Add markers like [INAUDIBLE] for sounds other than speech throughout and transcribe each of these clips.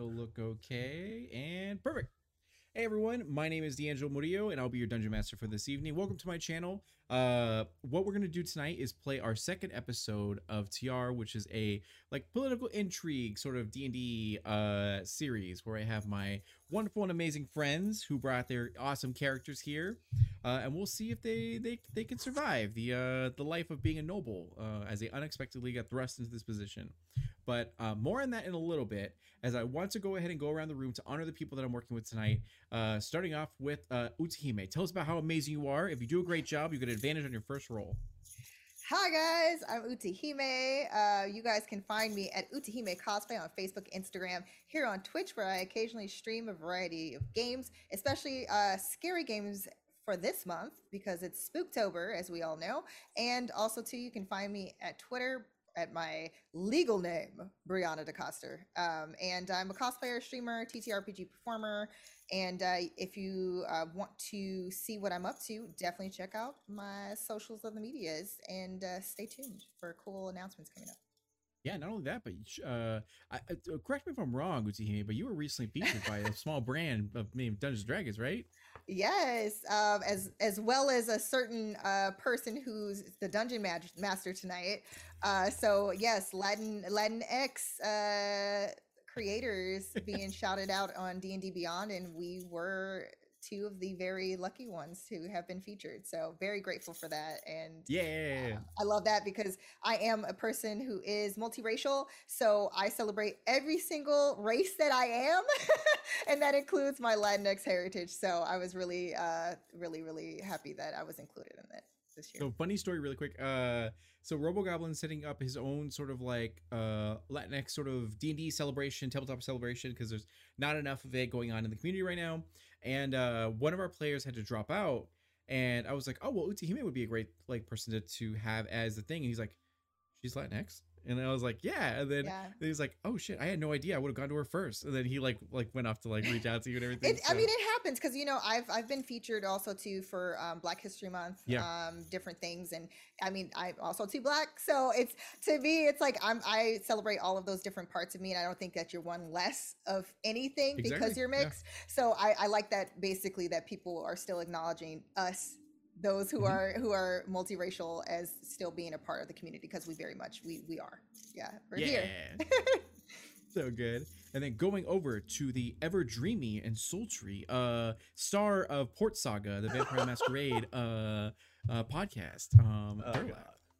It'll look okay and perfect. Hey everyone, my name is D'Angelo Murillo and I'll be your dungeon master for this evening. Welcome to my channel. Uh, what we're gonna do tonight is play our second episode of Tayyar, which is a like political intrigue sort of D and D uh series where I have my wonderful and amazing friends who brought their awesome characters here, uh, and we'll see if they they they can survive the uh the life of being a noble uh, as they unexpectedly got thrust into this position. But uh, more on that in a little bit, as I want to go ahead and go around the room to honor the people that I'm working with tonight. Uh, starting off with uh, Utahime. Tell us about how amazing you are. If you do a great job, you get an advantage on your first roll. Hi guys, I'm Utahime. Uh, you guys can find me at Utahime Cosplay on Facebook, Instagram, here on Twitch, where I occasionally stream a variety of games, especially uh, scary games for this month because it's Spooktober, as we all know. And also, too, you can find me at Twitter at my legal name, Brianna DeCoster. Um, and I'm a cosplayer, streamer, TTRPG performer. And uh, if you uh, want to see what I'm up to, definitely check out my socials of the medias and uh, stay tuned for cool announcements coming up. Yeah, not only that, but uh, I, uh, correct me if I'm wrong, Utahime, but you were recently featured by a small brand of named Dungeons Dragons, right? Yes, um, as as well as a certain uh, person who's the dungeon mag- master tonight. Uh, so yes, Latin Latin X uh, creators being [LAUGHS] shouted out on D and D Beyond, and we were two of the very lucky ones who have been featured. So very grateful for that. And yeah, uh, I love that because I am a person who is multiracial. So I celebrate every single race that I am, [LAUGHS] and that includes my Latinx heritage. So I was really, uh, really, really happy that I was included in it this year. So funny story, really quick. Uh, so Robogoblin setting up his own sort of like uh Latinx sort of D and D celebration, tabletop celebration, because there's not enough of it going on in the community right now. And uh, one of our players had to drop out, and I was like, oh well, Utahime would be a great like person to, to have as the thing. And he's like, she's Latinx. And I was like, yeah. And then yeah. he was like, oh shit, I had no idea. I would have gone to her first. And then he like like went off to like reach out to you and [LAUGHS] everything. It, so. I mean, it happens because you know I've I've been featured also too for um, Black History Month, yeah. um, different things, and I mean I'm also too black, so it's to me it's like I'm I celebrate all of those different parts of me, and I don't think that you're one less of anything exactly. because you're mixed. Yeah. So I, I like that basically that people are still acknowledging us those who mm-hmm. are who are multiracial as still being a part of the community because we very much we we are yeah we're yeah. here [LAUGHS] so good and then going over to the ever dreamy and sultry uh star of port saga the vampire masquerade [LAUGHS] uh uh podcast um uh,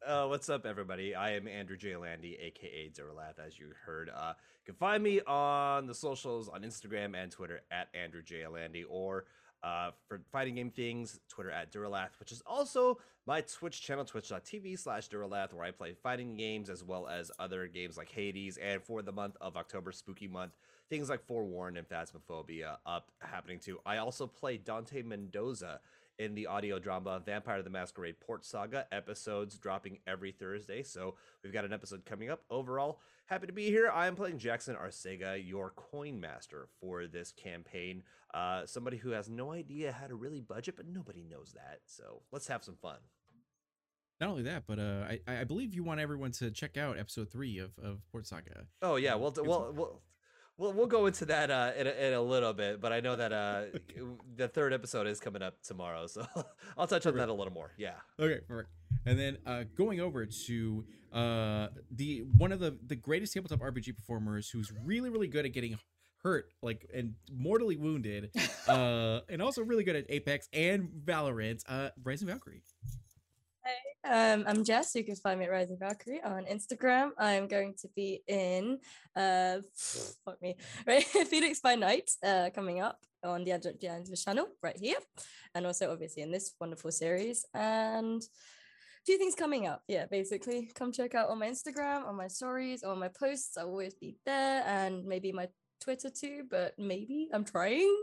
uh, what's up, everybody? I am Andrew J. Landy, aka Duralath, as you heard. Uh, you can find me on the socials on Instagram and Twitter at Andrew J. Landy, or uh, for fighting game things, Twitter at Duralath, which is also my Twitch channel, twitch.tv slash Duralath, where I play fighting games as well as other games like Hades. And for the month of October, spooky month, things like Forewarned and Phasmophobia up happening too. I also play Dante Mendoza in the audio drama Vampire the Masquerade Port Saga episodes dropping every Thursday. So we've got an episode coming up. Overall, happy to be here. I am playing Jackson Arcega, your coin master for this campaign. Uh, somebody who has no idea how to really budget, but nobody knows that. So let's have some fun. Not only that, but uh, I, I believe you want everyone to check out episode three of, of Port Saga. Oh yeah, well, well, well, We'll, we'll go into that uh, in, a, in a little bit, but I know that uh, [LAUGHS] the third episode is coming up tomorrow, so [LAUGHS] I'll touch on that a little more. Yeah. Okay. Perfect. And then uh, going over to uh, the one of the the greatest tabletop RPG performers, who's really really good at getting hurt, like and mortally wounded, [LAUGHS] uh, and also really good at Apex and Valorant. Uh, Rising Valkyrie. Um, I'm Jess. You can find me at Rising Valkyrie on Instagram. I'm going to be in, uh, [SNIFFS] fuck me, [LAUGHS] right? Phoenix by Night uh, coming up on the Adjunct channel right here, and also obviously in this wonderful series. And a few things coming up. Yeah, basically, come check out on my Instagram, on my stories, on my posts. I'll always be there, and maybe my Twitter too. But maybe I'm trying.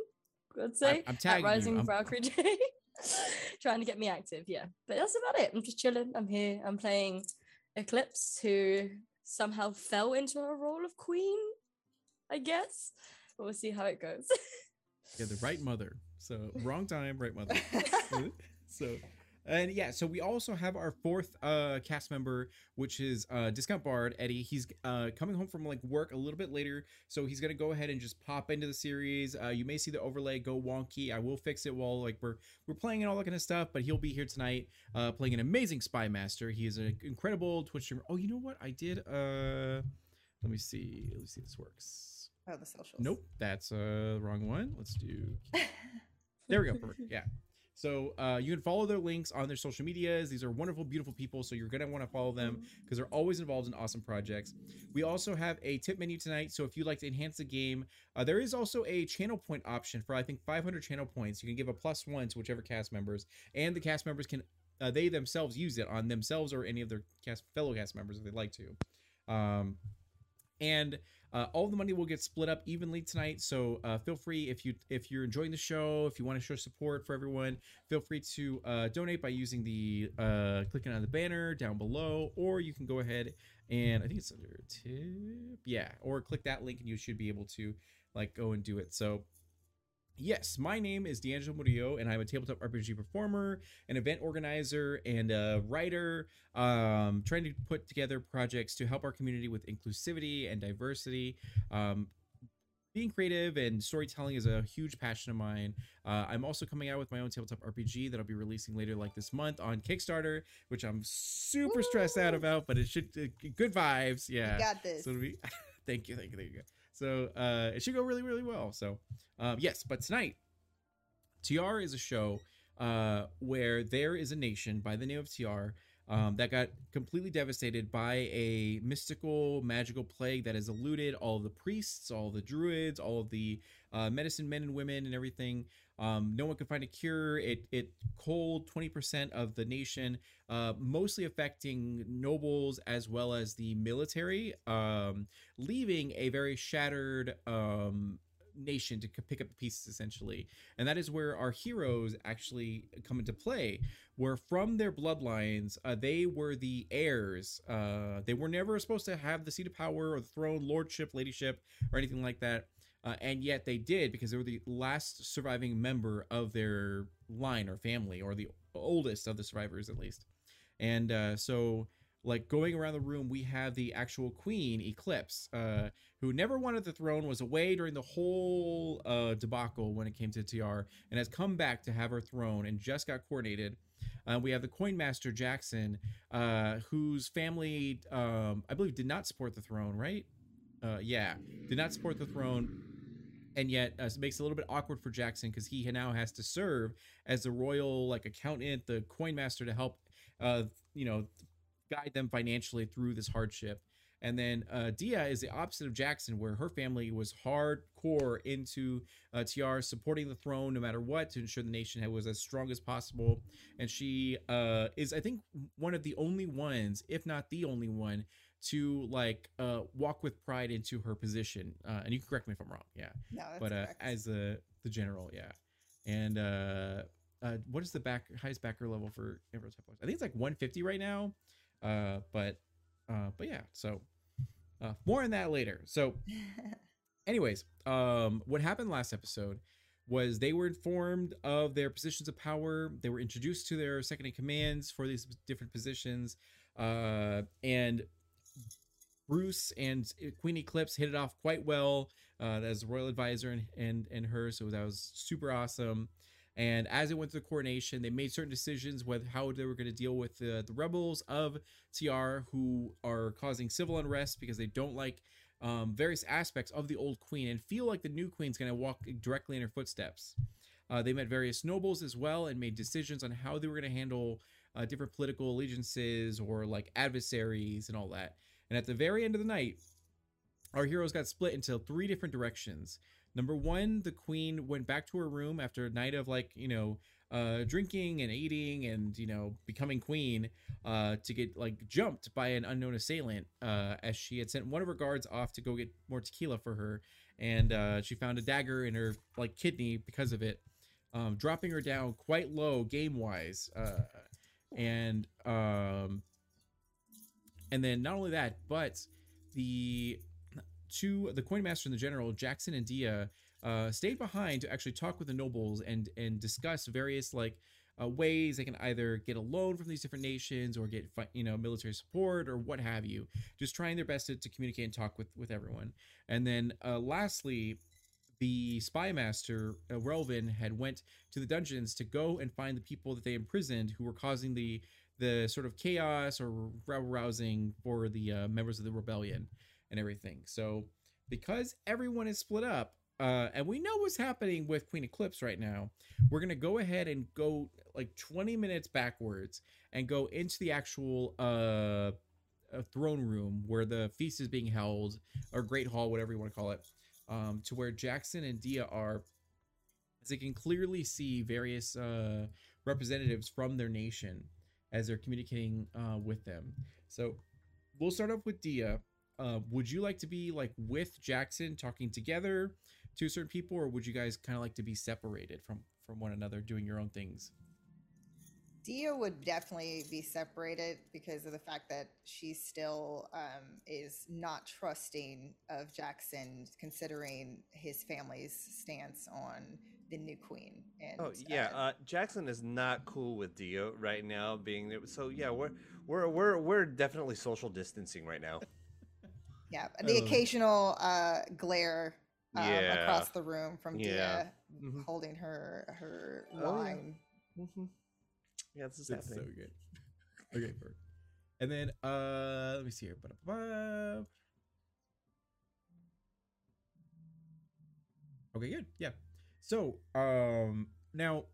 I'd say I'm tagging at Rising. Valkyrie. [LAUGHS] [LAUGHS] trying to get me active. Yeah, but that's about it. I'm just chilling. I'm here. I'm playing Eclipse, who somehow fell into a role of queen, I guess. But we'll see how it goes. [LAUGHS] yeah, the right mother. So wrong time, right mother. [LAUGHS] so And yeah, so we also have our fourth uh cast member, which is uh Discount Bard Eddie. He's uh coming home from like work a little bit later, so he's gonna go ahead and just pop into the series. Uh, you may see the overlay go wonky. I will fix it while like we're we're playing and all that kind of stuff. But he'll be here tonight, uh, playing an amazing Spy Master. He is an incredible Twitch streamer. Oh, you know what? I did. Uh, let me see. Let me see if this works. Oh, the socials. Nope, that's uh wrong one. Let's do. There we go. Perfect. Yeah. So uh, you can follow their links on their social medias. These are wonderful, beautiful people. So you're gonna want to follow them because they're always involved in awesome projects. We also have a tip menu tonight. So if you'd like to enhance the game, uh, there is also a channel point option for I think 500 channel points. You can give a plus one to whichever cast members, and the cast members can uh, they themselves use it on themselves or any of their cast fellow cast members if they'd like to. Um, and uh, all the money will get split up evenly tonight. So uh, feel free if you if you're enjoying the show, if you want to show support for everyone, feel free to uh, donate by using the uh, clicking on the banner down below, or you can go ahead and I think it's under tip, yeah, or click that link and you should be able to like go and do it. So Yes, my name is D'Angelo Murillo, and I'm a tabletop RPG performer, an event organizer, and a writer, um, trying to put together projects to help our community with inclusivity and diversity. Um, being creative and storytelling is a huge passion of mine. Uh, I'm also coming out with my own tabletop RPG that I'll be releasing later, like this month, on Kickstarter, which I'm super stressed out about, but it should uh, good vibes. Yeah, You got this. so it'll be [LAUGHS] thank you, thank you, thank you. So uh, it should go really, really well. So um, yes, but tonight, Tayyar is a show uh, where there is a nation by the name of Tayyar um, that got completely devastated by a mystical, magical plague that has eluded all the priests, all the druids, all the uh, medicine men and women, and everything. Um, no one could find a cure. It it cold twenty percent of the nation, uh, mostly affecting nobles as well as the military, um, leaving a very shattered um, nation to pick up the pieces essentially. And that is where our heroes actually come into play. Where from their bloodlines, uh, they were the heirs. Uh, they were never supposed to have the seat of power or the throne, lordship, ladyship, or anything like that. Uh, and yet they did because they were the last surviving member of their line or family, or the oldest of the survivors at least. And uh, so, like going around the room, we have the actual queen, Eclipse, uh, who never wanted the throne, was away during the whole uh, debacle when it came to Tayyar, and has come back to have her throne and just got coronated. Uh, we have the coin master Jackson, uh, whose family, um, I believe, did not support the throne, right? Uh, yeah, did not support the throne, and yet uh, it makes it a little bit awkward for Jackson because he now has to serve as the royal like accountant, the coin master to help, uh, you know, guide them financially through this hardship. And then uh, Dia is the opposite of Jackson, where her family was hardcore into uh, Tayyar supporting the throne no matter what to ensure the nation was as strong as possible. And she uh, is, I think, one of the only ones, if not the only one, to like uh, walk with pride into her position. Uh, and you can correct me if I'm wrong. Yeah, No, but uh, as the the general, yeah. And uh, uh, what is the back highest backer level for Emerald Templars? I think it's like 150 right now. Uh, but uh, but yeah. So uh, more on that later. So [LAUGHS] anyways um what happened last episode was they were informed of their positions of power they were introduced to their second in commands for these different positions uh and bruce and queen eclipse hit it off quite well uh as royal advisor and and, and her so that was super awesome and as it went to the coronation they made certain decisions with how they were going to deal with the, the rebels of Tayyar who are causing civil unrest because they don't like um, various aspects of the old queen and feel like the new queen's going to walk directly in her footsteps. Uh, they met various nobles as well and made decisions on how they were going to handle uh, different political allegiances or like adversaries and all that. And at the very end of the night, our heroes got split into three different directions. Number one, the queen went back to her room after a night of like, you know, uh, drinking and eating and, you know, becoming queen uh, to get like jumped by an unknown assailant uh, as she had sent one of her guards off to go get more tequila for her. And uh, she found a dagger in her like kidney because of it, um, dropping her down quite low game wise. Uh, and um, and then not only that, but the two the coin master and the general Jackson and Dia uh, stayed behind to actually talk with the nobles and and discuss various like uh, ways. They can either get a loan from these different nations or get you know military support or what have you. Just trying their best to, to communicate and talk with with everyone. And then uh, lastly, the spy master uh, Relvin had went to the dungeons to go and find the people that they imprisoned who were causing the the sort of chaos or rousing for the uh, members of the rebellion and everything. So because everyone is split up, uh, and we know what's happening with Queen Eclipse right now, we're gonna go ahead and go like 20 minutes backwards and go into the actual uh, uh throne room where the feast is being held, or Great Hall, whatever you want to call it, um, to where Jackson and Dia are, as they can clearly see various uh, representatives from their nation as they're communicating uh, with them. So we'll start off with Dia. Uh, would you like to be like with Jackson talking together to certain people, or would you guys kind of like to be separated from from one another, doing your own things? Dia would definitely be separated because of the fact that she still um, is not trusting of Jackson, considering his family's stance on the new queen. And Oh yeah, uh, uh, Jackson is not cool with Dia right now being there. So yeah, we're we're we're we're definitely social distancing right now. [LAUGHS] yeah, the occasional uh, glare um, Yeah. across the room from Yeah. Dia Mhm. holding her her Oh, yeah. wine. Mm-hmm. Yeah, this is It's so happening. good. [LAUGHS] Okay, perfect. And then uh let me see here. Ba-da-ba. Okay, good. Yeah. So um now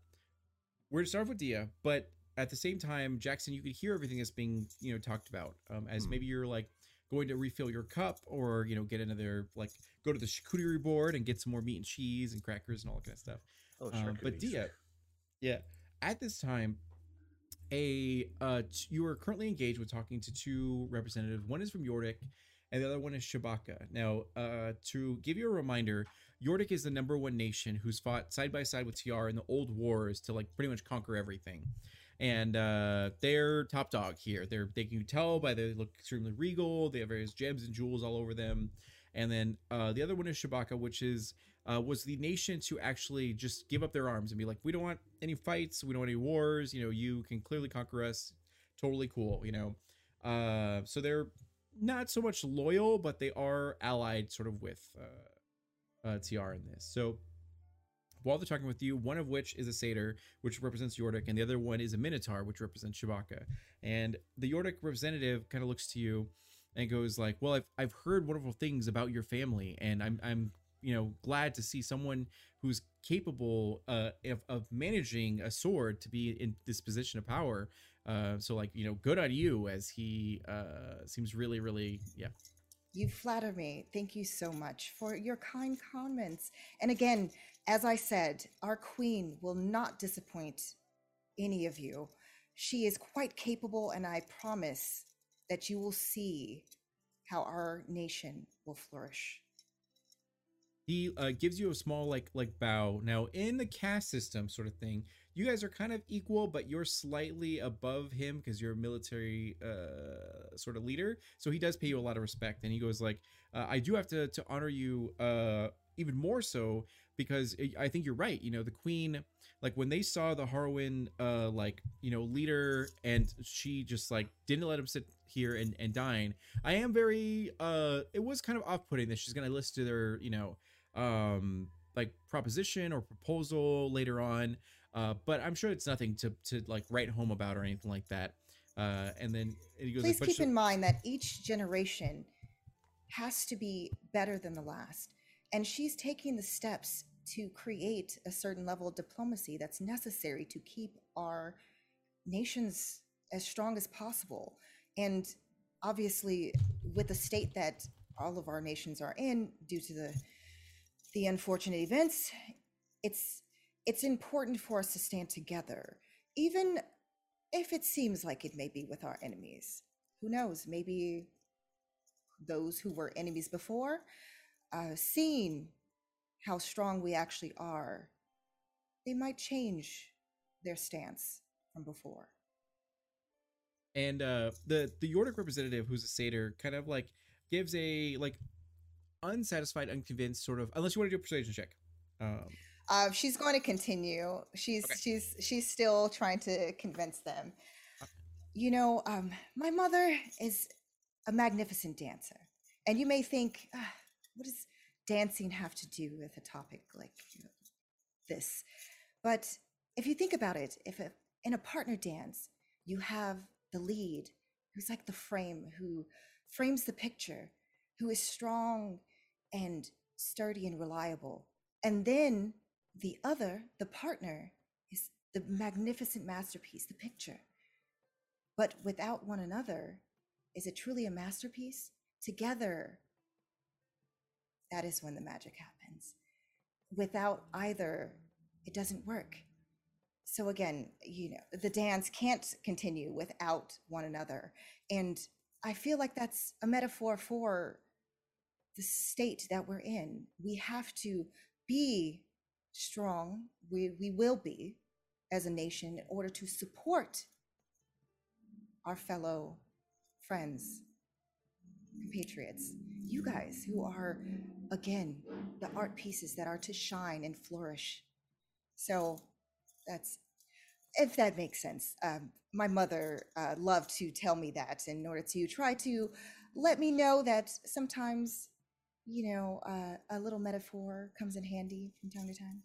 we're to start with Dia, but at the same time, Jackson, you could hear everything that's being, you know, talked about. Um as Hmm. maybe you're like going to refill your cup or, you know, get another like go to the charcuterie board and get some more meat and cheese and crackers and all that kind of stuff. Oh, Um, but. Dia, yeah, at this time, a uh, t- you are currently engaged with talking to two representatives. One is from Yordik, and the other one is Shabaka. Now, uh, to give you a reminder, Yordik is the number one nation who's fought side by side with Tayyar in the old wars to like pretty much conquer everything. And uh, they're top dog here. They're they can tell by they look extremely regal. They have various gems and jewels all over them. And then uh, the other one is Shabaka, which is uh, was the nation to actually just give up their arms and be like, we don't want any fights, we don't want any wars. You know, you can clearly conquer us. Totally cool. You know, uh, so they're not so much loyal, but they are allied sort of with uh, uh, Tayyar in this. So while they're talking with you, one of which is a satyr, which represents Yordik, and the other one is a minotaur, which represents Shabaka. And the Yordik representative kind of looks to you and goes like, "Well, I've I've heard wonderful things about your family, and I'm I'm you know glad to see someone who's capable uh, of of managing a sword to be in this position of power. Uh, so like you know, good on you, as he uh, seems really really yeah You flatter me. Thank you so much for your kind comments. And again, as I said, our queen will not disappoint any of you. She is quite capable, and I promise that you will see how our nation will flourish. He uh, gives you a small like like bow. Now in the caste system sort of thing you guys are kind of equal but you're slightly above him because you're a military uh sort of leader. So he does pay you a lot of respect and he goes like uh, i do have to to honor you uh even more so because i I think you're right. You know the queen like when they saw the Harwin uh like you know leader and she just like didn't let him sit here and and dine i am very uh it was kind of off-putting that she's gonna listen to their you know um like proposition or proposal later on uh but i'm sure it's nothing to to like write home about or anything like that uh and then he goes Please keep in mind that each generation has to be better than the last. And she's taking the steps to create a certain level of diplomacy that's necessary to keep our nations as strong as possible. And obviously, with the state that all of our nations are in due to the the unfortunate events, it's it's important for us to stand together, even if it seems like it may be with our enemies. Who knows? Maybe those who were enemies before, uh, seeing how strong we actually are, they might change their stance from before. and uh the the Yordik representative who's a satyr kind of like gives a like unsatisfied unconvinced sort of unless you want to do a persuasion check um Um, she's going to continue. She's Okay. she's she's still trying to convince them. Uh. You know, um, my mother is a magnificent dancer, and you may think, ah, what does dancing have to do with a topic like you know, this? But if you think about it, if a, in a partner dance you have the lead, who's like the frame, who frames the picture, who is strong and sturdy and reliable. And then the other, the partner, is the magnificent masterpiece, the picture. But without one another, is it truly a masterpiece? Together, that is when the magic happens. Without either, it doesn't work. So again, you know, the dance can't continue without one another. And I feel like that's a metaphor for the state that we're in. We have to be strong. We, we will be as a nation in order to support our fellow friends, compatriots, you guys who are, again, the art pieces that are to shine and flourish. So that's, if that makes sense. Um, my mother uh, loved to tell me that in order to try to let me know that sometimes, you know, uh, a little metaphor comes in handy from time to time.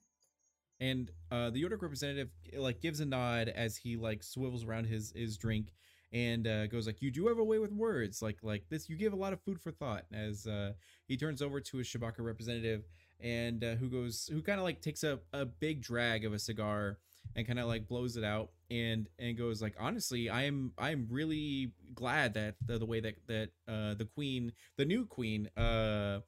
and uh the York representative like gives a nod as he like swivels around his his drink and uh goes like you do have a way with words like like this you give a lot of food for thought as uh he turns over to his Shabaka representative and uh, who goes who kind of like takes a, a big drag of a cigar and kind of like blows it out and and goes like honestly i am i'm really glad that the, the way that that uh the queen the new queen uh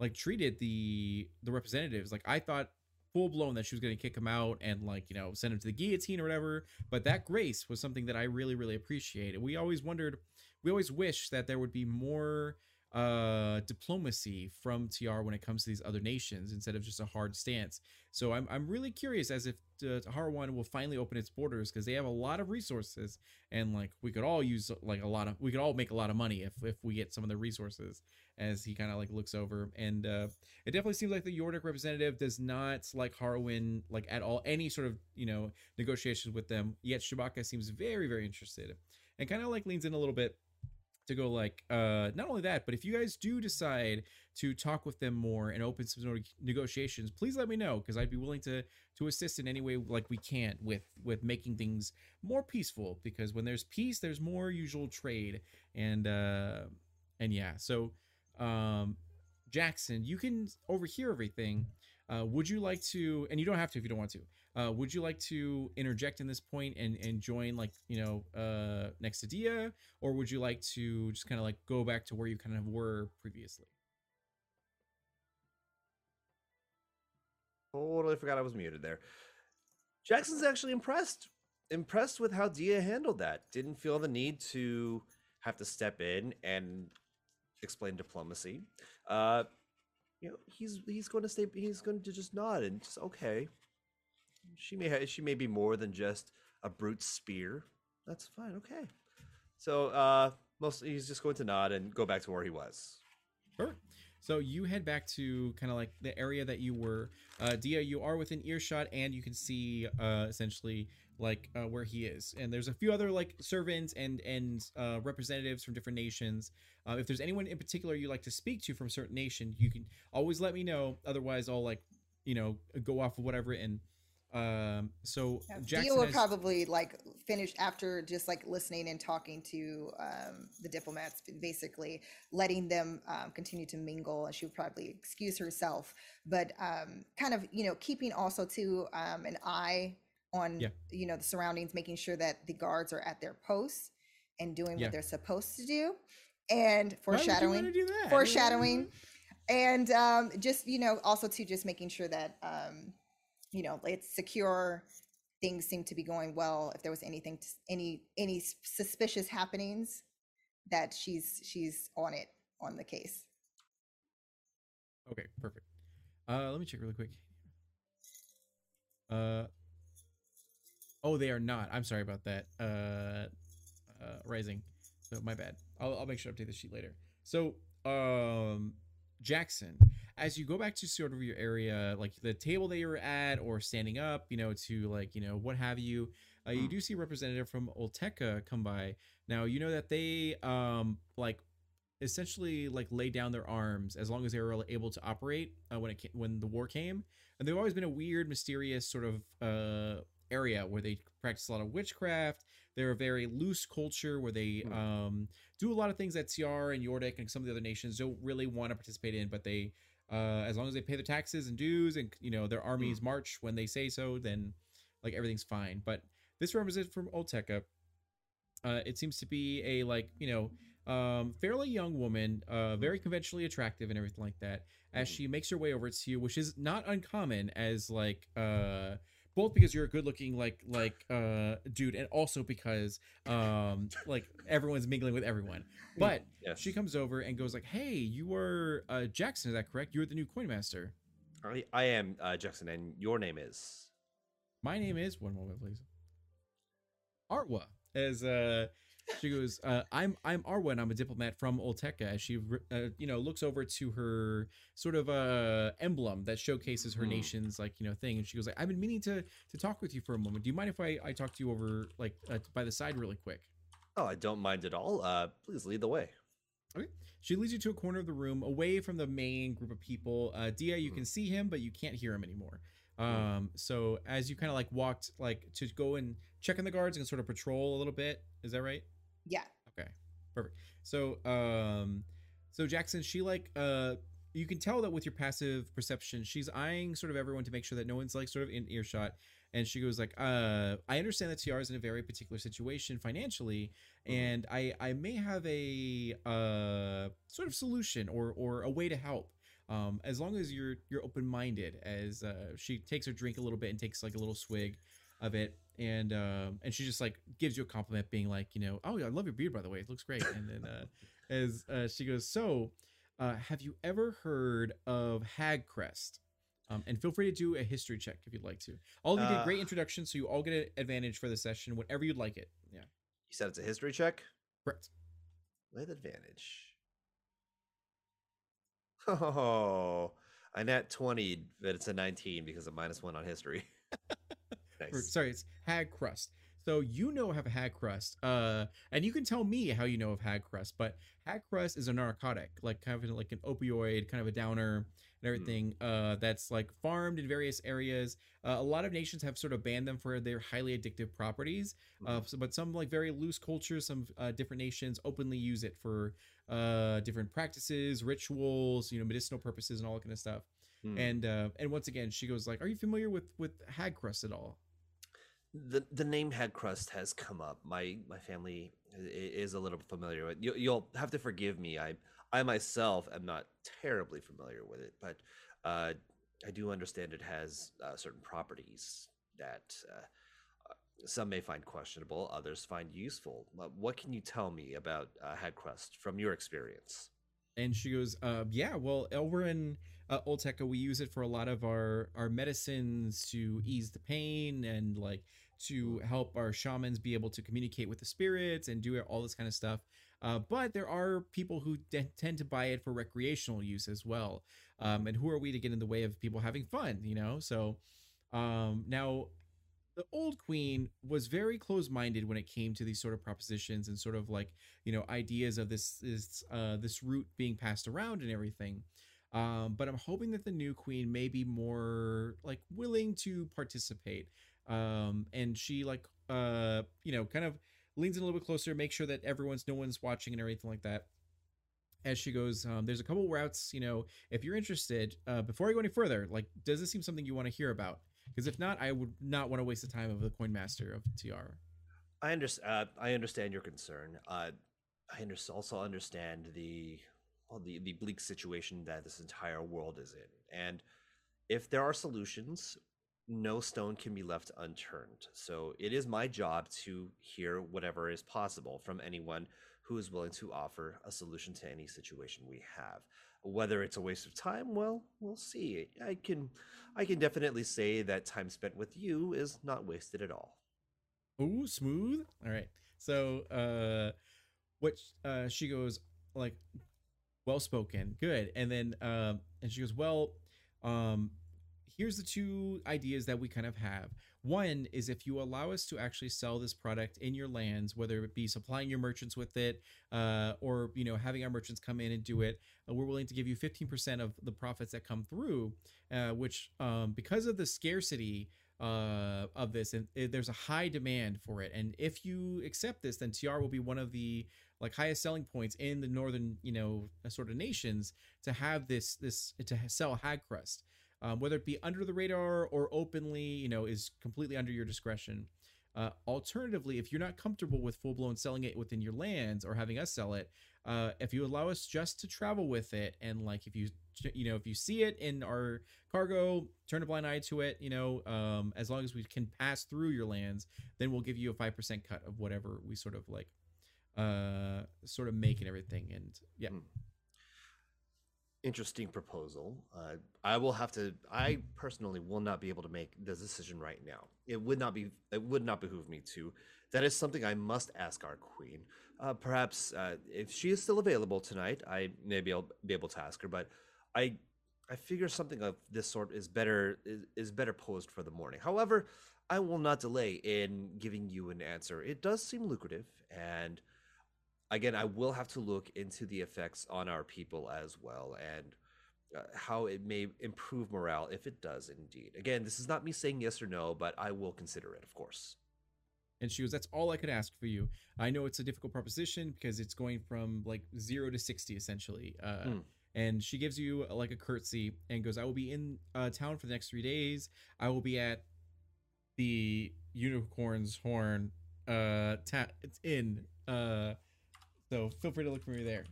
like treated the the representatives. Like i thought full blown that she was going to kick him out and like you know send him to the guillotine or whatever but that grace was something that i really really appreciated we always wondered we always wish that there would be more uh diplomacy from Tayyar when it comes to these other nations instead of just a hard stance. So i'm, I'm really curious as if uh, Harwin will finally open its borders because they have a lot of resources and like we could all use like a lot of we could all make a lot of money if if we get some of the resources as he kind of like looks over. And uh it definitely seems like the Yordik representative does not like Harwin like at all any sort of you know negotiations with them. Yet Shabaka seems very very interested and kind of like leans in a little bit to go like uh not only that but if you guys do decide to talk with them more and open some negotiations please let me know because i'd be willing to to assist in any way like we can with with making things more peaceful because when there's peace there's more usual trade and uh and yeah so um jackson you can overhear everything. Uh would you like to and you don't have to if you don't want to uh, would you like to interject in this point and and join like you know uh next to dia or would you like to just kind of like go back to where you kind of were previously Totally forgot I was muted there. Jackson's actually impressed. Impressed with how Dia handled that. Didn't feel the need to have to step in and explain diplomacy. Uh, you know, he's he's going to stay. He's going to just nod and just okay. She may ha- she may be more than just a brute spear. That's fine. Okay. So uh, most he's just going to nod and go back to where he was. Sure. So you head back to kind of like the area that you were. Uh, Dia, you are within earshot, and you can see uh, essentially like uh, where he is. And there's a few other like servants and and uh, representatives from different nations. Uh, if there's anyone in particular you like to speak to from a certain nation, you can always let me know. Otherwise, I'll like you know go off of whatever. And um, so Yeah, Jackson will has- probably like finish after just like listening and talking to um, the diplomats, basically letting them um, continue to mingle, and she would probably excuse herself, but um, kind of you know keeping also to um, an eye on Yeah. you know the surroundings, making sure that the guards are at their posts and doing Yeah. what they're supposed to do, and Why would you wanna foreshadowing foreshadowing and um, just you know also to just making sure that um, you know it's secure things seem to be going well if there was anything to, any any suspicious happenings that she's she's on it on the case Okay, perfect. Uh, let me check really quick. Uh, oh, they are not. I'm sorry about that. Uh, uh, rising. So my bad. I'll I'll make sure to update the sheet later. So um, Jackson, as you go back to sort of your area, like the table that you're at, or standing up, you know, to like you know what have you, uh, you Mm. do see a representative from Olteca come by. Now you know that they um like essentially like lay down their arms as long as they were able to operate uh, when it ca- when the war came, and they've always been a weird, mysterious sort of uh area where they practice a lot of witchcraft. They're a very loose culture where they Hmm. um do a lot of things that Tayyar and Yordik and some of the other nations don't really want to participate in, but they uh as long as they pay the taxes and dues and you know their armies march when they say so, then like everything's fine. But this representative from Olteca, uh, it seems to be a like you know um fairly young woman, uh very conventionally attractive and everything like that. As Mhm. she makes her way over to you, which is not uncommon, as like uh both because you're a good looking like like uh dude and also because um like everyone's mingling with everyone but Yes. she comes over and goes like hey you are uh jackson is that correct you're the new coin master I, I am uh, Jackson, and your name is. my name is one moment please arwa as uh she goes uh i'm i'm arwa and i'm a diplomat from olteca as she uh, you know looks over to her sort of uh emblem that showcases her Mhm. nation's like you know thing and she goes like i've been meaning to to talk with you for a moment do you mind if i i talk to you over like uh, by the side really quick Oh, I don't mind at all. Uh, please lead the way. Okay. She leads you to a corner of the room, away from the main group of people. Uh, Dia, you can see him, but you can't hear him anymore. Um, so as you kind of like walked like to go and check on the guards and sort of patrol a little bit, is that right? Yeah. Okay, perfect. So, um, so Jackson, she like, uh, you can tell that with your passive perception, she's eyeing sort of everyone to make sure that no one's like sort of in earshot. And she goes like, uh, I understand that Tayyar is in a very particular situation financially, Mhm. and I I may have a uh sort of solution or or a way to help. Um, as long as you're you're open minded. As uh, she takes her drink a little bit and takes like a little swig of it, and um, and she just like gives you a compliment, being like, you know, oh, I love your beard by the way, it looks great. And then uh, [LAUGHS] as uh, she goes, so uh, have you ever heard of Hagcrest? Um, and feel free to do a history check if you'd like to. All of you did Uh, great introductions, so you all get an advantage for the session whenever you'd like it. Yeah, You said it's a history check correct. with advantage. [LAUGHS] Oh, I nat 20, but it's a 19 because of minus one on history. Or, sorry, it's hag crust. So you know of hag crust, uh, and you can tell me how you know of hag crust. But hag crust is a narcotic, like kind of like an opioid, kind of a downer, and everything. Uh, that's like farmed in various areas. Uh, a lot of nations have sort of banned them for their highly addictive properties. Uh, so, but some like very loose cultures, some uh, different nations openly use it for uh, different practices, rituals, you know, medicinal purposes, and all that kind of stuff. Hmm. And uh, and once again, she goes like, "Are you familiar with with hag crust at all?" The the name head crust has come up. My my family is a little familiar with. You, you'll have to forgive me. I I myself am not terribly familiar with it, but uh, I do understand it has uh, certain properties that uh, uh, some may find questionable, others find useful. What can you tell me about uh, head crust from your experience? And she goes, uh, "Yeah, well, over uh, Olteca, we use it for a lot of our our medicines to ease the pain and like to help our shamans be able to communicate with the spirits and do all this kind of stuff. Uh, but there are people who de- tend to buy it for recreational use as well. Um, and who are we to get in the way of people having fun? You know, so um, now." The old queen was very close-minded when it came to these sort of propositions and sort of like you know ideas of this this uh this route being passed around and everything um but i'm hoping that the new queen may be more like willing to participate um and she like uh you know kind of leans in a little bit closer make sure that everyone's no one's watching and everything like that as she goes um there's a couple routes you know if you're interested uh before i go any further like does this seem something you want to hear about because if not i would not want to waste the time of the coin master of Tayyar I understand. Uh, I understand your concern. Uh, I under- also understand the the the bleak situation that this entire world is in, and if there are solutions, no stone can be left unturned. So it is my job to hear whatever is possible from anyone who is willing to offer a solution to any situation we have. Whether it's a waste of time, well, we'll see. I can, I can definitely say that time spent with you is not wasted at all. Oh, smooth. All right. So, uh, what uh, she goes like, well spoken good. And then um and she goes well um here's the two ideas that we kind of have. One is if you allow us to actually sell this product in your lands whether it be supplying your merchants with it uh, or you know having our merchants come in and do it uh, we're willing to give you 15% of the profits that come through uh, which um, because of the scarcity uh, of this and it, there's a high demand for it. And if you accept this then Tayyar will be one of the like highest selling points in the northern you know sort of nations to have this this to sell hag crust. Um, whether it be under the radar or openly you know is completely under your discretion. Uh, alternatively if you're not comfortable with full-blown selling it within your lands or having us sell it uh, if you allow us just to travel with it and like if you you know if you see it in our cargo turn a blind eye to it you know um, as long as we can pass through your lands then we'll give you a 5% cut of whatever we sort of like uh sort of make and everything and yeah Mm. Interesting proposal. Uh, I will have to. I personally will not be able to make the decision right now. It would not be. It would not behoove me to. That is something I must ask our queen. Uh, perhaps uh, if she is still available tonight, I maybe I'll be able to ask her. But I, I figure something of this sort is better is, is better posed for the morning. However, I will not delay in giving you an answer. It does seem lucrative, and again, I will have to look into the effects on our people as well and uh, how it may improve morale if it does indeed. Again, this is not me saying yes or no, but I will consider it, of course. And she goes, That's all I could ask for you. I know it's a difficult proposition because it's going from like zero to 60 essentially. Uh, Hmm. And she gives you uh, like a curtsy and goes, I will be in uh, town for the next three days. I will be at the Unicorn's Horn uh, ta- it's in. Uh, so feel free to look for me there.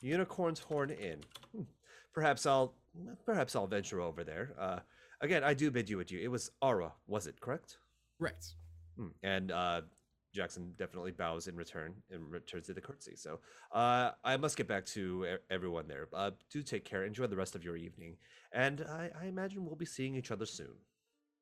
Unicorn's Horn Inn. Hmm. Perhaps I'll perhaps I'll venture over there. Uh, again, I do bid you adieu. It was Aura, was it correct? Right. Hmm. And uh, Jackson definitely bows in return and returns to the curtsy. So uh, I must get back to everyone there. Uh, do take care. Enjoy the rest of your evening. And I, I imagine we'll be seeing each other soon.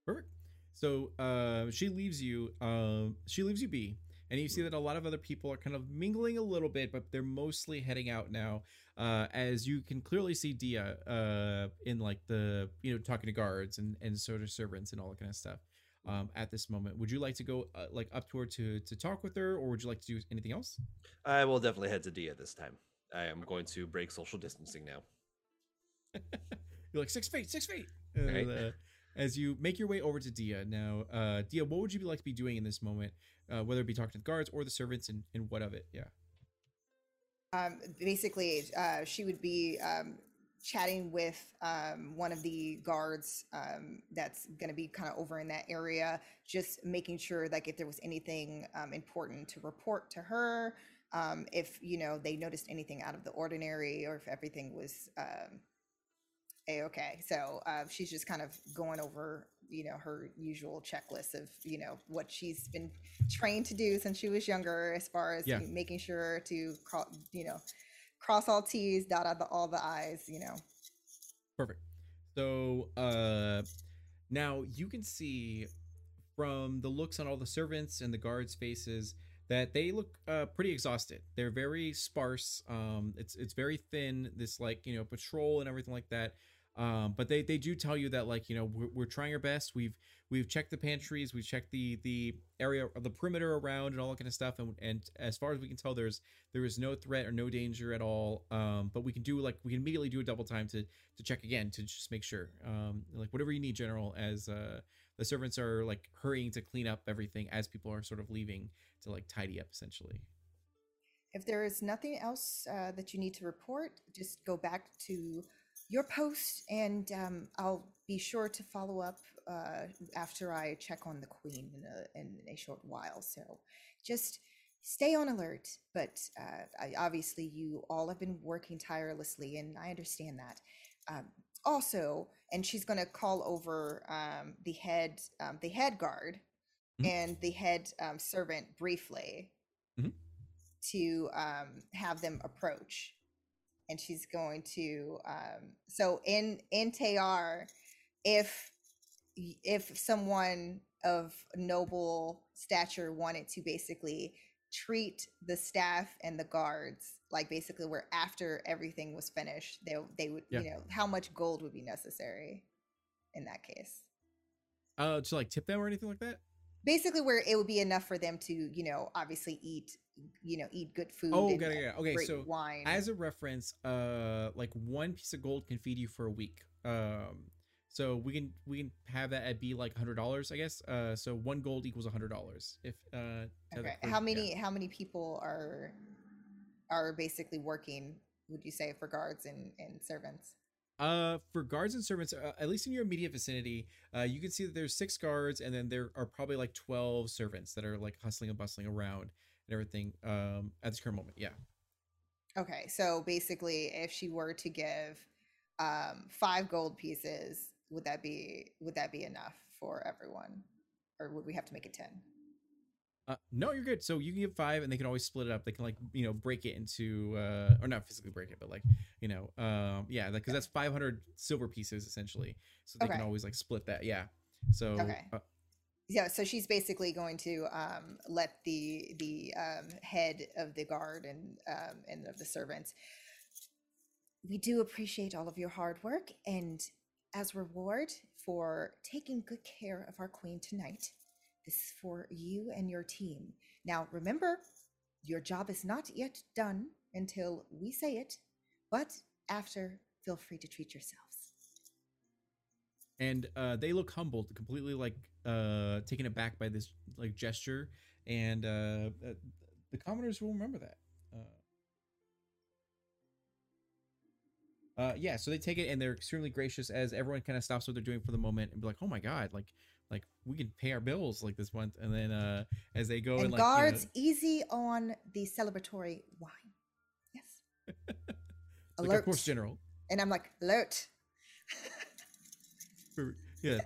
Perfect. So uh, she leaves you. Um, she leaves you be, and you see that a lot of other people are kind of mingling a little bit, but they're mostly heading out now. Uh, as you can clearly see Dia uh, in like the you know talking to guards and and sort of servants and all that kind of stuff. Um, at this moment, would you like to go uh, like up to her to to talk with her, or would you like to do anything else? I will definitely head to Dia this time. I am going to break social distancing now. [LAUGHS] You're like six feet, six feet. And, uh, as you make your way over to Dia now, uh, Dia, what would you like to be doing in this moment? Uh, whether it be talking to the guards or the servants, and, and what of it? Yeah. um, basically uh, she would be um, chatting with um, one of the guards um, that's going to be kind of over in that area just making sure like if there was anything um, important to report to her um, if you know they noticed anything out of the ordinary or if everything was a-okay so uh, she's just kind of going over you know her usual checklist of you know what she's been trained to do since she was younger as far as Yeah. making sure to cro- you know cross all t's dot all the, all the i's you know Perfect. So uh now you can see from the looks on all the servants and the guards' faces that they look uh pretty exhausted. They're very sparse. Um it's it's very thin, this like, you know, patrol and everything like that. Um but they they do tell you that like, you know, we're, we're trying our best. We've we've checked the pantries, we've checked the the area of the perimeter around and all that kind of stuff and and as far as we can tell there's there is no threat or no danger at all. Um but we can do like we can immediately do a double time to to check again to just make sure um like whatever you need general as uh the servants are like hurrying to clean up everything as people are sort of leaving to like tidy up essentially if there is nothing else uh, that you need to report just go back to your post and um, i'll be sure to follow up uh, after i check on the queen in a, in a short while. So just stay on alert but uh, I, obviously you all have been working tirelessly and i understand that. Um, also and she's going to call over um, the head um, the head guard Mhm. and the head um, servant briefly to um, have them approach and she's going to um, so in in Tayyar, if if someone of noble stature wanted to basically treat the staff and the guards like basically where after everything was finished they they would Yeah. you know how much gold would be necessary in that case Uh, to like tip them or anything like that? basically where it would be enough for them to you know obviously eat you know eat good food Oh, got it, yeah. Okay, so wine as a reference, uh, like one piece of gold can feed you for a week. Um, so we can we can have that at be like hundred dollars, I guess. Uh, so one gold equals a hundred dollars. If uh, okay how for- yeah. many how many people are are basically working would you say for guards and and servants Uh, for guards and servants, uh, at least in your immediate vicinity, uh, you can see that there's six guards, and then there are probably like twelve servants that are like hustling and bustling around and everything. Um, at this current moment, yeah. Okay, so basically, if she were to give um, five gold pieces, would that be would that be enough for everyone, or would we have to make it ten? Uh, no, you're good. So you can give five, and they can always split it up. They can like you know break it into, uh, or not physically break it, but like you know, um, yeah, because that's 500 silver pieces essentially. So they can always like split that. Yeah. So Okay. uh, Yeah, so she's basically going to um, let the the um, head of the guard and um, and of the servants. We do appreciate all of your hard work, and as reward for taking good care of our queen tonight, this is for you and your team. Now, remember, your job is not yet done until we say it, but after, feel free to treat yourselves. and uh, they look humbled, completely like uh taken aback by this like gesture, and uh, uh the commoners will remember that. Uh, uh, yeah, so they take it and they're extremely gracious as everyone kind of stops what they're doing for the moment and be like, "Oh my god, like, like we can pay our bills like this month." And then uh, as they go and, and like, you know- guards, easy on the celebratory wine. Yes. [LAUGHS] like, alert. of course, General. And I'm like, alert. Yeah.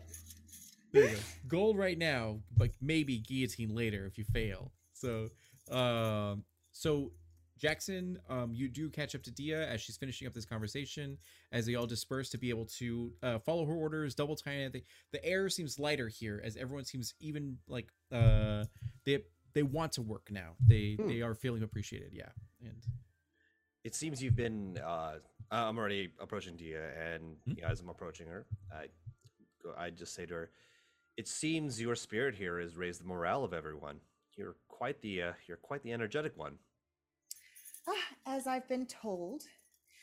There you go. Gold right now, but maybe guillotine later if you fail. So, um, so Jackson, um, you do catch up to Dia as she's finishing up this conversation. As they all disperse to be able to uh, follow her orders, double time. The, the air seems lighter here as everyone seems even like uh, they they want to work now. They Hmm. they are feeling appreciated. Yeah, and It seems you've been. Uh, I'm already approaching Dia, and Hmm? you know, as I'm approaching her, I, I just say to her, "It seems your spirit here has raised the morale of everyone. You're quite the. Uh, you're quite the energetic one." Ah, as I've been told.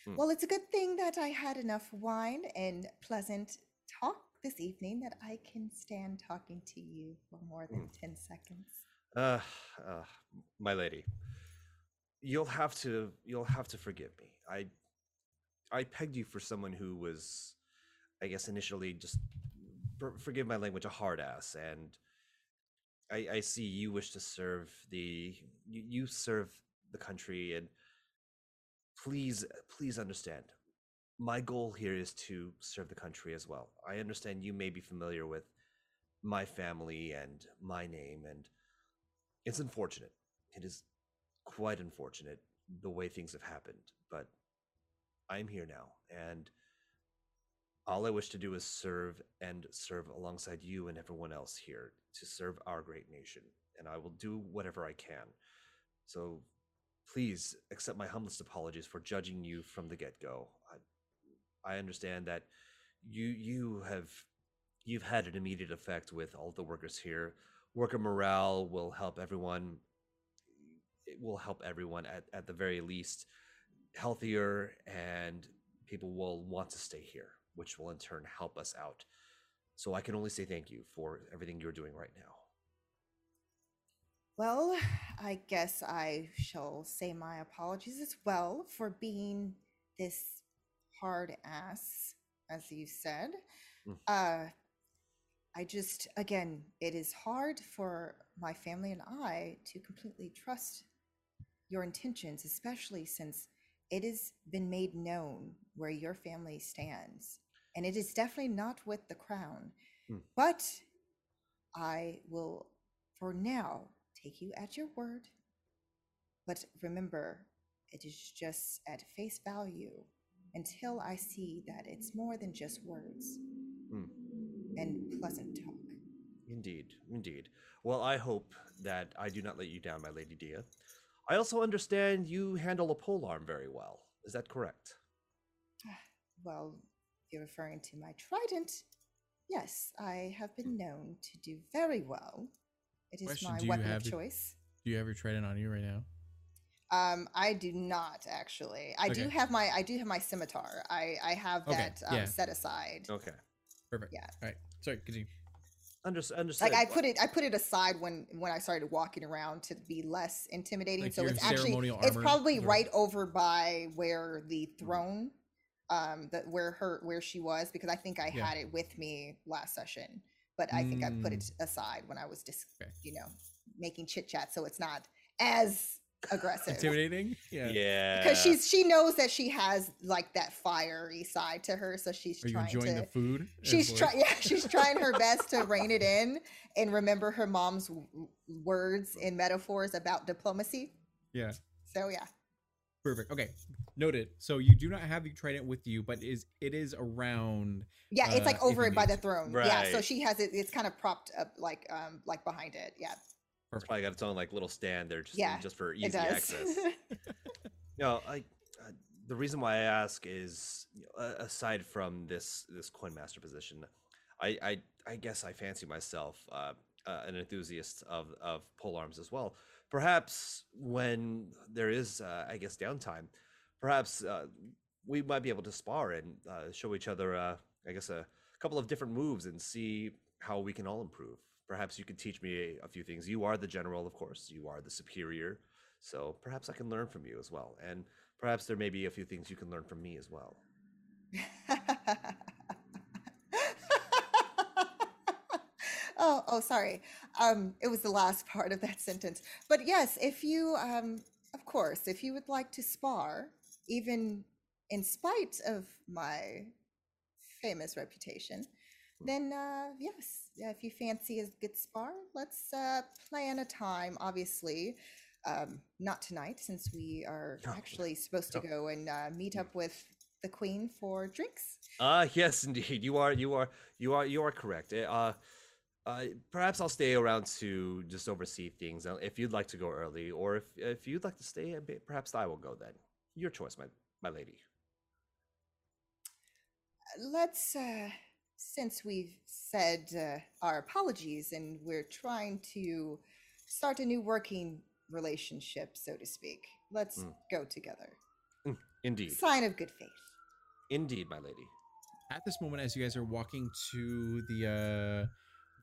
Hmm. Well, it's a good thing that I had enough wine and pleasant talk this evening that I can stand talking to you for more than 10 seconds. Uh, uh, my lady, you'll have to. You'll have to forgive me. I. I pegged you for someone who was, I guess, initially just. For, forgive my language, a hard ass, and. I, I see you wish to serve the you, you serve the country and please please understand my goal here is to serve the country as well i understand you may be familiar with my family and my name and it's unfortunate it is quite unfortunate the way things have happened but i'm here now and all i wish to do is serve and serve alongside you and everyone else here to serve our great nation and i will do whatever i can. So please accept my humblest apologies for judging you from the get-go. I, I understand that you you have you've had an immediate effect with all the workers here. Worker morale will help everyone it will help everyone at, at the very least healthier and people will want to stay here which will in turn help us out so i can only say thank you for everything you're doing right now Well, I guess I shall say my apologies as well for being this hard ass, as you said. Mm. Uh, I just, again, it is hard for my family and I to completely trust your intentions, especially since it has been made known where your family stands. And it is definitely not with the crown. Mm. But I will, for now, take you at your word. But remember, it is just at face value until I see that it's more than just words Mm. and pleasant talk. Indeed, indeed. Well, I hope that I do not let you down, my lady Dia. I also understand you handle a polearm very well. Is that correct? Well, if you're referring to my trident, yes, I have been known to do very well. It is Question, my weapon of it- choice. Do you have your trident on you right now? Um, I do not actually. I do have my I do have my scimitar. I I have Okay, that um, yeah. set aside. Okay. Perfect. Yeah. All right. Sorry. Continue. Under- understood. Like I put it I put it aside when when I started walking around to be less intimidating. Like so it's actually it's probably right over by where the throne um that where her where she was because I think I Yeah. had it with me last session. But I think I put Mm. it aside when I was just Okay. you know making chit chat so it's not as aggressive. Intimidating. Yeah. yeah. because she's she knows that she has like that fiery side to her so she's Are you enjoying to the food? she's trying yeah she's trying her best to rein it in and remember her mom's w- w- words and metaphors about diplomacy Yeah. so yeah Perfect. Okay. Noted. So you do not have the trident with you, but is it is around. yeah it's Uh, like if over it by the to. throne yeah so she has it it's kind of propped up like um like behind it yeah It's probably got its own like little stand there just, Yeah, just for it easy does access. [LAUGHS] No, I, uh, the reason why I ask is you know, a- aside from this this coin master position, I I, I guess I fancy myself uh, uh, an enthusiast of of pole arms as well. Perhaps when there is, uh, I guess, downtime, perhaps uh, we might be able to spar and uh, show each other, uh, I guess, a couple of different moves and see how we can all improve. Perhaps you could teach me a, a few things. You are the general, of course. You are the superior. So perhaps I can learn from you as well. And perhaps there may be a few things you can learn from me as well. [LAUGHS] oh, oh, sorry. Um, it was the last [LAUGHS] part of that sentence. But yes, if you, um, of course, if you would like to spar, even in spite of my famous reputation, then uh, yes, if you fancy a good spar, let's uh, plan a time. Obviously, um, not tonight, since we are No, actually supposed to go and uh, meet up with the queen for drinks. Ah, yes, indeed. You are, you are, you are, you are correct. Eh, Uh, uh, perhaps I'll stay around to just oversee things. uh, If you'd like to go early, or if if you'd like to stay, perhaps I will go then. Your choice, my my lady. let's uh since we've said uh, our apologies and we're trying to start a new working relationship so to speak let's Mm. go together Indeed, sign of good faith indeed, my lady. At this moment, as you guys are walking to the uh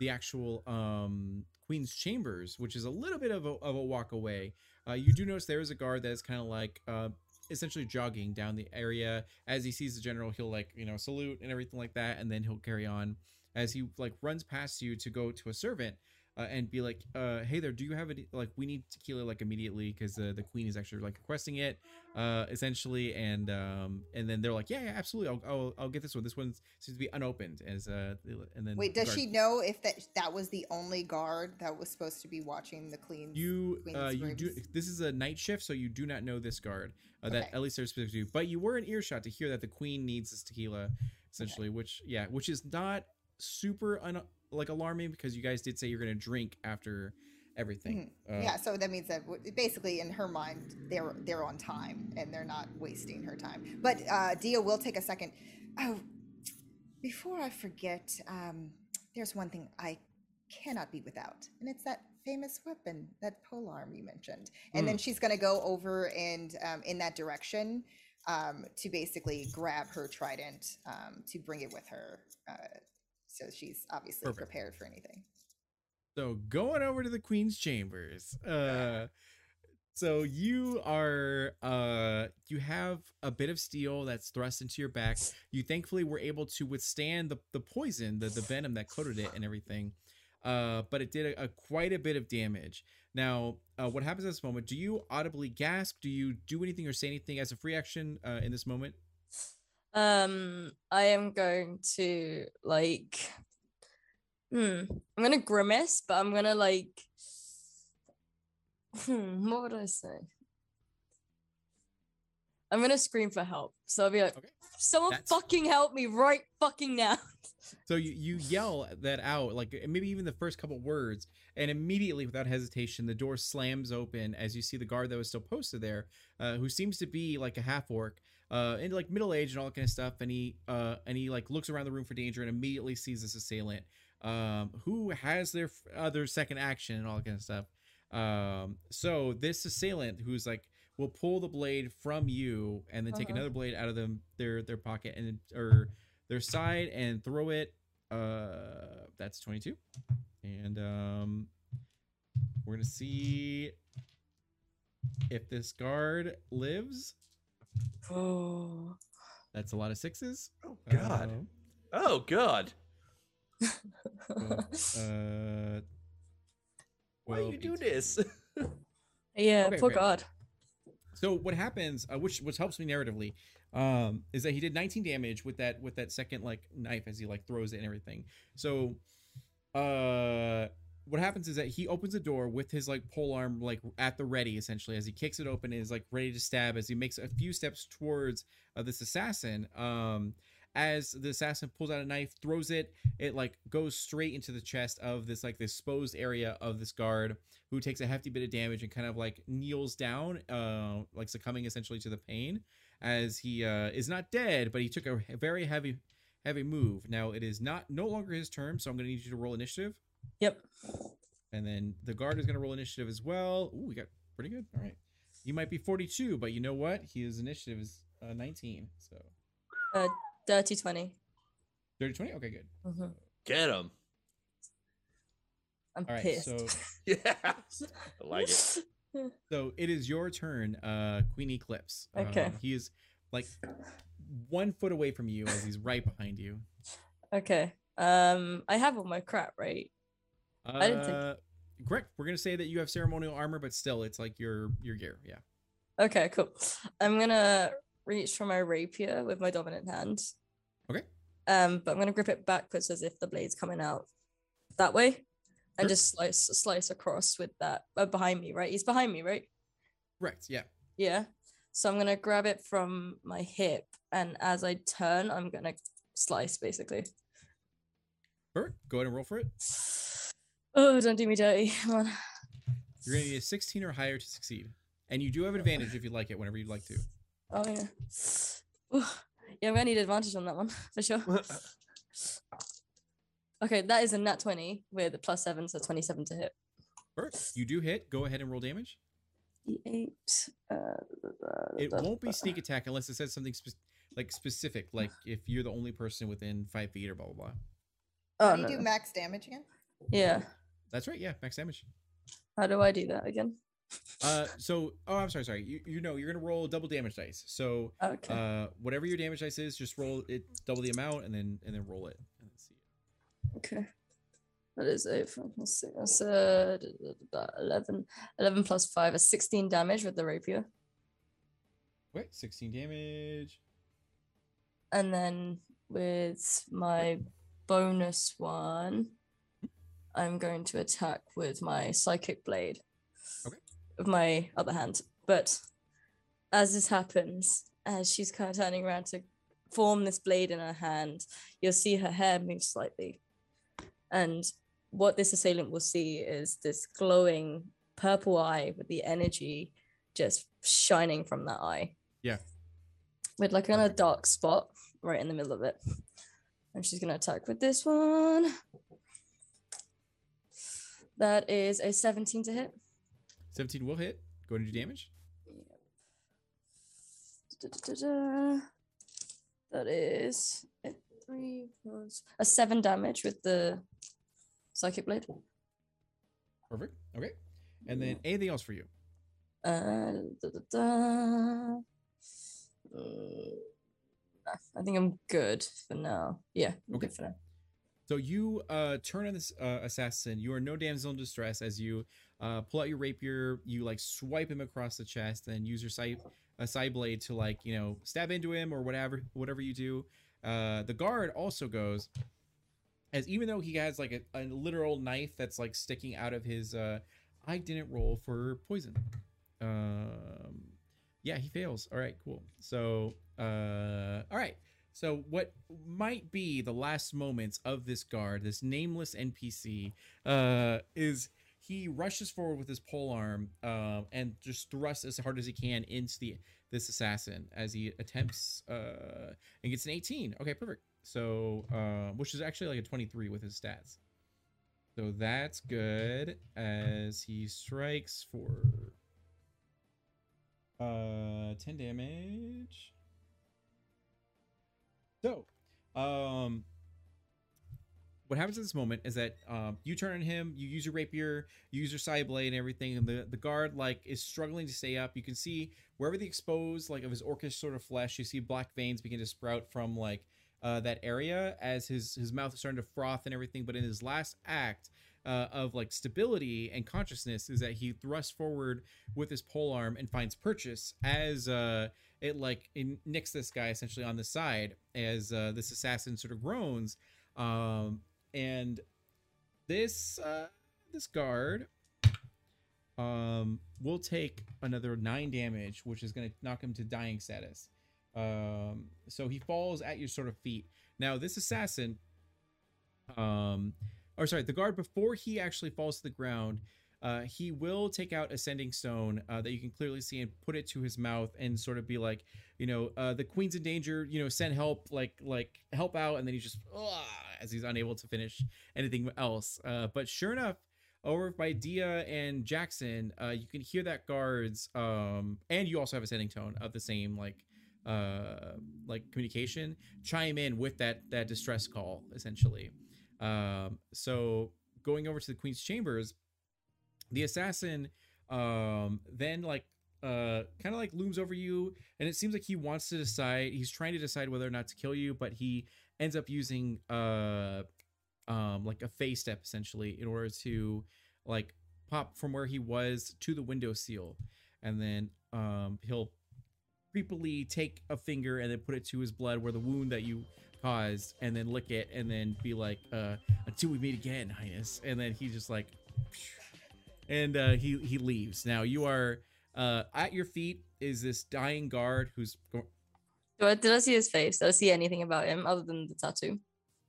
the actual um queen's chambers, which is a little bit of a, of a walk away, uh, you do notice there is a guard that is kind of like uh essentially jogging down the area. As he sees the general, he'll like you know salute and everything like that, and then he'll carry on. As he like runs past you to go to a servant, uh, and be like, uh, "Hey there, do you have it? Like, we need tequila like immediately because uh, the queen is actually like requesting it, uh, essentially." And um, and then they're like, "Yeah, yeah, absolutely. I'll, I'll, I'll get this one. This one seems to be unopened." As uh, and then wait does guard- she know if that that was the only guard that was supposed to be watching the queen's You uh, you do. This is a night shift, so you do not know this guard. Uh, that Okay. at least they're specific to. But you were in earshot to hear that the queen needs this tequila, essentially. Which yeah, which is not super un- like alarming because you guys did say you're gonna drink after everything. Uh, yeah so that means that w- basically in her mind they're they're on time and they're not wasting her time. But uh dia will take a second. Oh before i forget um there's one thing i cannot be without and it's that famous weapon that polearm you mentioned. And then she's going to go over and um, in that direction um, to basically grab her trident um, to bring it with her uh, so she's obviously Perfect. prepared for anything So going over to the Queen's chambers. Uh so you are uh you have a bit of steel that's thrust into your back. You thankfully were able to withstand the, the poison, the, the venom that coated it and everything. Uh but it did a, a quite a bit of damage. Now, uh, what happens at this moment? Do you audibly gasp? Do you do anything or say anything as a free action uh, in this moment? Um, I am going to like, hmm, I'm gonna grimace, but I'm gonna like, hmm, what would I say? I'm gonna scream for help. So I'll be like, Okay. someone That's- fucking help me right fucking now. [LAUGHS] So you, you yell that out, like maybe even the first couple words, and immediately, without hesitation, the door slams open as you see the guard that was still posted there, uh, who seems to be like a half orc, uh, and like middle age and all that kind of stuff. And he uh, and he like looks around the room for danger and immediately sees this assailant, um, who has their other second action and all that kind of stuff. Um, so this assailant who's like will pull the blade from you and then take Uh-huh. another blade out of them their their pocket and or their side and throw it. Uh, that's twenty two, and um, we're gonna see if this guard lives. Oh. That's a lot of sixes. Oh God. Um, Oh God. uh, Why 12, you do this? [LAUGHS] yeah, Okay, poor great. God. So what happens, uh, which which helps me narratively, um, is that he did 19 damage with that with that second like knife as he like throws it and everything. So, uh, what happens is that he opens the door with his like pole arm like at the ready essentially as he kicks it open and is like ready to stab as he makes a few steps towards uh, this assassin. Um, as the assassin pulls out a knife, throws it, it like goes straight into the chest of this like this exposed area of this guard who takes a hefty bit of damage and kind of like kneels down, uh, like succumbing essentially to the pain, as he uh, is not dead, but he took a very heavy, heavy move. Now it is not no longer his turn, so I'm to need you to roll initiative, Yep. and then the guard is going to roll initiative as well. Ooh, we got pretty good. All right, you might be 42, but you know what? His initiative is uh, 19, so Dirty 20. 30 20. Okay, good. hmm Get him. I'm All right, pissed. so [LAUGHS] Yeah. I like it. So it is your turn, uh, Queen Eclipse. Okay. Um, he is like one foot away from you as he's right behind you. okay. Um, I have all my crap, right? Uh, I didn't think- Correct. We're gonna say that you have ceremonial armor, but still, it's like your your gear. Yeah. Okay, cool. I'm gonna reach for my rapier with my dominant hand. Okay. Um, but I'm gonna grip it backwards as if the blade's coming out that way, and Sure. just slice slice across with that uh, behind me. Right, he's behind me, right? Right. Yeah. Yeah. So I'm gonna grab it from my hip, and as I turn, I'm gonna slice basically. Perfect. Go ahead and roll for it. Oh, don't do me dirty. [LAUGHS] Come on. You're gonna need a 16 or higher to succeed, and you do have advantage if you like it whenever you'd like to. Oh yeah. [SIGHS] Ooh. Yeah, I'm gonna need advantage on that one [LAUGHS] for sure. [LAUGHS] Okay, that is a nat 20 with a plus seven, so 27 to hit. First, You do hit. Go ahead and roll damage. D8. Uh, It won't be sneak attack unless it says something spe- like specific, like [SIGHS] if you're the only person within five feet or blah blah blah. Oh, How do no, you do max damage again? Yeah. That's right. Yeah, max damage. How do I do that again? Uh, so oh, I'm sorry, sorry. You you know you're gonna roll double damage dice. So Okay. uh, whatever your damage dice is, just roll it double the amount and then and then roll it. And then see. okay. That is a plus six. That's uh, d- 11, 11 plus 5 is 16 damage with the rapier. Okay, 16 damage. And then with my bonus one, I'm going to attack with my psychic blade. Okay. With my other hand. But as this happens, as she's kind of turning around to form this blade in her hand, you'll see her hair move slightly. And what this assailant will see is this glowing purple eye with the energy just shining from that eye. Yeah. With like kind of dark spot right in the middle of it. And she's gonna attack with this one. That is a 17 to hit. 17 will hit. Go ahead and do damage. That is a three plus a seven damage with the psychic blade. Perfect. Okay. And then anything else for you? Uh. Uh, I think I'm good for now. Yeah, I'm Okay. good for now. So you uh, turn on this uh, assassin. You are no damsel in distress as you uh, pull out your rapier. You like swipe him across the chest, and use your side a side blade to like you know stab into him or whatever whatever you do. Uh, the guard also goes as even though he has like a, a literal knife that's like sticking out of his. Uh, I didn't roll for poison. Um, yeah, he fails. All right, cool. So, uh, all right. So what might be the last moments of this guard, this nameless NPC, uh, is he rushes forward with his pole arm uh, and just thrusts as hard as he can into the this assassin as he attempts uh, and gets an 18. Okay, perfect. So uh, which is actually like a 23 with his stats. So that's good as he strikes for uh 10 damage. So, um what happens at this moment is that um, you turn on him, you use your rapier, you use your side blade and everything, and the, the guard like is struggling to stay up. You can see wherever the exposed like of his orcish sort of flesh, you see black veins begin to sprout from like uh, that area as his his mouth is starting to froth and everything. But in his last act uh, of like stability and consciousness, is that he thrusts forward with his pole arm and finds purchase as uh, it like it nicks this guy essentially on the side as uh, this assassin sort of groans. Um, and this uh, this guard um, will take another nine damage, which is going to knock him to dying status. Um, so he falls at your sort of feet. Now, this assassin, um, or sorry, the guard before he actually falls to the ground, uh, he will take out a sending stone uh, that you can clearly see and put it to his mouth and sort of be like, you know, uh, the queen's in danger. You know, send help, like like help out, and then he just as he's unable to finish anything else. Uh, but sure enough, over by Dia and Jackson, uh, you can hear that guards, um, and you also have a sending stone of the same like uh like communication chime in with that that distress call essentially um so going over to the queen's chambers the assassin um then like uh kind of like looms over you and it seems like he wants to decide he's trying to decide whether or not to kill you but he ends up using uh um like a fey step essentially in order to like pop from where he was to the window seal. And then um he'll creepily take a finger and then put it to his blood where the wound that you caused and then lick it and then be like uh until we meet again highness and then he just like and uh he he leaves now you are uh at your feet is this dying guard who's go- Do I, did I see his face? Did I see anything about him other than the tattoo?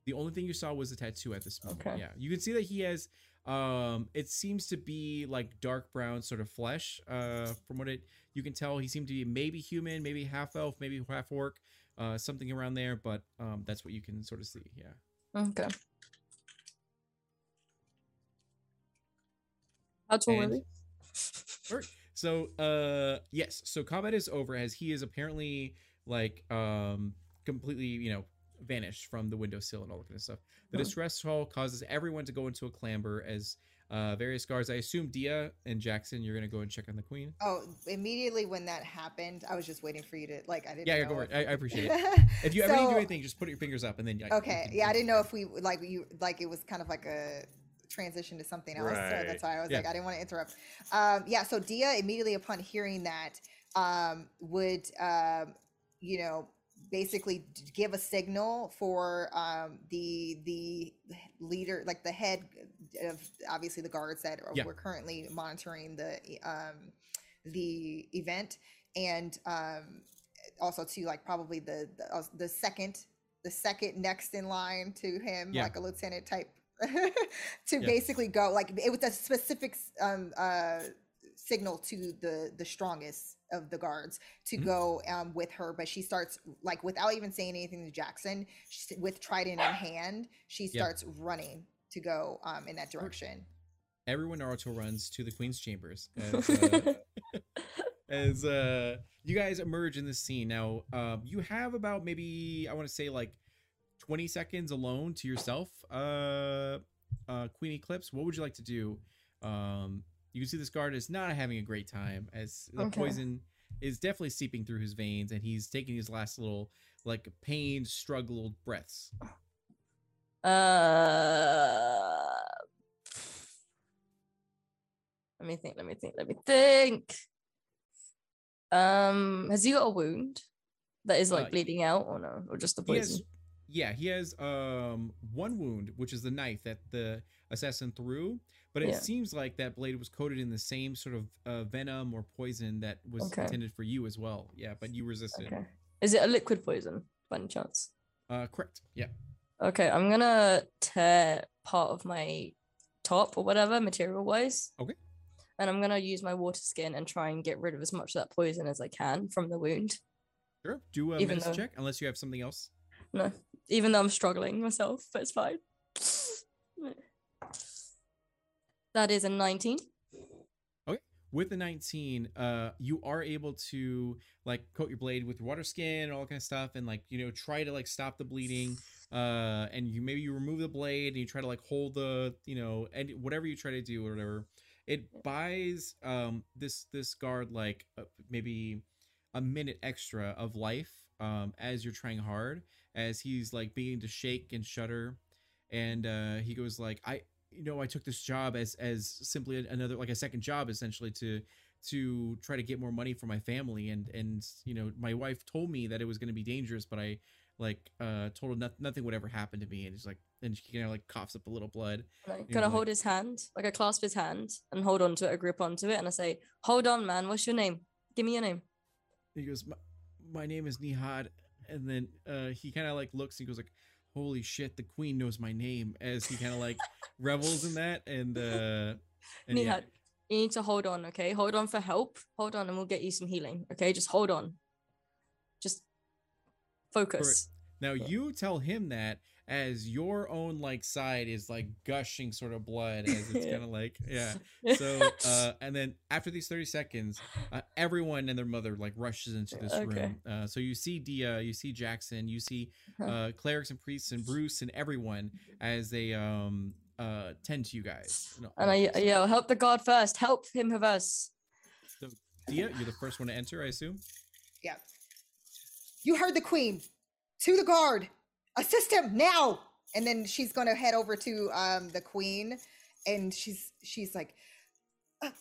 the only thing you saw was the tattoo at this moment Okay. yeah you can see that he has um it seems to be like dark brown sort of flesh uh from what it you can tell he seemed to be maybe human maybe half elf maybe half orc uh something around there but um that's what you can sort of see yeah Okay. How tall And- was he? So uh yes, so combat is over as he is apparently like um completely, you know, vanished from the windowsill and all that kind of stuff. The Oh. distress call causes everyone to go into a clamber as uh various guards. I assume Dia and Jackson, you're gonna go and check on the queen. Oh, immediately when that happened, I was just waiting for you to like. I didn't. Yeah, yeah, know go for it. I, I appreciate it. [LAUGHS] If you ever need to do anything, just put your fingers up and then yeah. you Okay, can- yeah, I didn't know if we like you like it was kind of like a transition to something else. So Right. that's why I was Yeah. like, I didn't want to interrupt. Um, yeah, so Dia immediately upon hearing that um, would um, you know basically give a signal for um, the the leader, like the head of obviously the guards that Yeah. were currently monitoring the um, the event, and um, also to like probably the the, uh, the second the second next in line to him, Yeah. like a lieutenant type, [LAUGHS] to Yeah. basically go like it was a specific um, uh, signal to the the strongest of the guards to Mhm. go um, with her. But she starts like without even saying anything to Jackson, she, with trident in hand, she Yeah. starts running to go um, in that direction. everyone Naruto runs to the queen's chambers [LAUGHS] as, uh, [LAUGHS] as uh, you guys emerge in this scene. Now, um, you have about maybe I want to say like 20 seconds alone to yourself. Uh, uh, Queen Eclipse, what would you like to do? Um, you can see this guard is not having a great time as the Okay. poison is definitely seeping through his veins, and he's taking his last little like pained, struggled breaths. Uh, let me think. Let me think. Let me think. Um, has he got a wound that is like Uh, bleeding out, or no, or just the He poison? has, yeah, he has um one wound, which is the knife that the assassin threw. But it Yeah. seems like that blade was coated in the same sort of uh, venom or poison that was Okay. intended for you as well. Yeah, but you resisted. Okay. Is it a liquid poison? by any chance? Uh, correct. Yeah. Okay, I'm gonna tear part of my top or whatever material wise. Okay. And I'm gonna use my water skin and try and get rid of as much of that poison as I can from the wound. Sure. Do a Even medicine though- check unless you have something else. No, even though I'm struggling myself, but it's fine. [LAUGHS] That is a 19. Okay. with the 19 uh you are able to like coat your blade with water skin and all that kind of stuff and like you know try to like stop the bleeding uh and you maybe you remove the blade and you try to like hold the you know and whatever you try to do or whatever it buys um this this guard like uh, maybe a minute extra of life um as you're trying hard as he's like beginning to shake and shudder and uh he goes like i you know i took this job as as simply another like a second job essentially to to try to get more money for my family and and you know my wife told me that it was going to be dangerous but i like uh told her not, nothing would ever happen to me and he's like and she kind of like coughs up a little blood You're gonna like- hold his hand, like I clasp his hand and hold on to it, I grip onto it, and I say, Hold on, man, what's your name? Give me your name. he goes my, my name is nihad and then uh he kind of like looks and he goes like holy shit the queen knows my name as he kind of like revels in that and uh and yeah, you need to hold on, okay? Hold on for help. Hold on, and we'll get you some healing, okay? Just hold on. Just focus. Now Yeah. you tell him that as your own like side is like gushing sort of blood as it's kind of [LAUGHS] like yeah. So uh and then after these 30 seconds, uh, everyone and their mother like rushes into this Okay. room. Uh so you see Dia, you see Jackson, you see uh clerics and priests and Bruce and everyone as they um uh tend to you guys. No, and I ye- yell, Help the god first. Help him first. Dia, you're the first one to enter, I assume. Yeah. You heard the queen. To the guard. Assist him now. And then she's gonna head over to um the queen, and she's she's like, "Uh,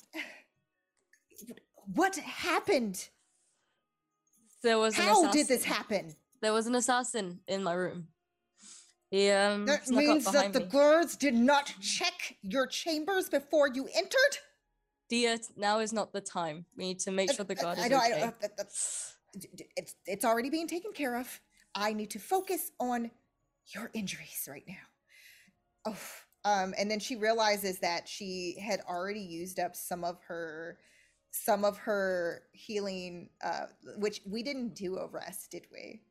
"What happened? There was an How did this happen?" There was an assassin in my room. He um That means that the me. guards did not check your chambers before you entered. Dia, now is not the time. We need to make sure the guard is I know, okay. I, uh, d- it's it's already being taken care of. I need to focus on your injuries right now. Oh, um, and then she realizes that she had already used up some of her some of her healing, uh, which we didn't do a rest, did we?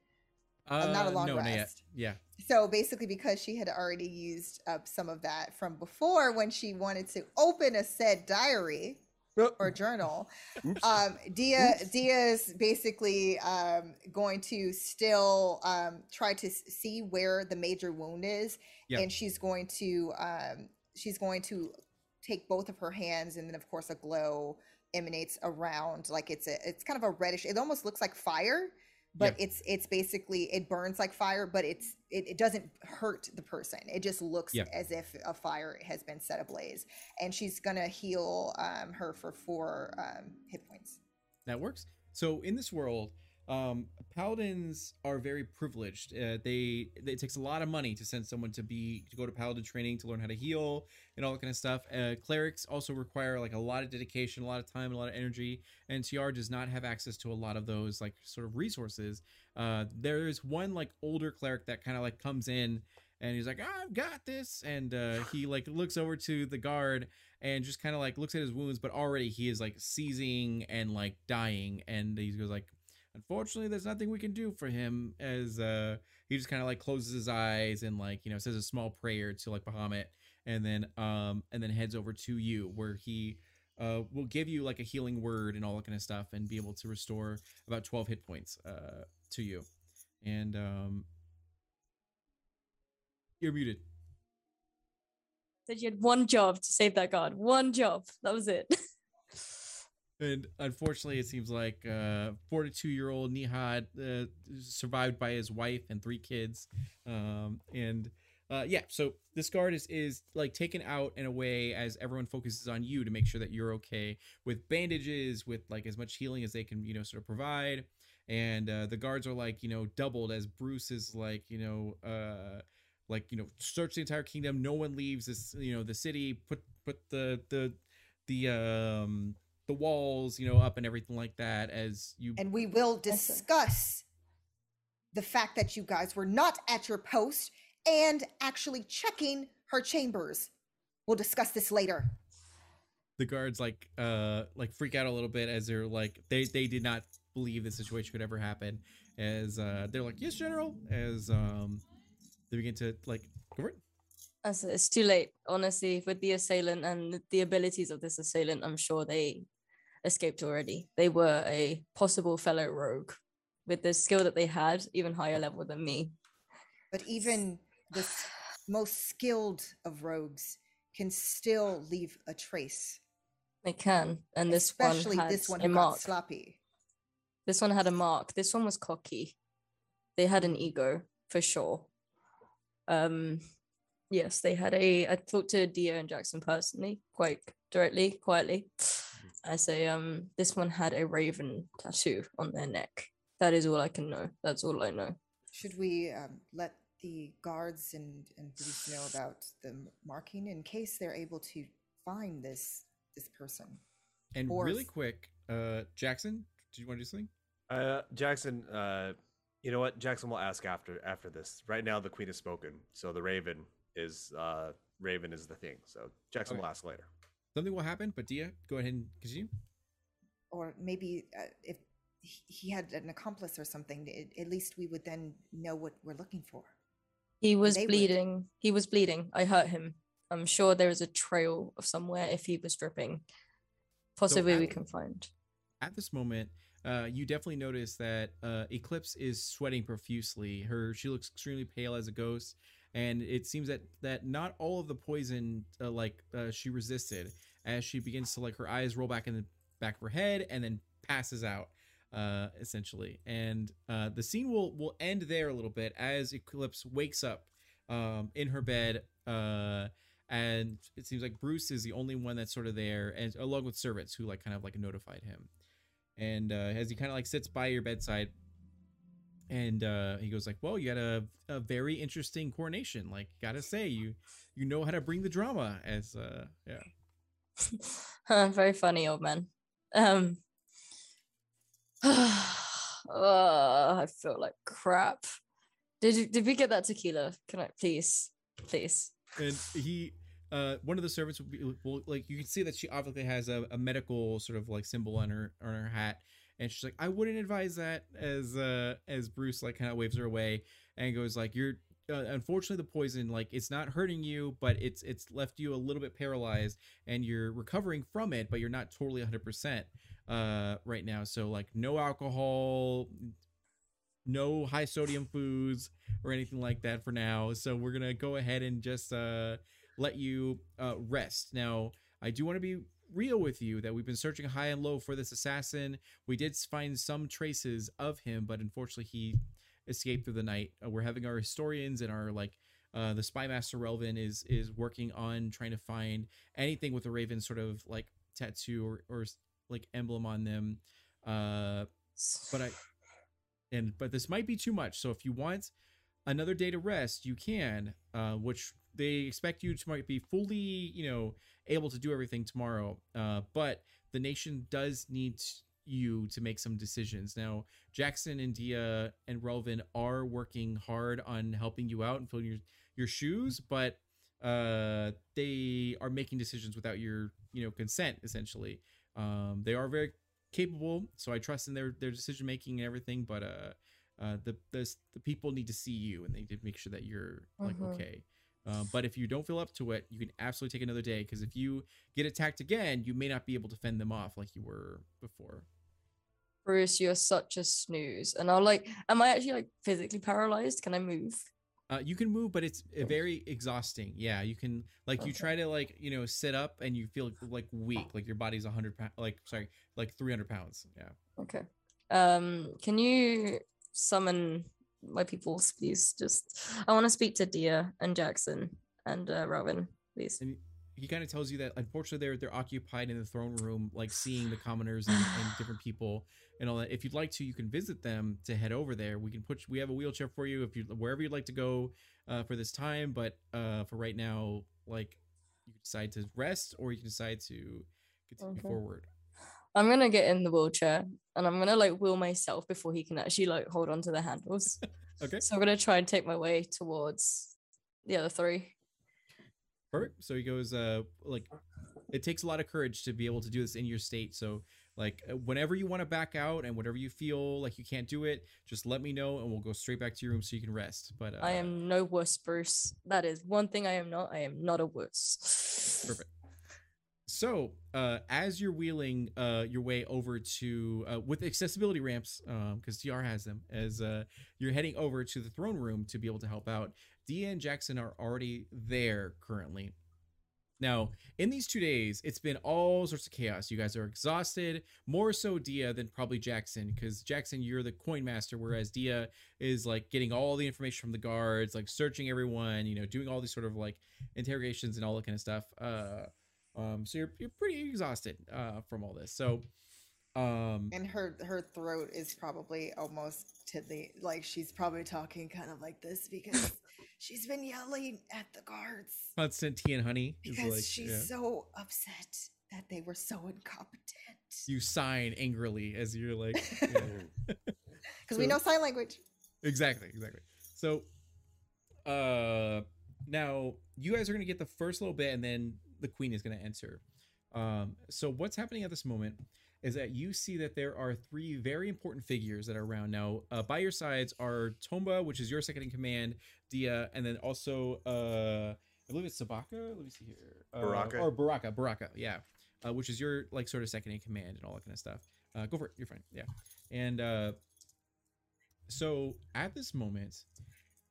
Uh, not a long no, rest. Yeah. So basically, because she had already used up some of that from before when she wanted to open a said diary or journal, um dia Oops. dia's basically um going to still um try to see where the major wound is Yeah. and she's going to um she's going to take both of her hands and then of course a glow emanates around like it's a it's kind of a reddish it almost looks like fire but it's it's basically it burns like fire but it's it, it doesn't hurt the person it just looks Yeah. as if a fire has been set ablaze and she's gonna heal um, her for four um, hit points. that works. So in this world, um, paladins are very privileged. Uh, they it takes a lot of money to send someone to be to go to paladin training to learn how to heal and all that kind of stuff. Uh, clerics also require like a lot of dedication, a lot of time, a lot of energy, and Tayyar does not have access to a lot of those like sort of resources. Uh, there is one like older cleric that kind of like comes in and he's like, "I've got this," and uh, he [SIGHS] like looks over to the guard and just kind of like looks at his wounds, but already he is like seizing and like dying, and he goes like, "Unfortunately, there's nothing we can do for him." As uh, he just kind of like closes his eyes and like you know says a small prayer to like Bahamut, and then um and then heads over to you where he uh will give you like a healing word and all that kind of stuff and be able to restore about 12 hit points uh to you and um you're muted Said you had one job to save that god. One job. That was it. [LAUGHS] And unfortunately, it seems like uh, 42 year old Nihad uh, survived by his wife and three kids. Um, and uh, yeah, so this guard is, is like taken out in a way as everyone focuses on you to make sure that you're okay with bandages, with like as much healing as they can, you know, sort of provide. And uh, the guards are like, you know, doubled as Bruce is like, you know, uh, like you know, search the entire kingdom. No one leaves this, you know, the city. Put put the the the um the walls, you know, up and everything like that as you And we will discuss the fact that you guys were not at your post and actually checking her chambers. We'll discuss this later. the guards like uh like freak out a little bit as they're like they they did not believe the situation could ever happen as uh they're like yes general as um they begin to like go for it it's too late, honestly, with the assailant and the abilities of this assailant, I'm sure they escaped already. They were a possible fellow rogue with the skill that they had, even higher level than me. But even [SIGHS] the most skilled of rogues can still leave a trace. They can. And this especially one had this one a mark. sloppy. This one had a mark. This one was cocky. They had an ego for sure. Um, yes, they had a. I talked to Dia and Jackson personally, quite directly, quietly. I say, um, this one had a raven tattoo on their neck. That is all I can know. That's all I know. Should we um, let the guards and, and police know about the marking in case they're able to find this this person? and Or really f- quick uh jackson do you want to do something Uh, Jackson, uh, you know what? Jackson will ask after after this. Right now, the queen has spoken, so the raven is uh, raven is the thing. So Jackson Okay. will ask later. Something will happen but dia go ahead and continue Or maybe uh, if he- he had an accomplice or something, a- at least we would then know what we're looking for. He was They would. bleeding. He was bleeding. I hurt him. I'm sure there is a trail of somewhere if he was dripping. Possibly we can find. at this moment uh you definitely notice that uh eclipse is sweating profusely her she looks extremely pale as a ghost and it seems that that not all of the poison uh, like uh, she resisted as she begins to like her eyes roll back in the back of her head and then passes out uh essentially. And uh the scene will will end there a little bit as eclipse wakes up um in her bed uh and it seems like bruce is the only one that's sort of there and along with servants who like kind of like notified him. And uh, as he kind of like sits by your bedside and uh, he goes like well you had a, a very interesting coronation. Like gotta say you you know how to bring the drama as uh yeah [LAUGHS] Very funny, old man. Um. [SIGHS] oh, I feel like crap. Did you, did we get that tequila? Can I please, please? and he uh one of the servants will, be, will like you can see that she obviously has a, a medical sort of like symbol on her on her hat and she's like i wouldn't advise that as uh as bruce like kind of waves her away and goes like you're uh, unfortunately the poison like it's not hurting you but it's it's left you a little bit paralyzed and you're recovering from it but you're not totally 100% uh right now. So like no alcohol no high sodium foods or anything like that for now. So we're gonna go ahead and just uh let you uh rest. Now i do want to be real with you that we've been searching high and low for this assassin. We did find some traces of him but unfortunately he escaped through the night uh, we're having our historians and our like uh the spy master relvin is is working on trying to find anything with a raven sort of like tattoo or, or like emblem on them uh but I [SIGHS] and but this might be too much. So if you want another day to rest, you can, uh, which they expect you to might be fully, you know, able to do everything tomorrow. Uh, but the nation does need you to make some decisions. Now, Jackson and Dia and Relvin are working hard on helping you out and filling your your shoes, but uh they are making decisions without your you know consent essentially um they are very capable so i trust in their their decision making and everything but uh uh the the, the people need to see you and they need to make sure that you're like Mhm. okay uh, but if you don't feel up to it you can absolutely take another day because if you get attacked again you may not be able to fend them off like you were before Bruce, you're such a snooze. And I'm like, am I actually like physically paralyzed? Can I move? Uh, you can move, but it's uh, very exhausting. Yeah, you can like you try to like you know sit up and you feel like weak, like your body's a hundred pounds, like sorry, like three hundred pounds. Yeah. Okay. Um, can you summon my peoples, please? Just I want to speak to Dia and Jackson and uh, Robin, please. And he kind of tells you that unfortunately they're they're occupied in the throne room, like seeing the commoners and, and [SIGHS] different people and all that. If you'd like to, you can visit them to head over there. We can put we have a wheelchair for you if you wherever you'd like to go uh, for this time. But uh, for right now, like you decide to rest or you can decide to continue Okay. forward. I'm gonna get in the wheelchair and I'm gonna like wheel myself before he can actually like hold on to the handles. [LAUGHS] Okay. So I'm gonna try and take my way towards the other three. Perfect. So he goes, uh, like, it takes a lot of courage to be able to do this in your state. So, like, uh, whenever you want to back out and whatever you feel like you can't do it, just let me know and we'll go straight back to your room so you can rest. But uh, I am no worse, Bruce. That is one thing I am not. I am not a worse. Perfect. So, uh, as you're wheeling uh, your way over to uh, with accessibility ramps, because Tayyar has them, as uh, you're heading over to the throne room to be able to help out, Dia and Jackson are already there currently. Now, in these two days, it's been all sorts of chaos. You guys are exhausted, more so Dia than probably Jackson, because Jackson, you're the coin master, whereas Dia is like getting all the information from the guards, like searching everyone, you know, doing all these sort of like interrogations and all that kind of stuff. Uh, um, so you're you're pretty exhausted uh from all this. So, um, And her her throat is probably almost to the like she's probably talking kind of like this because [LAUGHS] she's been yelling at the guards constant tea and honey because like she's yeah. so upset that they were so incompetent. you sign angrily as you're like yeah. [LAUGHS] [LAUGHS] Because we know sign language. exactly exactly so uh now you guys are gonna get the first little bit and then the queen is gonna enter. Um so what's happening at this moment is that you see that there are three very important figures that are around now. Uh, by your sides are tomba which is your second in command dia and then also uh i believe it's sabaka? Let me see here. Uh, Baraka. or baraka baraka yeah. Uh, which is your like sort of second in command and all that kind of stuff. Uh go for it. You're fine. Yeah. And uh so at this moment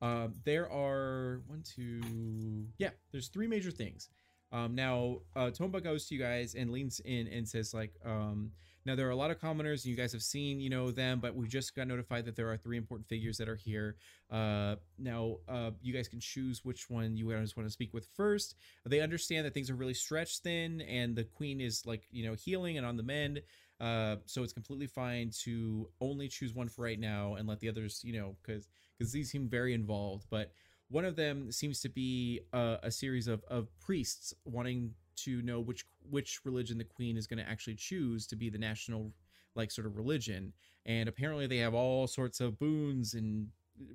um, there are one, two, yeah, there's three major things. Um, now, uh, Tomba goes to you guys and leans in and says, like, um, now there are a lot of commoners, and you guys have seen, you know, them, but we just got notified that there are three important figures that are here. Uh, now, uh, you guys can choose which one you guys want to speak with first. They understand that things are really stretched thin, and the queen is like, you know, healing and on the mend. Uh, so it's completely fine to only choose one for right now and let the others, you know, because because these seem very involved. But one of them seems to be uh, a series of, of priests wanting to know which which religion the queen is going to actually choose to be the national like sort of religion. And apparently they have all sorts of boons and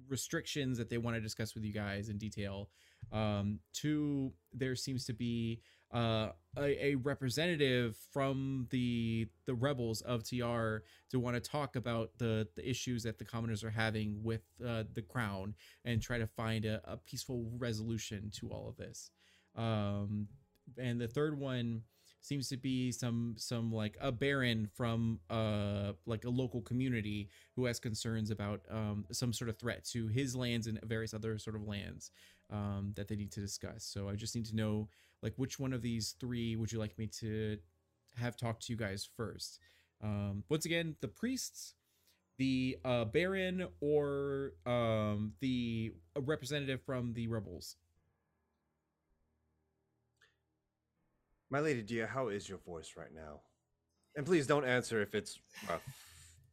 restrictions that they want to discuss with you guys in detail. Um, two, there seems to be uh, a, a representative from the the rebels of Tayyar to want to talk about the the issues that the commoners are having with uh, the crown and try to find a, a peaceful resolution to all of this. Um, and the third one seems to be some some like a baron from uh like a local community who has concerns about um some sort of threat to his lands and various other sort of lands um that they need to discuss so i just need to know like which one of these three would you like me to have talk to you guys first um once again the priests the uh baron or um the representative from the rebels My lady Dia, how is your voice right now? And please don't answer if it's rough.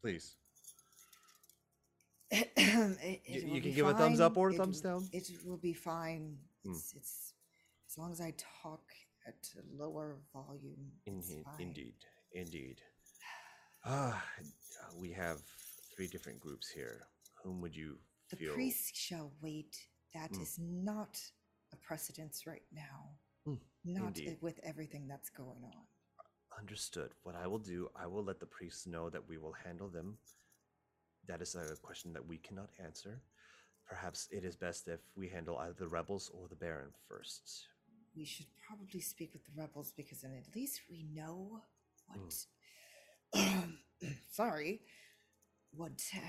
Please. [CLEARS THROAT] It- You- it you will can be give a thumbs up or a It thumbs will- down? It will be fine. Hmm. It's, it's as long as I talk at a lower volume. Indeed, indeed, indeed. Ah, we have three different groups here. Whom would you The feel? priest shall wait. That Hmm. is not a precedence right now. Hmm, Not indeed. with everything that's going on. Understood. What I will do, I will let the priests know that we will handle them. That is a question that we cannot answer. Perhaps it is best if we handle either the rebels or the Baron first. We should probably speak with the rebels because then at least we know what. Hmm. [CLEARS THROAT] sorry, what uh,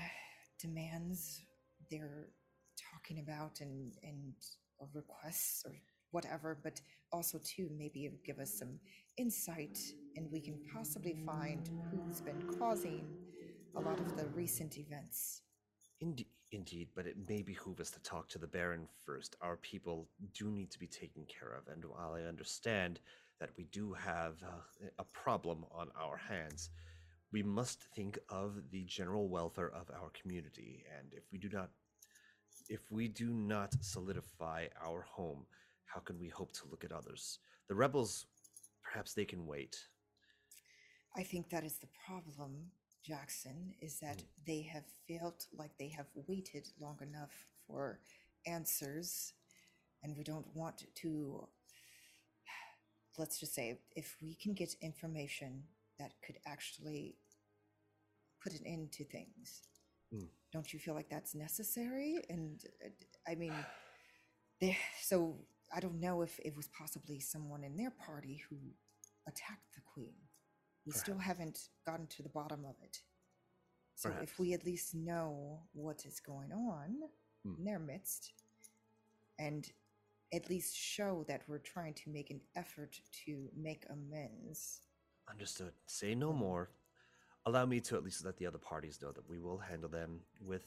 demands they're talking about and and or requests or whatever. But also too, maybe give us some insight, and we can possibly find who's been causing a lot of the recent events. Indeed, indeed, but it may behoove us to talk to the Baron first. Our people do need to be taken care of, and while I understand that we do have uh, a problem on our hands, we must think of the general welfare of our community. And if we do not, if we do not solidify our home, how can we hope to look at others? The rebels, perhaps they can wait. I think that is the problem, Jackson, is that Mm. they have felt like they have waited long enough for answers, and we don't want to. [SIGHS] Let's just say, if we can get information that could actually put an end to things, Mm. don't you feel like that's necessary? And uh, I mean, they, so I don't know if it was possibly someone in their party who attacked the queen. We still haven't gotten to the bottom of it. So Perhaps. if we at least know what is going on Hmm. in their midst, and at least show that we're trying to make an effort to make amends. Understood. Say no more. Allow me to at least let the other parties know that we will handle them with,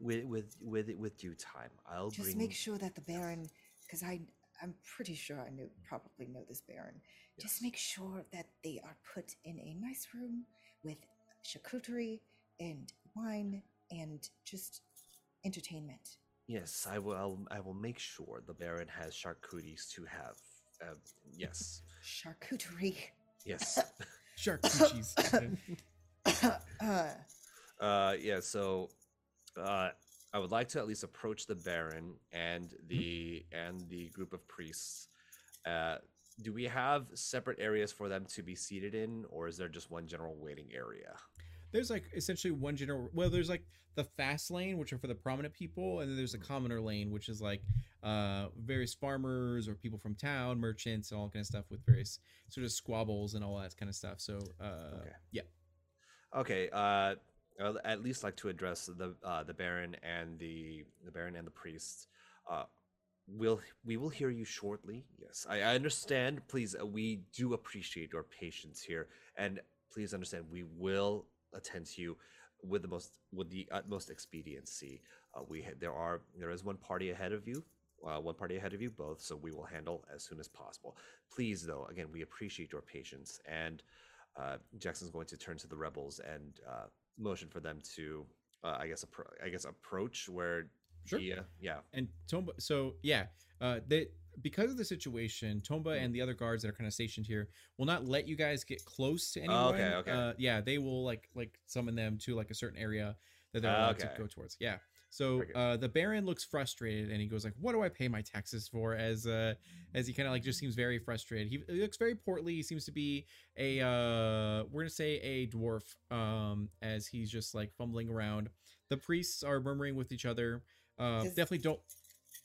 with, with, with, with due time. I'll Just bring. make sure that the Baron, because I, I'm pretty sure I know, probably know this Baron. Yes. Just make sure that they are put in a nice room with charcuterie and wine and just entertainment. Yes, I will. I'll, I will make sure the Baron has charcuteries to have. Uh, yes, Charcuterie. yes. [LAUGHS] Shark coochies. [LAUGHS] uh, uh, yeah. So, uh, I would like to at least approach the Baron and the and the group of priests. Uh, do we have separate areas for them to be seated in, or is there just one general waiting area? there's like essentially one general well there's like the fast lane which are for the prominent people and then there's a commoner lane which is like uh various farmers or people from town merchants and all kind of stuff with various sort of squabbles and all that kind of stuff so uh Okay. yeah Okay. Uh, I'd at least like to address the uh, the Baron and the the Baron and the priests. Uh, will we will hear you shortly? Yes, I, I understand. Please, uh, we do appreciate your patience here, and please understand we will attend to you with the most with the utmost expediency. Uh, we ha- there are there is one party ahead of you. Uh, one party ahead of you both, so we will handle as soon as possible. Please, though, again, we appreciate your patience, and uh, Jackson's going to turn to the rebels and uh, motion for them to, uh, I guess, appro- I guess, approach where. Sure. Yeah, yeah. and tomba so yeah uh they because of the situation tomba Mm. and the other guards that are kind of stationed here will not let you guys get close to anyone Oh, okay, okay. uh yeah they will like like summon them to like a certain area that they're Ah, allowed to okay. go towards yeah so uh the baron looks frustrated and he goes like what do i pay my taxes for as uh as he kind of like just seems very frustrated he, he looks very portly he seems to be a uh we're gonna say a dwarf um as he's just like fumbling around the priests are murmuring with each other uh Does- definitely don't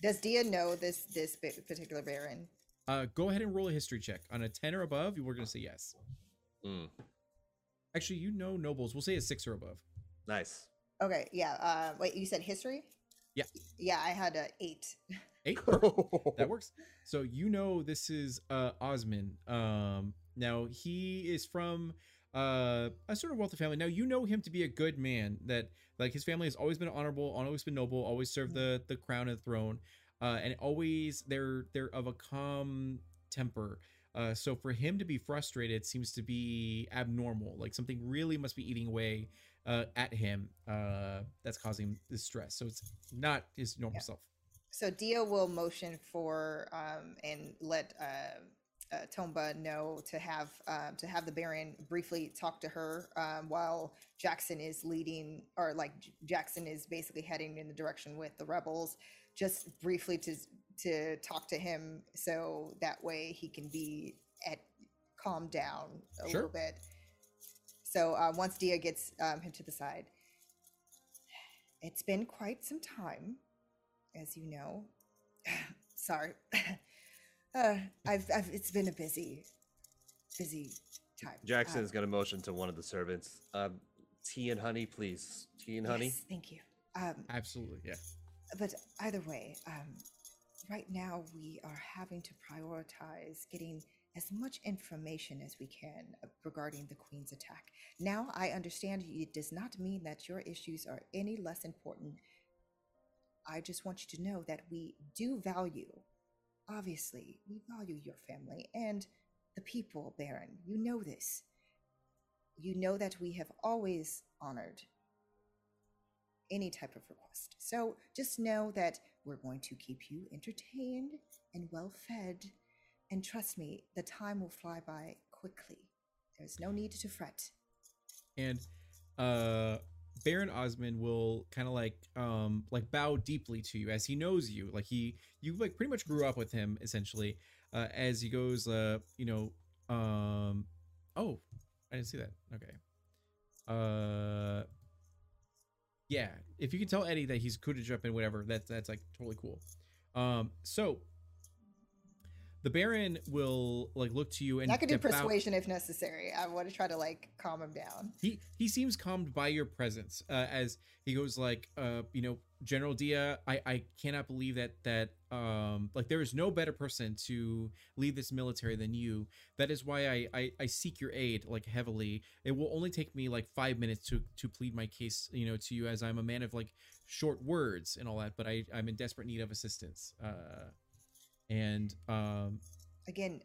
does Dia know this this particular Baron? Uh, go ahead and roll a history check. On a 10 or above, you were going to say yes. Mm, Actually, you know nobles. We'll say a 6 or above. nice. Okay, yeah. Uh, wait, you said history? Yeah. Yeah, I had a eight. 8? [LAUGHS] that works. So you know this is uh Osman. Um now he is from uh a sort of wealthy family. Now you know him to be a good man that like his family has always been honorable, always been noble, always served the the crown and the throne. Uh and always they're they're of a calm temper. Uh so for him to be frustrated seems to be abnormal. Like something really must be eating away uh at him uh that's causing this stress. So it's not his normal Yeah. self. So Dia will motion for um, and let uh, uh, Tomba know to have um, to have the Baron briefly talk to her um, while Jackson is leading, or like J- Jackson is basically heading in the direction with the rebels. Just briefly to to talk to him, so that way he can be at calm down a Sure. little bit. So uh, once Dia gets um, him to the side, it's been quite some time as you know. [SIGHS] Sorry. [SIGHS] uh, I've, I've, it's been a busy, busy time. Jackson's Um, gonna motion to one of the servants. Um, tea and honey, please. Tea and honey. yes, thank you. Um, Absolutely, yeah. but either way, um, right now we are having to prioritize getting as much information as we can uh, regarding the Queen's attack. Now, I understand it does not mean that your issues are any less important. I just want you to know that we do value, obviously, we value your family and the people, Baron. You know this. You know that we have always honored any type of request. So just know that we're going to keep you entertained and well fed. And trust me, the time will fly by quickly. There's no need to fret. and uh baron osmond will kind of like um like bow deeply to you as he knows you like he you like pretty much grew up with him essentially uh as he goes uh you know um oh i didn't see that okay uh yeah if you can tell eddie that he's cool to jump in whatever that's that's like totally cool um so the baron will like look to you and I could do persuasion if necessary. I want to try to like calm him down. he he seems calmed by your presence uh, as he goes like uh you know general dia i i cannot believe that that um like there is no better person to lead this military than you that is why i i, I seek your aid like heavily it will only take me like five minutes to to plead my case you know to you as i'm a man of like short words and all that but i i'm in desperate need of assistance uh and um Again,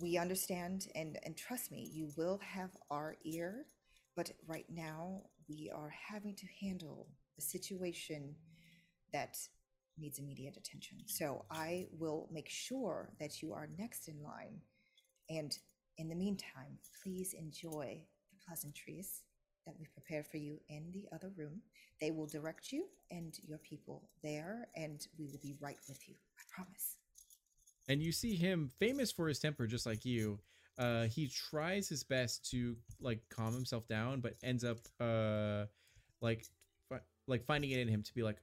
we understand and and trust me, you will have our ear. But right now, we are having to handle a situation that needs immediate attention. So I will make sure that you are next in line. And in the meantime, please enjoy the pleasantries that we've prepared for you in the other room. They will direct you and your people there, and we will be right with you. Promise. and you see him famous for his temper just like you uh he tries his best to like calm himself down but ends up uh like fi- like finding it in him to be like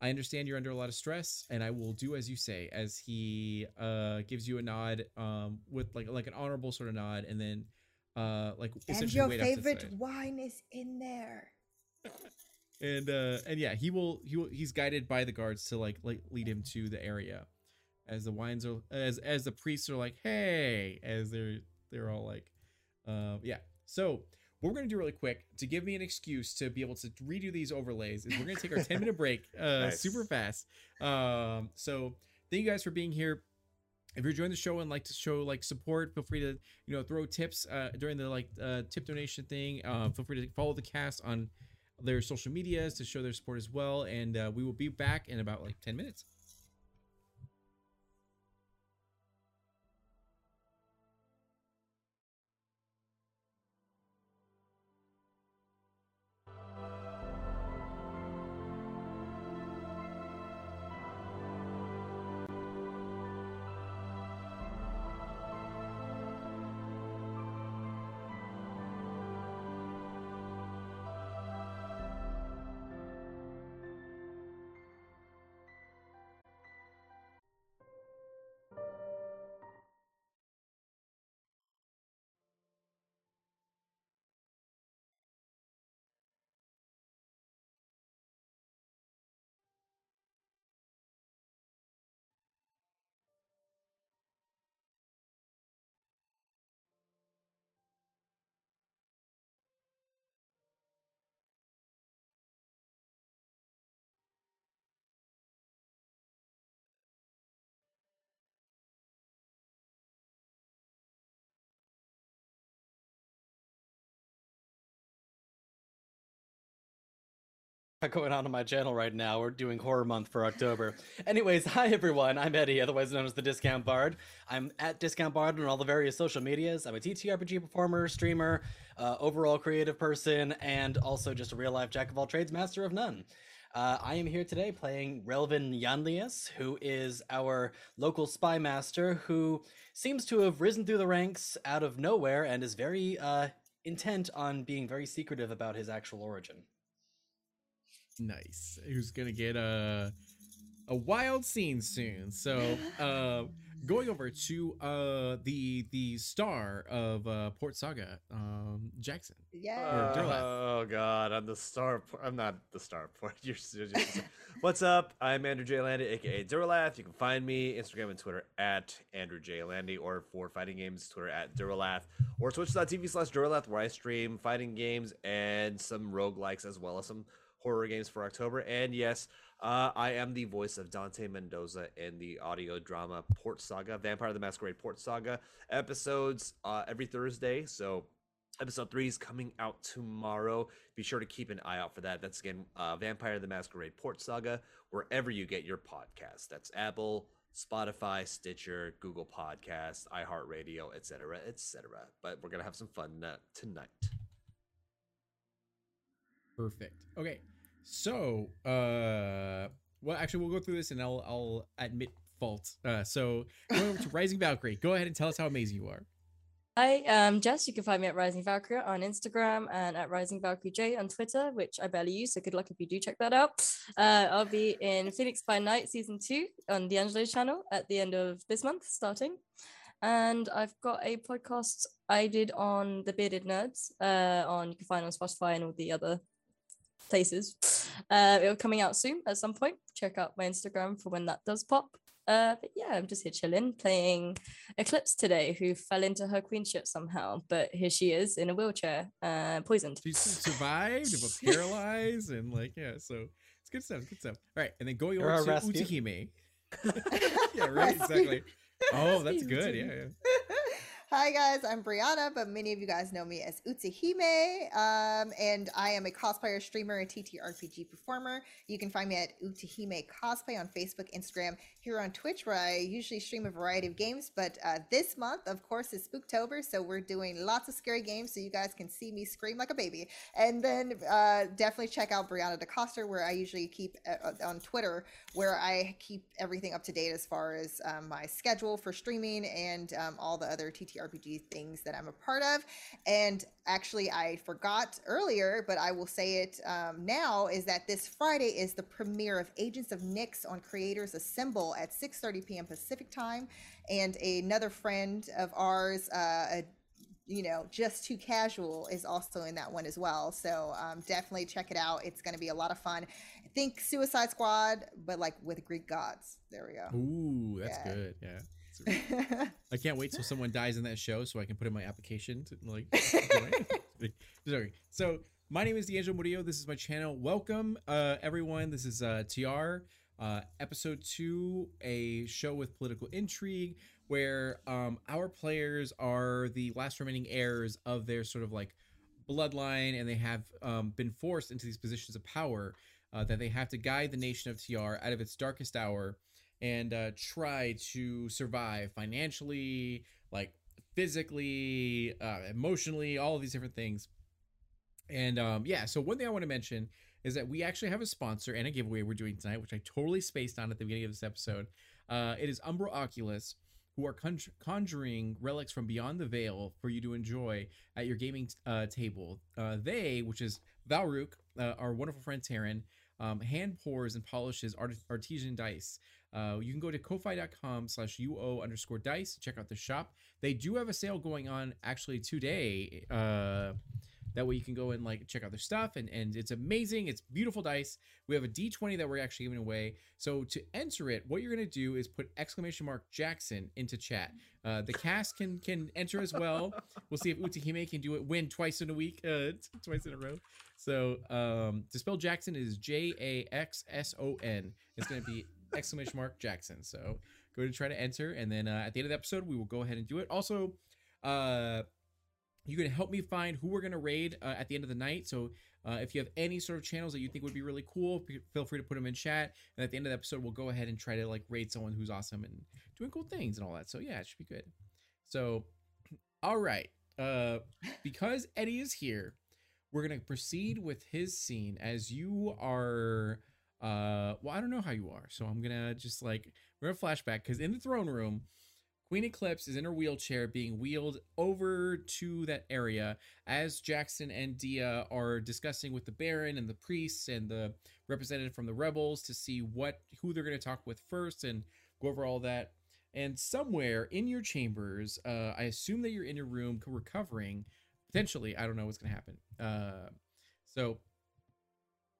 i understand you're under a lot of stress and i will do as you say as he uh gives you a nod um with like like an honorable sort of nod and then uh like And your wait up to the favorite wine is in there. and uh and yeah he will he will he's guided by the guards to like like lead him to the area as the wines are as as the priests are like hey as they're they're all like uh yeah. So what we're gonna do really quick to give me an excuse to be able to redo these overlays is we're gonna take our 10 minute break [LAUGHS] uh Nice. super fast. Um so thank you guys for being here. If you're enjoying the show and like to show like support feel free to you know throw tips uh during the like uh tip donation thing. Uh feel free to follow the cast on their social medias to show their support as well. And uh, we will be back in about like 10 minutes going on on my channel right now. We're doing horror month for October. Anyways, [LAUGHS] hi everyone. I'm Eddie, otherwise known as the Discount Bard. I'm at Discount Bard on all the various social medias. I'm a TTRPG performer, streamer, uh, overall creative person, and also just a real life jack of all trades, master of none. Uh, I am here today playing Relvin Yanlius, who is our local spy master who seems to have risen through the ranks out of nowhere and is very uh, intent on being very secretive about his actual origin. Nice who's gonna get a a wild scene soon so [LAUGHS] uh going over to uh the the star of uh port saga um jackson Yeah. Duralath. Oh god, I'm the star. po- I'm not the star point. [LAUGHS] You're, you're just- What's up? I'm Andrew J. Landy, aka Duralath. You can find me Instagram and Twitter at Andrew J. Landy, or for fighting games, Twitter at Duralath, or Twitch.tv slash Duralath, where I stream fighting games and some roguelikes as well as some horror games for October. And yes, uh, I am the voice of Dante Mendoza in the audio drama Port Saga, Vampire the Masquerade Port Saga episodes uh, every Thursday. So episode three is coming out tomorrow. Be sure to keep an eye out for that. That's again uh, Vampire the Masquerade Port Saga, wherever you get your podcast. That's Apple, Spotify, Stitcher, Google Podcasts, iHeartRadio, etc., etc. But we're gonna have some fun uh, tonight. Perfect. Okay. So, uh, well, actually, we'll go through this and I'll I'll admit fault. Uh, so going over to [LAUGHS] Rising Valkyrie. Go ahead and tell us how amazing you are. Hi, um, Jess. You can find me at Rising Valkyrie on Instagram and at Rising Valkyrie J on Twitter, which I barely use. So good luck if you do check that out. Uh, I'll be in Phoenix by Night season two on D'Angelo's channel at the end of this month, starting. And I've got a podcast I did on the Bearded Nerds uh, on you can find on Spotify and all the other places. Uh, it'll coming out soon at some point. Check out my Instagram for when that does pop. Uh, but yeah, I'm just here chilling, playing Eclipse today, who fell into her queenship somehow, but here she is in a wheelchair, uh, poisoned. She survived, but paralyzed, and like yeah. So it's good stuff. Good stuff. All right, and then going You're over to rescue. Utahime. [LAUGHS] [LAUGHS] yeah, right. Exactly. [LAUGHS] Oh, that's good. Yeah, yeah. Hi guys, I'm Brianna, but many of you guys know me as Utahime, um, and I am a cosplayer, streamer, and TTRPG performer. You can find me at Utahime Cosplay on Facebook, Instagram, here on Twitch, where I usually stream a variety of games. But uh, this month, of course, is Spooktober, so we're doing lots of scary games, so you guys can see me scream like a baby. And then uh, definitely check out Brianna DeCoster, where I usually keep uh, on Twitter, where I keep everything up to date as far as um, my schedule for streaming and um, all the other TTRPG things that I'm a part of. And actually, I forgot earlier, but I will say it um, now: is that this Friday is the premiere of Agents of Nyx on Creators Assemble at 6:30 p.m. Pacific time, and another friend of ours. Uh, a you know, just too casual is also in that one as well. So um, definitely check it out. It's going to be a lot of fun. Think Suicide Squad, but like with Greek gods. There we go. Ooh, that's Yeah. good. Yeah. I can't wait till someone dies in that show so I can put in my application to like. [LAUGHS] Sorry. So my name is D'Angelo Murillo. This is my channel. Welcome, uh, everyone. This is uh, Tayyar, uh, episode two, a show with political intrigue where um, our players are the last remaining heirs of their sort of like bloodline, and they have um, been forced into these positions of power uh, that they have to guide the nation of Tayyar out of its darkest hour and uh, try to survive financially, like physically, uh, emotionally, all of these different things. And um, yeah, so one thing I want to mention is that we actually have a sponsor and a giveaway we're doing tonight, which I totally spaced on at the beginning of this episode. Uh, it is Umbra Oculus, who are conj- conjuring relics from beyond the veil for you to enjoy at your gaming uh, table. Uh, they, which is Valruk, uh, our wonderful friend Taryn, um, hand pours and polishes art- artesian dice. Uh, you can go to ko-fi.com slash uo underscore dice check out the shop. They do have a sale going on actually today uh, that way you can go and like check out their stuff and, and it's amazing. It's beautiful dice. We have a d20 that we're actually giving away. So to enter it what you're going to do is put exclamation mark jackson into chat. Uh, the cast can can enter as well. We'll see if utahime can do it win twice in a week uh, twice in a row. So um, to spell Jackson is J A X S O N. It's going to be exclamation mark Jackson. So go to try to enter, and then uh, at the end of the episode, we will go ahead and do it. Also, uh, you can help me find who we're going to raid uh, at the end of the night. So uh, if you have any sort of channels that you think would be really cool, feel free to put them in chat. And at the end of the episode, we'll go ahead and try to like raid someone who's awesome and doing cool things and all that. So yeah, it should be good. So, [CLEARS THROAT] all right. Uh, because Eddie is here, we're gonna proceed with his scene as you are uh well i don't know how you are so i'm gonna just like we're gonna flashback because in the throne room queen eclipse is in her wheelchair being wheeled over to that area as jackson and dia are discussing with the baron and the priests and the representative from the rebels to see what who they're gonna talk with first and go over all that. And somewhere in your chambers uh i assume that you're in your room recovering potentially i don't know what's going to happen. Uh so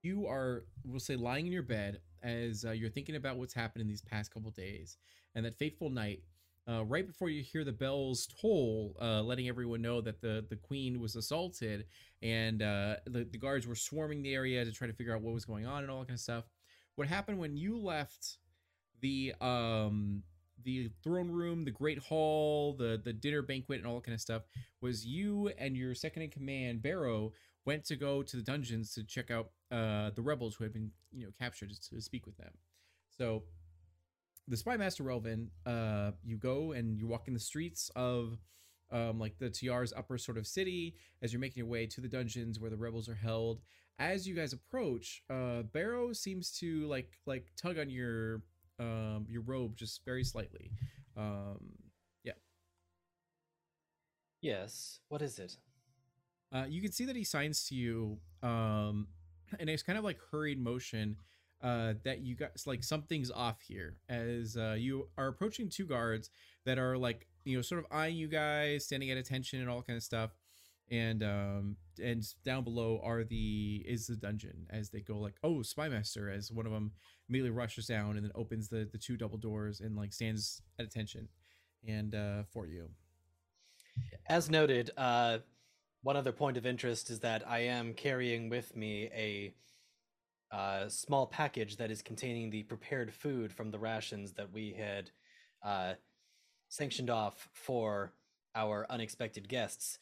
you are we'll say lying in your bed as uh, you're thinking about what's happened in these past couple days. And that fateful night uh, right before you hear the bells toll uh, letting everyone know that the the queen was assaulted and uh, the, the guards were swarming the area to try to figure out what was going on and all that kind of stuff what happened when you left the um the throne room the great hall the the dinner banquet and all that kind of stuff was you and your second in command barrow went to go to the dungeons to check out uh the rebels who had been you know captured to speak with them so the spy master Relvin, uh, you go and you walk in the streets of um, like the Tayyar's upper sort of city as you're making your way to the dungeons where the rebels are held. As you guys approach, uh, Barrow seems to like like tug on your um, your robe just very slightly. Um, yeah. Yes. What is it? Uh, you can see that he signs to you, um, and it's kind of like hurried motion. Uh, that you guys like something's off here as uh, you are approaching two guards that are like you know sort of eyeing you guys, standing at attention and all kind of stuff. And um, and down below are the is the dungeon as they go like oh spymaster as one of them immediately rushes down and then opens the the two double doors and like stands at attention and uh, for you. As noted, uh, one other point of interest is that I am carrying with me a uh, small package that is containing the prepared food from the rations that we had uh, sanctioned off for our unexpected guests,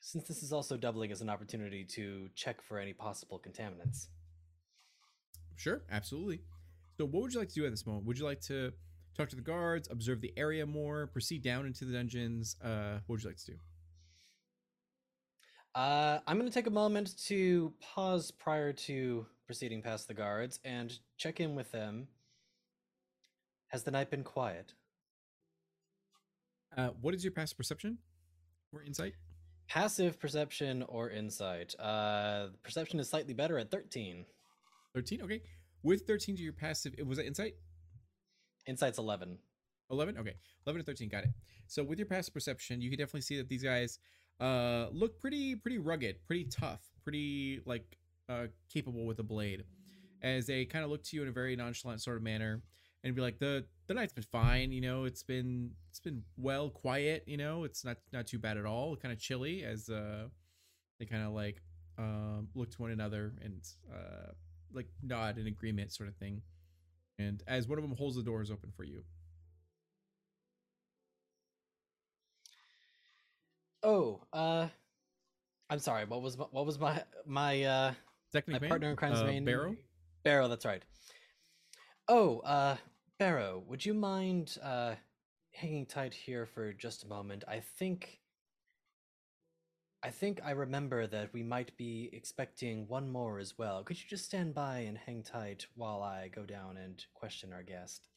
since this is also doubling as an opportunity to check for any possible contaminants. Sure, absolutely. So, what would you like to do at this moment? Would you like to talk to the guards, observe the area more, proceed down into the dungeons? Uh, what would you like to do? Uh, I'm going to take a moment to pause prior to proceeding past the guards and check in with them. Has the night been quiet? Uh, what is your past perception or insight? Passive perception or insight? Uh, perception is slightly better at 13. 13, okay. With 13 to your passive, was that insight? Insight's 11. 11 okay 11 to 13 got it so with your passive perception you can definitely see that these guys uh look pretty pretty rugged pretty tough pretty like uh capable with a blade. As they kind of look to you in a very nonchalant sort of manner and be like the the night's been fine you know it's been it's been well quiet you know it's not not too bad at all kind of chilly as uh they kind of like um look to one another and uh like nod in agreement sort of thing. And as one of them holds the doors open for you Oh, uh, I'm sorry. What was my, what was my my uh Second my partner in crime's Uh, name? Barrow? Barrow, that's right. Oh, uh, Barrow, would you mind uh hanging tight here for just a moment? I think I think I remember that we might be expecting one more as well. Could you just stand by and hang tight while I go down and question our guest?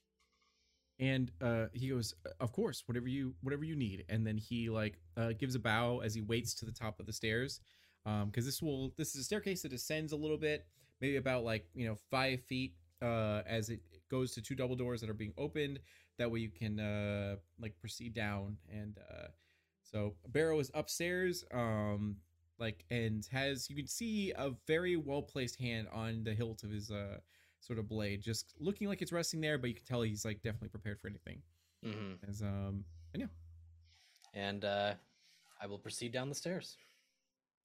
And uh he goes of course whatever you whatever you need. And then he like uh gives a bow as he waits to the top of the stairs um because this will this is a staircase that descends a little bit maybe about like you know five feet uh as it goes to two double doors that are being opened. That way you can uh like proceed down and uh so barrow is upstairs um like and has you can see a very well placed hand on the hilt of his uh sort of blade, just looking like it's resting there, but you can tell he's like definitely prepared for anything. Mm-hmm. As um, and yeah, And uh, I will proceed down the stairs.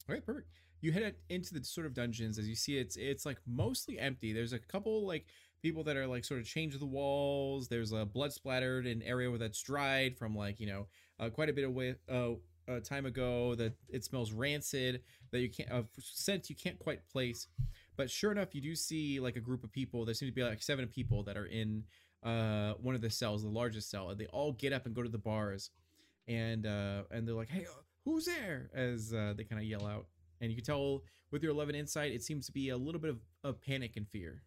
okay, perfect. You head into the sort of dungeons as you see it's it's like mostly empty. There's a couple like people that are like sort of changed the walls. There's a blood splattered an area where that's dried from like you know uh, quite a bit of way uh, uh, time ago. That it smells rancid. That you can't uh, scent you can't quite place. But sure enough, you do see like a group of people. There seem to be like seven people that are in uh one of the cells, the largest cell, and they all get up and go to the bars, and uh and they're like, "Hey, uh, who's there?" As uh, they kind of yell out, and you can tell with your eleven insight, it seems to be a little bit of, of panic and fear.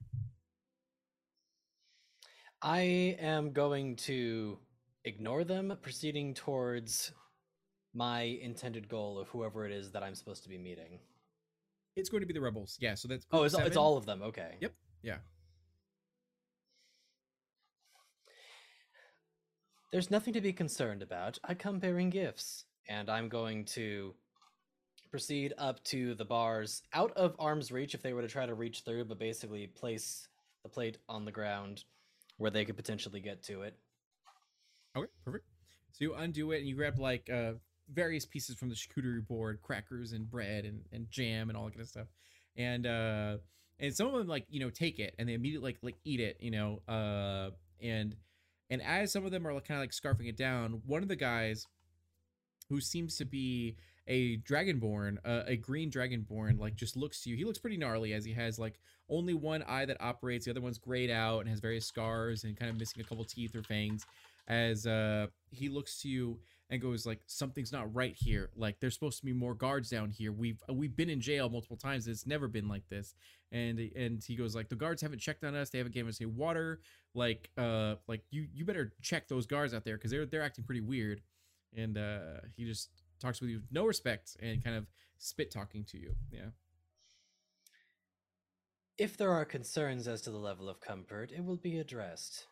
I am going to ignore them, proceeding towards my intended goal of whoever it is that I'm supposed to be meeting. It's going to be the rebels, yeah. So that's Oh, it's, it's all of them. Okay. Yep. Yeah. There's nothing to be concerned about. I come bearing gifts, and I'm going to proceed up to the bars out of arm's reach if they were to try to reach through, but basically place the plate on the ground where they could potentially get to it. Okay, perfect. So you undo it and you grab like uh various pieces from the charcuterie board, crackers and bread and, and jam and all that kind of stuff. And uh and some of them like, you know, take it and they immediately like like eat it, you know, uh and and as some of them are kind of like scarfing it down, one of the guys who seems to be a dragonborn, uh, a green dragonborn, like just looks to you. He looks pretty gnarly as he has like only one eye that operates, the other one's grayed out and has various scars and kind of missing a couple teeth or fangs. As uh, he looks to you and goes like, "Something's not right here. Like there's supposed to be more guards down here. We've we've been in jail multiple times. It's never been like this." And and he goes like, "The guards haven't checked on us. They haven't given us any water. Like uh like you you better check those guards out there because they're they're acting pretty weird." And uh, he just talks with you no respect and kind of spit talking to you. Yeah. If there are concerns as to the level of comfort, it will be addressed.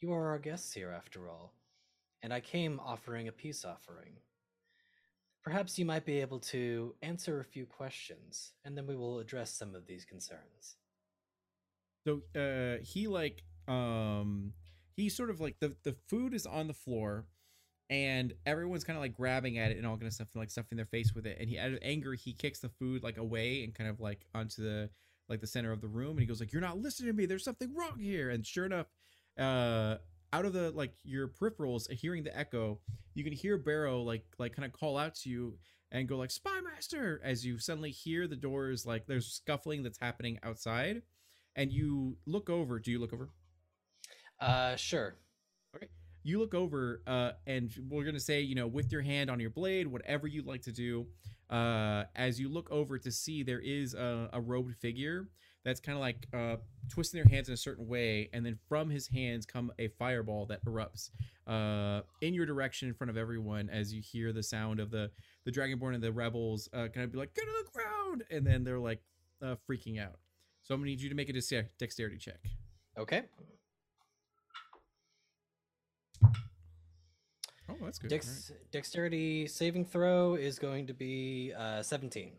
You are our guests here, after all, and I came offering a peace offering. Perhaps you might be able to answer a few questions, and then we will address some of these concerns. So uh he like um he sort of like the the food is on the floor and everyone's kind of like grabbing at it and all kind of stuff and like stuffing their face with it and he out of anger he kicks the food like away and kind of like onto the like the center of the room and he goes like you're not listening to me there's something wrong here and sure enough uh out of the like your peripherals hearing the echo you can hear barrow like like kind of call out to you and go like spy master! as you suddenly hear the doors like there's scuffling that's happening outside and you look over. Do you look over? Uh, sure. okay. You look over uh, and we're to say you know with your hand on your blade whatever you'd like to do uh, as you look over to see there is a, a robed figure that's kind of like uh, twisting their hands in a certain way and then from his hands come a fireball that erupts uh, in your direction in front of everyone as you hear the sound of the the dragonborn and the rebels uh, kind of be like get to the ground and then they're like uh, freaking out so i'm gonna need you to make a dex- dexterity check Okay. oh that's good Dex- Dexterity saving throw is going to be uh, 17.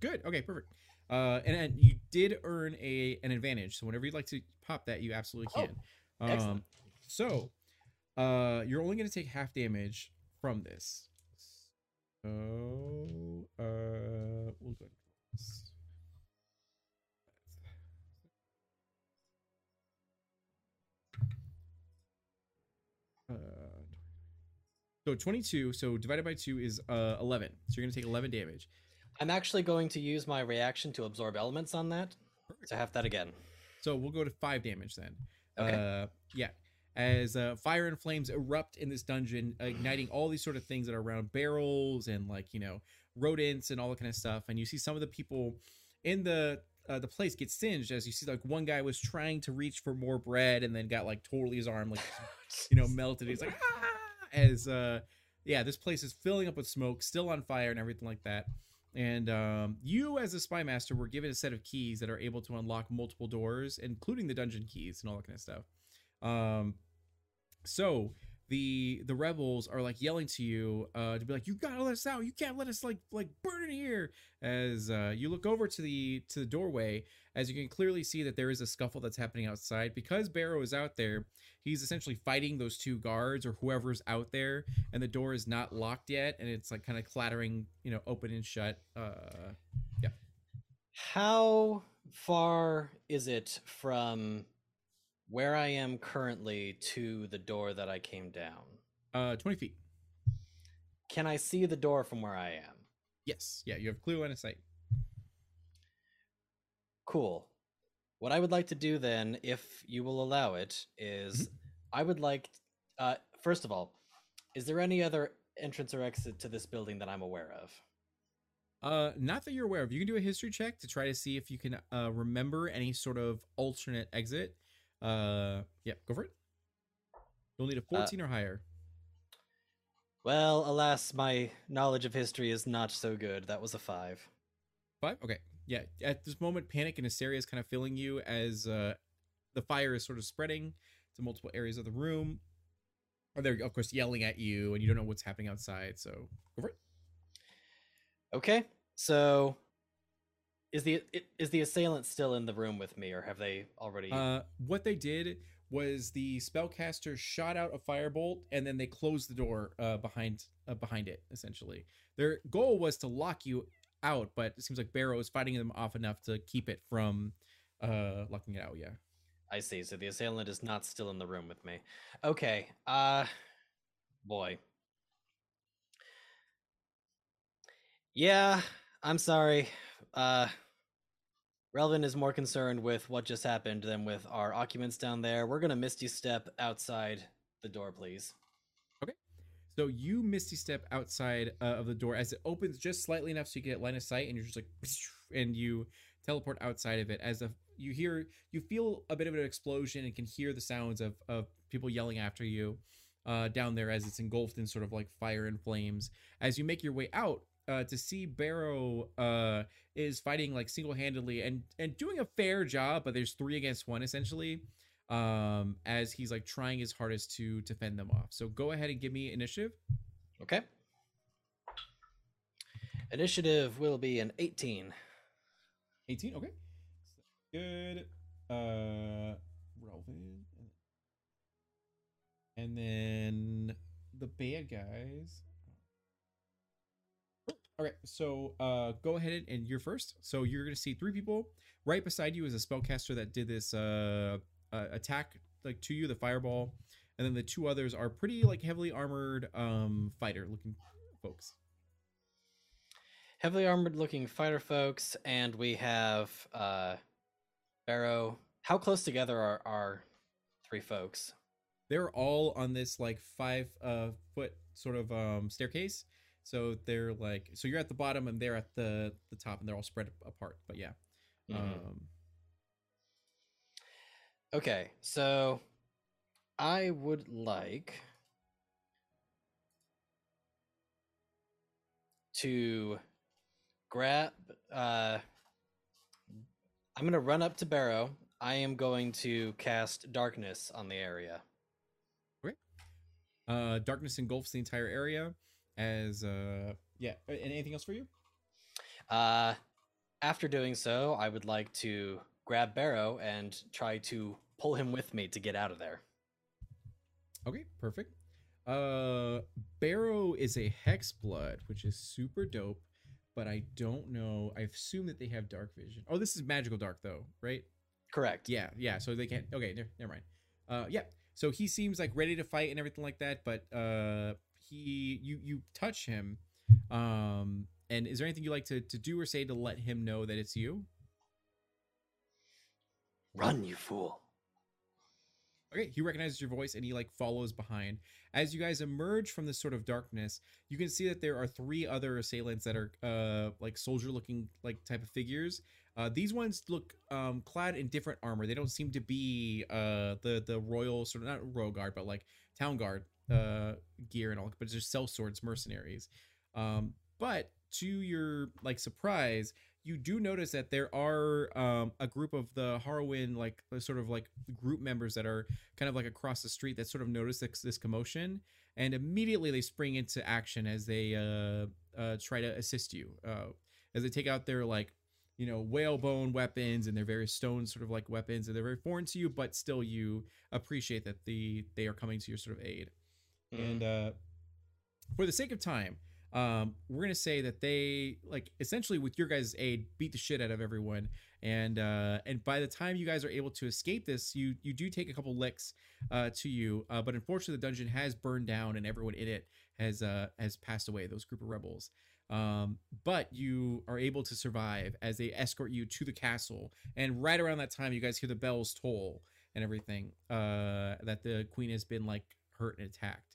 Good. Okay, perfect. Uh, and, and you did earn a an advantage. So whenever you'd like to pop that, you absolutely Oh, can. um, so, uh, you're only going to take half damage from this. So, uh, we'll go. Uh, so 22. So divided by two is uh 11. So you're gonna take 11 damage. I'm actually going to use my reaction to absorb elements on that. to have that again. So we'll go to five damage then. Okay. Uh, yeah. As uh, fire and flames erupt in this dungeon, igniting all these sort of things that are around barrels and like you know rodents and all that kind of stuff. And you see some of the people in the uh, the place get singed as you see like one guy was trying to reach for more bread and then got like totally his arm like [LAUGHS] you know melted. He's like ah! as uh yeah this place is filling up with smoke, still on fire and everything like that. And um, you, as a spy master, were given a set of keys that are able to unlock multiple doors, including the dungeon keys and all that kind of stuff. Um, so the the rebels are like yelling to you uh, to be like, "You gotta let us out! You can't let us like like burn in here!" As uh, you look over to the to the doorway, as you can clearly see that there is a scuffle that's happening outside because Barrow is out there. He's essentially fighting those two guards or whoever's out there, and the door is not locked yet, and it's like kind of clattering, you know, open and shut. Uh, yeah. How far is it from where I am currently to the door that I came down? uh, twenty feet. Can I see the door from where I am? Yes, yeah, you have clue and a sight. Cool. What I would like to do then, if you will allow it, is I would like, uh, first of all, is there any other entrance or exit to this building that I'm aware of? Uh, not that you're aware of. You can do a history check to try to see if you can uh, remember any sort of alternate exit. Uh, yeah, go for it. You'll need a 14 or higher. Well, alas, my knowledge of history is not so good. That was a five. Five. Okay. Yeah. At this moment, panic and hysteria is kind of filling you as uh, the fire is sort of spreading to multiple areas of the room. Or they're of course yelling at you, and you don't know what's happening outside. So go for it. Okay, so is the is the assailant still in the room with me, or have they already? Uh, what they did was the spellcaster shot out a firebolt and then they closed the door uh, behind uh, behind it. Essentially, their goal was to lock you out, but it seems like Barrow is fighting them off enough to keep it from uh, locking it out. Yeah. I see. So the assailant is not still in the room with me. Okay. Uh boy. Yeah, I'm sorry. Uh, Relvin is more concerned with what just happened than with our occupants down there. We're gonna misty step outside the door, please. Okay. So you misty step outside uh, of the door as it opens just slightly enough so you get line of sight, and you're just like, [LAUGHS] and you teleport outside of it. As a you hear, you feel a bit of an explosion and can hear the sounds of of people yelling after you uh, down there as it's engulfed in sort of like fire and flames. As you make your way out uh, to see Barrow uh, is fighting like single handedly and and doing a fair job, but there's three against one essentially um as he's like trying his hardest to to fend them off. So go ahead and give me initiative. Okay. Initiative will be an 18. 18 okay. Good. Uh Relvin and then the bad guys okay so uh go ahead and you're first so you're gonna see three people right beside you is a spellcaster that did this uh, uh attack like to you the fireball and then the two others are pretty like heavily armored um fighter looking folks Heavily armored looking fighter folks, and we have uh Barrow. How close together are our three folks? they're all on this like five uh foot sort of um staircase so they're like so you're at the bottom and they're at the the top and they're all spread apart but yeah Mhm. um Okay, so I would like to grab uh I'm going to run up to Barrow. I am going to cast darkness on the area. uh darkness engulfs the entire area as uh yeah anything else for you Uh after doing so, I would like to grab Barrow and try to pull him with me to get out of there. okay perfect uh barrow is a hex blood which is super dope but i don't know i assume that they have dark vision oh this is magical dark though right Correct. Yeah, yeah. So they can't. Okay, never, never mind. Uh, yeah. So he seems like ready to fight and everything like that, but uh, he you you touch him. Um, and is there anything you like to to do or say to let him know that it's you? Run, you fool. Okay, he recognizes your voice and he like follows behind. As you guys emerge from this sort of darkness, you can see that there are three other assailants that are uh like soldier looking like type of figures. Uh these ones look um clad in different armor. They don't seem to be uh the the royal sort of not royal guard but like town guard uh gear and all but it's just sellswords mercenaries. Um but to your like surprise, you do notice that there are um, a group of the Harwin like sort of like group members that are kind of like across the street that sort of notice this, this commotion and immediately they spring into action as they uh, uh, try to assist you uh, as they take out their like you know whalebone weapons and their various stone sort of like weapons and they're very foreign to you but still you appreciate that the they are coming to your sort of aid and uh, for the sake of time um, we're gonna say that they like essentially with your guys' aid beat the shit out of everyone. And uh and by the time you guys are able to escape this you you do take a couple licks uh to you. Uh but unfortunately the dungeon has burned down and everyone in it has uh has passed away those group of rebels. Um but you are able to survive as they escort you to the castle. And right around that time you guys hear the bells toll and everything uh that the queen has been like hurt and attacked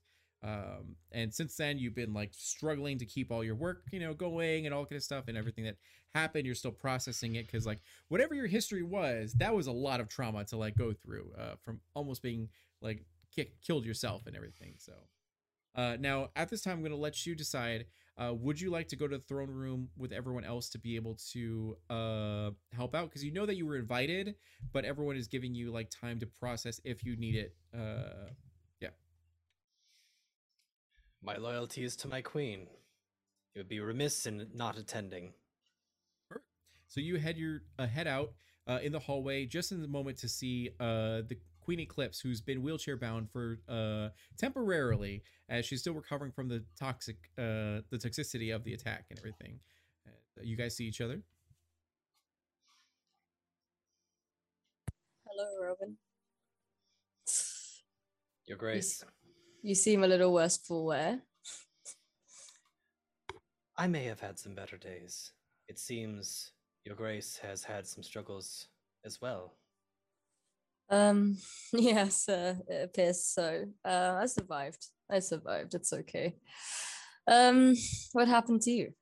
um and since then you've been like struggling to keep all your work you know going and all kind of stuff and everything that happened. You're still processing it because like whatever your history was that was a lot of trauma to like go through uh from almost being like kick, killed yourself and everything so. Uh now at this time i'm going to let you decide uh would you like to go to the throne room with everyone else to be able to uh help out? Because you know that you were invited but everyone is giving you like time to process if you need it uh My loyalty is to my queen. It would be remiss in not attending. So you head your uh, head out uh, in the hallway just in the moment to see uh, the Queen Eclipse, who's been wheelchair bound for uh, temporarily, as she's still recovering from the toxic, uh, the toxicity of the attack and everything. Uh, you guys see each other. Hello, Robin. Your Grace. You seem a little worse for wear. I may have had some better days. It seems your grace has had some struggles as well. Um, [LAUGHS] yes, uh, it appears so. Uh, I survived. I survived. It's okay. Um, what happened to you?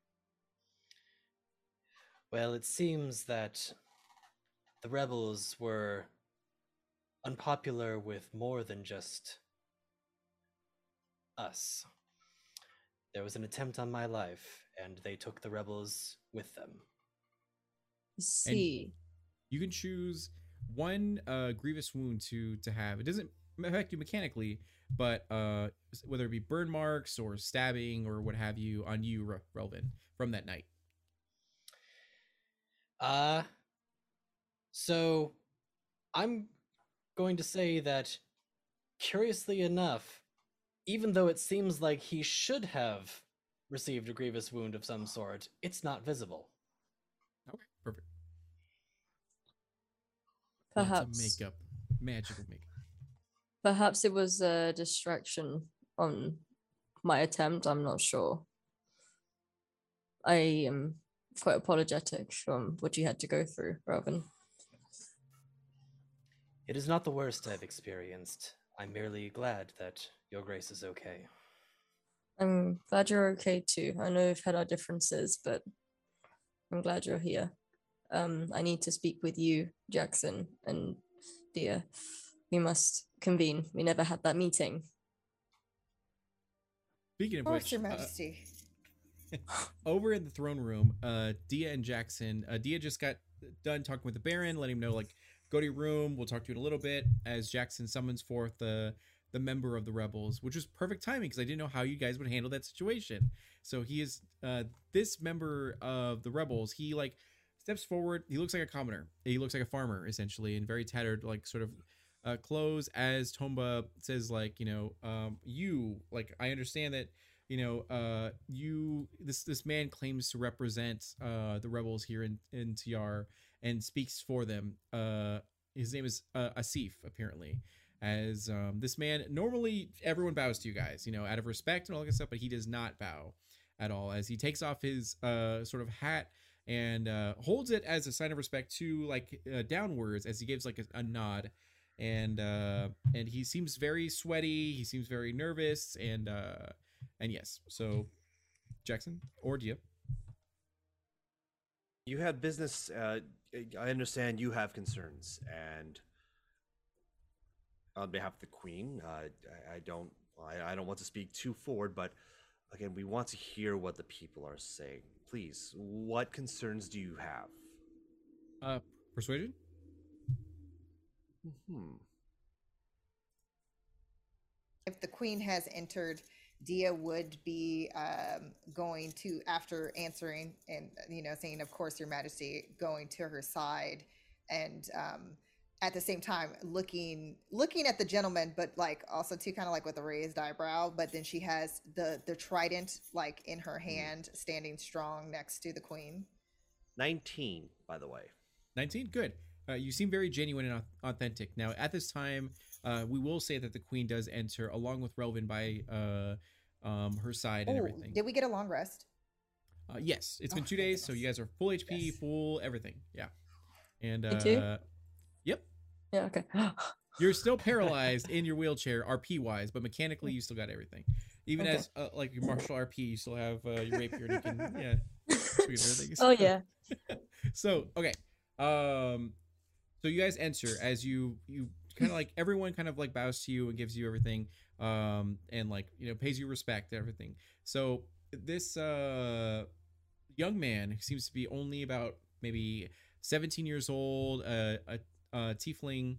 Well, it seems that the rebels were unpopular with more than just us. There was an attempt on my life, and they took the rebels with them. I see. You can choose one uh, grievous wound to to have. It doesn't affect you mechanically, but uh, whether it be burn marks or stabbing or what have you on you, Re- Relvin, from that night. Uh so I'm going to say that curiously enough, even though it seems like he should have received a grievous wound of some sort, it's not visible. Okay, perfect. Lots of Perhaps, makeup, magical makeup. perhaps it was a distraction on my attempt. I'm not sure. I am quite apologetic from what you had to go through, Robin. It is not the worst I've experienced. I'm merely glad that your grace is okay. I'm glad you're okay too. I know we've had our differences, but I'm glad you're here. Um, I need to speak with you, Jackson and Dia. We must convene. We never had that meeting. Speaking Of of which, Your uh, Majesty. [LAUGHS] over in the throne room, uh, Dia and Jackson. Uh, Dia just got done talking with the Baron, letting him know like, go to your room. We'll talk to you in a little bit. As Jackson summons forth the the member of the rebels, which was perfect timing because I didn't know how you guys would handle that situation. So he is uh, this member of the rebels. He like steps forward. He looks like a commoner. He looks like a farmer essentially, in very tattered like sort of uh, clothes. As Tomba says, like you know, um, you like I understand that you know, uh, you this this man claims to represent uh the rebels here in in Tayyar and speaks for them. Uh, his name is uh, Asif, apparently. As um, this man, normally everyone bows to you guys, you know, out of respect and all that stuff, but he does not bow at all. As he takes off his uh sort of hat and uh, holds it as a sign of respect to like uh, downwards, as he gives like a, a nod and uh and he seems very sweaty he seems very nervous and uh and yes, so Jackson or Dia. You had business. Uh, I understand you have concerns, and on behalf of the Queen, uh, I, I don't. I, I don't want to speak too forward, but again, we want to hear what the people are saying. Please, what concerns do you have? Uh, persuasion. Hmm. if the queen has entered, Dia would be um, going to, after answering and, you know, saying, of course, Your Majesty, going to her side and um, at the same time looking looking at the gentleman, but like also too kind of like with a raised eyebrow. But then she has the the trident like in her hand, standing strong next to the queen. Nineteen, by the way. 19 good uh, you seem very genuine and authentic now at this time uh, we will say that the queen does enter along with relvin by uh, um, her side and Oh, everything did we get a long rest? uh, yes it's been Oh, two thank days so you guys are full hp Yes. full everything yeah and Me too? uh, yep Yeah, okay. [GASPS] you're still paralyzed in your wheelchair rp wise but mechanically you still got everything even Okay. as uh, like your martial rp you still have uh, your rapier and you can yeah [LAUGHS] oh yeah. [LAUGHS] so okay um so you guys enter as you you kind of like everyone kind of like bows to you and gives you everything um and like you know pays you respect and everything so this uh young man who seems to be only about maybe 17 years old uh, a, a tiefling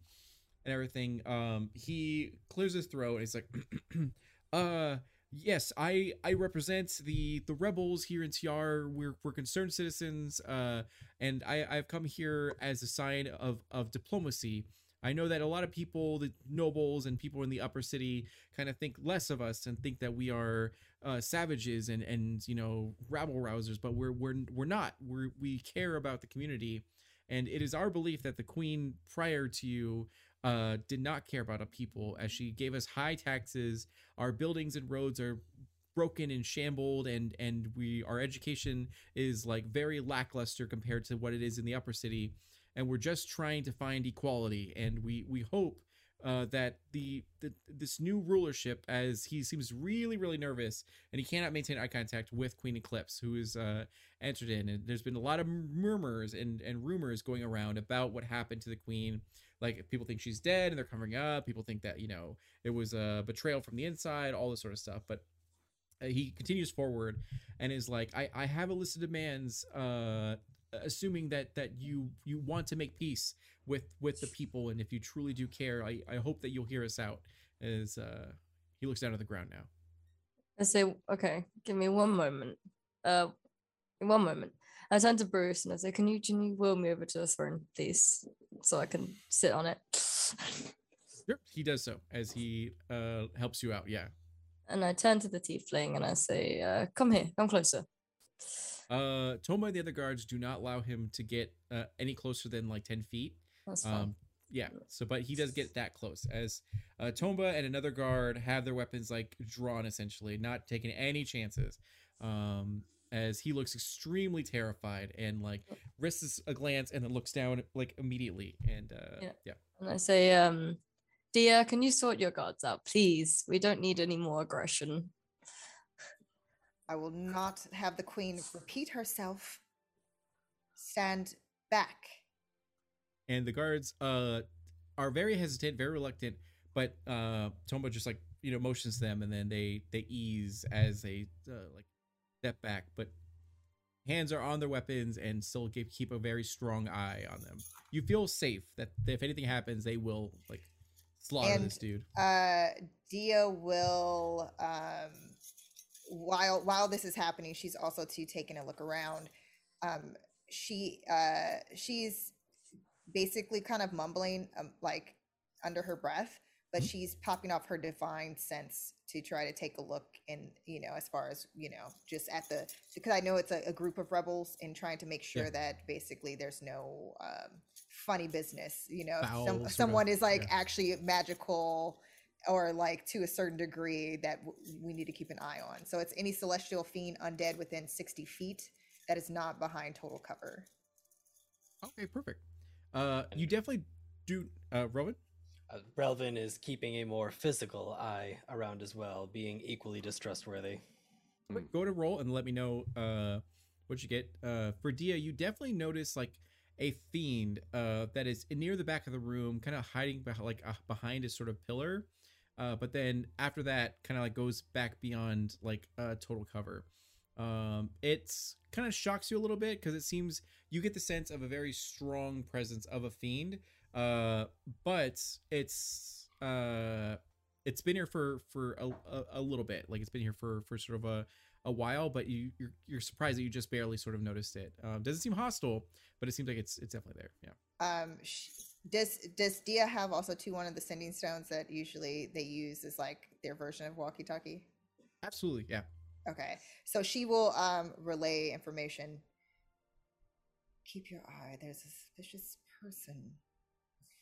and everything um he clears his throat and he's like [CLEARS THROAT] uh yes i i represent the the rebels here in Tayyar we're we're concerned citizens uh and i i've come here as a sign of of diplomacy. I know that a lot of people the nobles and people in the upper city kind of think less of us and think that we are uh savages and and you know rabble rousers but we're we're we're not. We're we care about the community and it is our belief that the queen prior to you uh, did not care about our people as she gave us high taxes. Our buildings and roads are broken and shambled and and we our education is like very lackluster compared to what it is in the upper city and we're just trying to find equality and we we hope uh, that the, the this new rulership as he seems really really nervous and he cannot maintain eye contact with queen eclipse who is uh, entered in. And there's been a lot of murmurs and and rumors going around about what happened to the queen. Like people think she's dead and they're covering up. People think that you know it was a betrayal from the inside all this sort of stuff. But uh, he continues forward and is like i i have a list of demands uh assuming that that you you want to make peace with with the people and if you truly do care i i hope that you'll hear us out as uh he looks down at the ground now I say, okay, give me one moment. Uh, one moment. I turn to Bruce and I say, can you, can you wheel me over to the throne, please, so I can sit on it? Sure, he does so as he uh helps you out. Yeah. And I turn to the tiefling and I say, uh, come here, come closer. Uh, Tomba and the other guards do not allow him to get uh, any closer than like ten feet. That's fine. Um, yeah. So, but he does get that close as uh, Tomba and another guard have their weapons like drawn, essentially, not taking any chances. Um, as he looks extremely terrified and like risks a glance and then looks down like immediately. And uh, Yeah. yeah. and I say, um, Dia, can you sort your guards out, please? We don't need any more aggression. I will not have the queen repeat herself. Stand back. and the guards uh are very hesitant, very reluctant, but uh Tomba just like you know motions them, and then they they ease as they uh, like step back, but hands are on their weapons and still keep keep a very strong eye on them. You feel safe that if anything happens, they will like slaughter And- this dude. Uh, Dia will, um, while while this is happening, she's also too taking a look around. Um, she uh, she's basically kind of mumbling, um, like under her breath, but Mhm. she's popping off her divine sense to try to take a look in, you know, as far as you know, just at the because I know it's a, a group of rebels and trying to make sure Yeah. that basically there's no um, funny business. You know, Foul some, sort of- someone is like yeah. actually magical or like to a certain degree that w- we need to keep an eye on. So it's any celestial fiend undead within 60 feet that is not behind total cover. Okay, perfect. Uh, you definitely do, uh, Rowan. Uh, Relvin is keeping a more physical eye around as well, being equally distrustworthy. Go to roll and let me know uh what you get. Uh for Dia, you definitely notice like a fiend uh that is near the back of the room, kind of hiding behind like uh, behind a sort of pillar. Uh but then after that kind of like goes back beyond like uh total cover. Um it's kind of shocks you a little bit because it seems you get the sense of a very strong presence of a fiend. Uh but it's uh it's been here for for a, a, a little bit like it's been here for for sort of a a while but you you're, you're surprised that you just barely sort of noticed it um doesn't seem hostile but it seems like it's it's definitely there yeah Um, sh- does does Dia have also two one of the sending stones that usually they use as like their version of walkie-talkie? absolutely yeah Okay, so she will um relay information. Keep your eye. There's a suspicious person,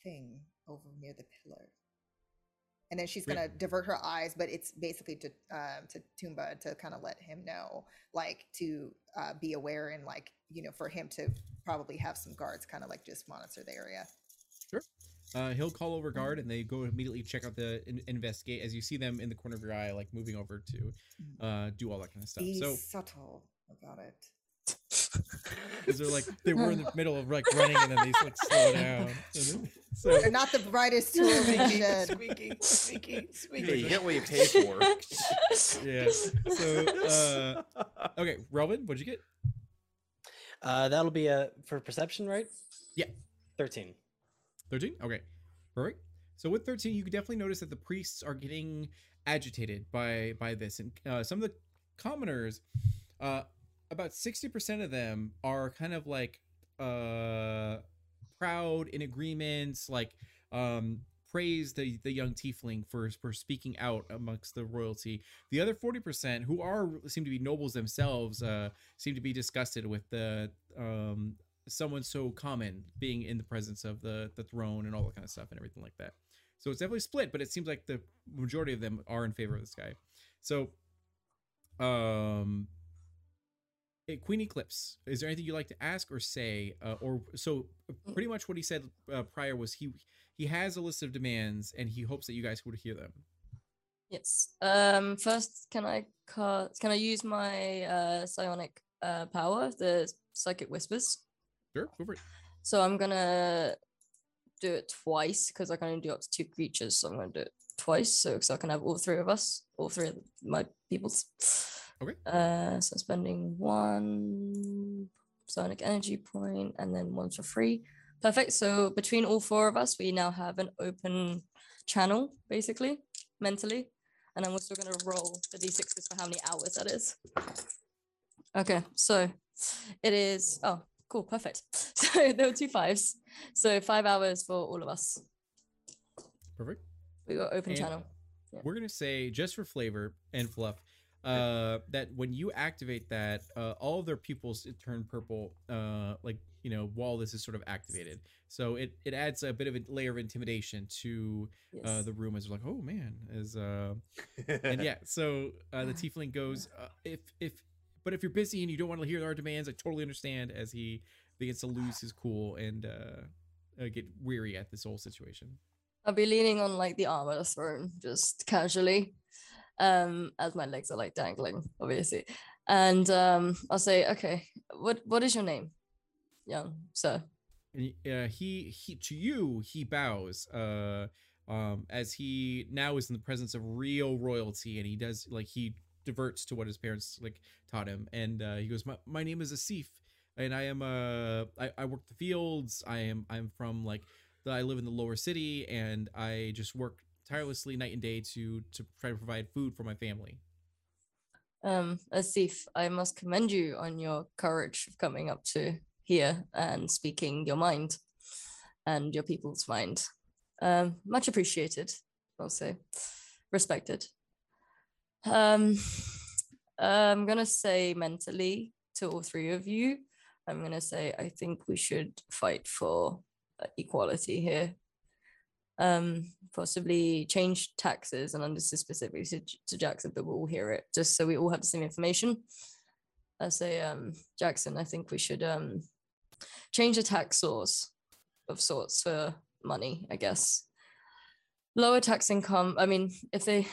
thing over near the pillar. And then she's gonna divert her eyes, but it's basically to um to Tomba to kind of let him know, like to uh, be aware and like you know for him to probably have some guards kind of like just monitor the area. Uh he'll call over guard and they go immediately check out the in- investigate as you see them in the corner of your eye like moving over to uh do all that kind of stuff Be so subtle about it. [LAUGHS] because they're like they were in the [LAUGHS] middle of like running and then they like slow down [LAUGHS] so They're not the brightest tools in the shed. squeaky, squeaky, Yeah, you get what you pay for. yeah so uh okay Relvin what'd you get Uh, that'll be a for perception, right? Yeah. Thirteen. 13 okay. Perfect. So with 13 you can definitely notice that the priests are getting agitated by by this. And uh, some of the commoners uh about 60% of them are kind of like uh proud in agreements like um praise the the young tiefling for for speaking out amongst the royalty. The other 40% who are seem to be nobles themselves uh seem to be disgusted with the um someone so common being in the presence of the the throne and all that kind of stuff and everything like that. So it's definitely split, but it seems like the majority of them are in favor of this guy. So um, eh, Queen Eclipse, is there anything you'd like to ask or say? Uh, or so pretty much what he said uh, prior was he he has a list of demands and he hopes that you guys would hear them. Yes. Um. First, can I? Can I use my uh psionic uh power, the psychic whispers? Sure, go for it. So I'm gonna do it twice because I can only do up to two creatures. So I'm gonna do it twice, so so I can have all three of us, all three of my peoples. Okay. Uh, so I'm spending one psionic energy point and then one for free. Perfect. So between all four of us, we now have an open channel, basically, mentally. And I'm also going to roll the d6s for how many hours that is. Okay, so it is. Oh, cool, perfect. [LAUGHS] So there were two fives. So five hours for all of us. Perfect. We got open And- channel. Yeah. We're gonna say just for flavor and fluff, uh, that when you activate that, uh, all of their pupils turn purple, uh, like you know, while this is sort of activated. So it it adds a bit of a layer of intimidation to uh, Yes. the room as like, oh man, as uh, [LAUGHS] and yeah. So uh, the [SIGHS] tiefling goes, uh, if if, but if you're busy and you don't want to hear our demands, I totally understand. As he begins to lose his cool and uh, uh, get weary at this whole situation. I'll be leaning on like the arm of the throne, just casually, um, as my legs are like dangling, obviously. And um, I'll say, okay, what what is your name, young sir? And uh, he he to you he bows uh um as he now is in the presence of real royalty and he does like he diverts to what his parents like taught him and uh he goes my, my name is asif and i am uh I, I work the fields i am i'm from like the, i live in the lower city and i just work tirelessly night and day to to try to provide food for my family Um, Asif, I must commend you on your courage of coming up to here and speaking your mind and your people's mind. Um, much appreciated, I'll say. Respected. Um, I'm gonna say mentally to all three of you, I'm gonna say I think we should fight for uh, equality here. Um, possibly change taxes, and this is specifically to, to Jackson, but we'll hear it just so we all have the same information. I say, um, Jackson, I think we should um change the tax laws of sorts for money, I guess. Lower tax income. I mean, if they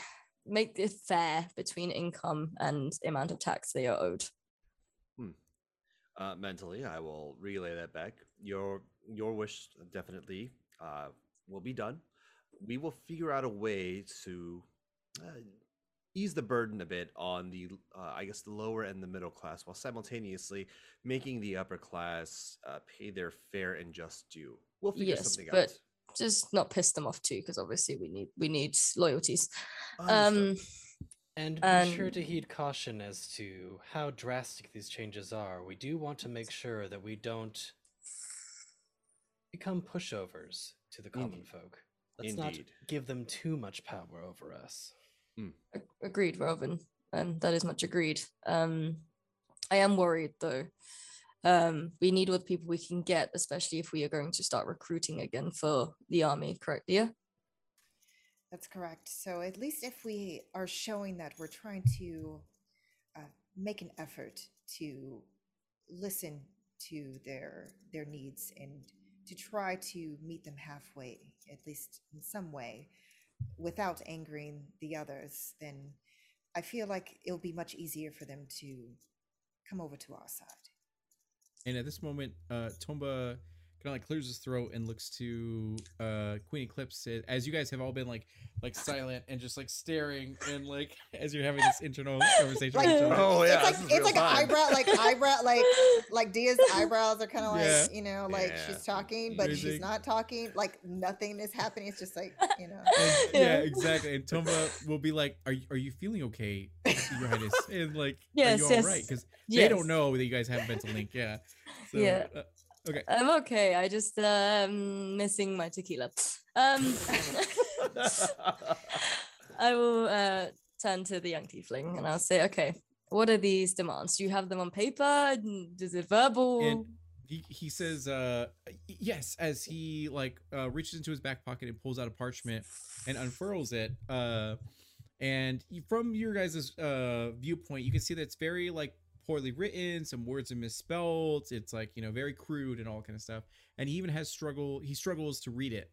make it fair between income and the amount of tax they are owed. uh, mentally, I will relay that back. Your your wish definitely uh, will be done. We will figure out a way to uh, ease the burden a bit on the, uh, I guess, the lower and the middle class, while simultaneously making the upper class uh, pay their fair and just due. We'll figure Yes, something but out. Just not piss them off too, because obviously we need we need loyalties. Um, And be sure to heed caution as to how drastic these changes are. We do want to make sure that we don't become pushovers to the common Indeed. folk. Let's not Indeed. give them too much power over us. Ag- Agreed, Robin. And that is much agreed. Um, I am worried though. Um, we need all the people we can get, especially if we are going to start recruiting again for the army. Correct, yeah. That's correct. So at least if we are showing that we're trying to uh, make an effort to listen to their their needs and to try to meet them halfway, at least in some way, without angering the others, then I feel like it'll be much easier for them to come over to our side. And at this moment, uh, Tomba kind of like clears his throat and looks to uh, Queen Eclipse as you guys have all been like like silent and just like staring and like [LAUGHS] as you're having this internal conversation. Like- with each other. Oh, yeah, it's like it's like an eyebrow, like eyebrow, like [LAUGHS] like Dia's eyebrows are kind of like Yeah. you know, like Yeah. she's talking, but she's not talking. Like nothing is happening. It's just like you know. [LAUGHS] And- yeah, Yeah. exactly. And Tomba will be like, "Are you, are you feeling okay, Your Highness?" And like, Yes, "Are you yes, all right?" Because they don't know that you guys haven't been to link. Yeah. So, Yeah. Uh, okay. I'm okay. I just um missing my tequila. Um, [LAUGHS] I will uh turn to the young tiefling and I'll say, okay, what are these demands? Do you have them on paper? Is it verbal? And he, he says uh yes as he like uh reaches into his back pocket and pulls out a parchment and unfurls it uh And from your guys' uh, viewpoint, you can see that it's very like poorly written. Some words are misspelled. It's like you know very crude and all kind of stuff. And he even has struggle. He struggles to read it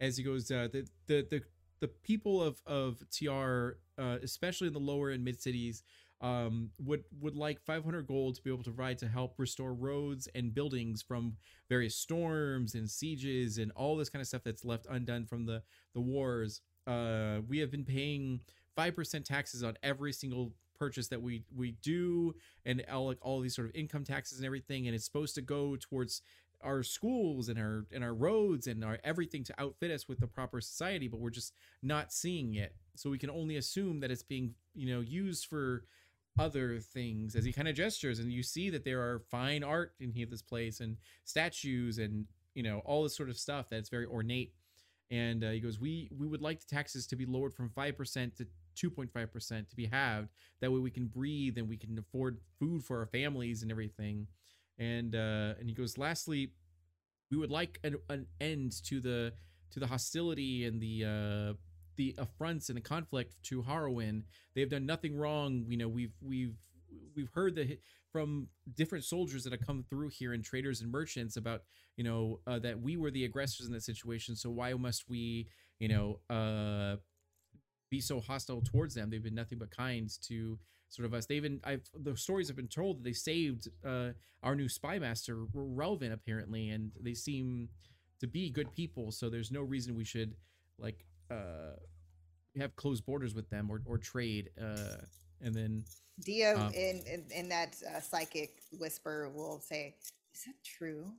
as he goes. Uh, the the the the people of of Tayyar, uh, especially in the lower and mid cities, um, would would like 500 gold to be able to provide to help restore roads and buildings from various storms and sieges and all this kind of stuff that's left undone from the the wars. Uh, we have been paying five percent taxes on every single purchase that we we do, and all like all these sort of income taxes and everything, and it's supposed to go towards our schools and our and our roads and our everything to outfit us with the proper society but we're just not seeing it. So we can only assume that it's being you know used for other things as he kind of gestures. And you see that there are fine art in here this place and statues and you know all this sort of stuff that's very ornate and uh, he goes we we would like the taxes to be lowered from 5% to 2.5% to be halved that way we can breathe and we can afford food for our families and everything and uh and he goes lastly we would like an, an end to the to the hostility and the uh the affronts and the conflict to Harwin. They have done nothing wrong. You know, we've we've we've heard the from different soldiers that have come through here and traders and merchants about you know uh, that we were the aggressors in that situation. So why must we you know uh be so hostile towards them? They've been nothing but kind to sort of us. They even I've the stories have been told that they saved uh our new spy master Relvin apparently, and they seem to be good people. So there's no reason we should like uh have closed borders with them or or trade. Uh, and then Dia Um, in, in in that uh, psychic whisper will say, "Is that true?"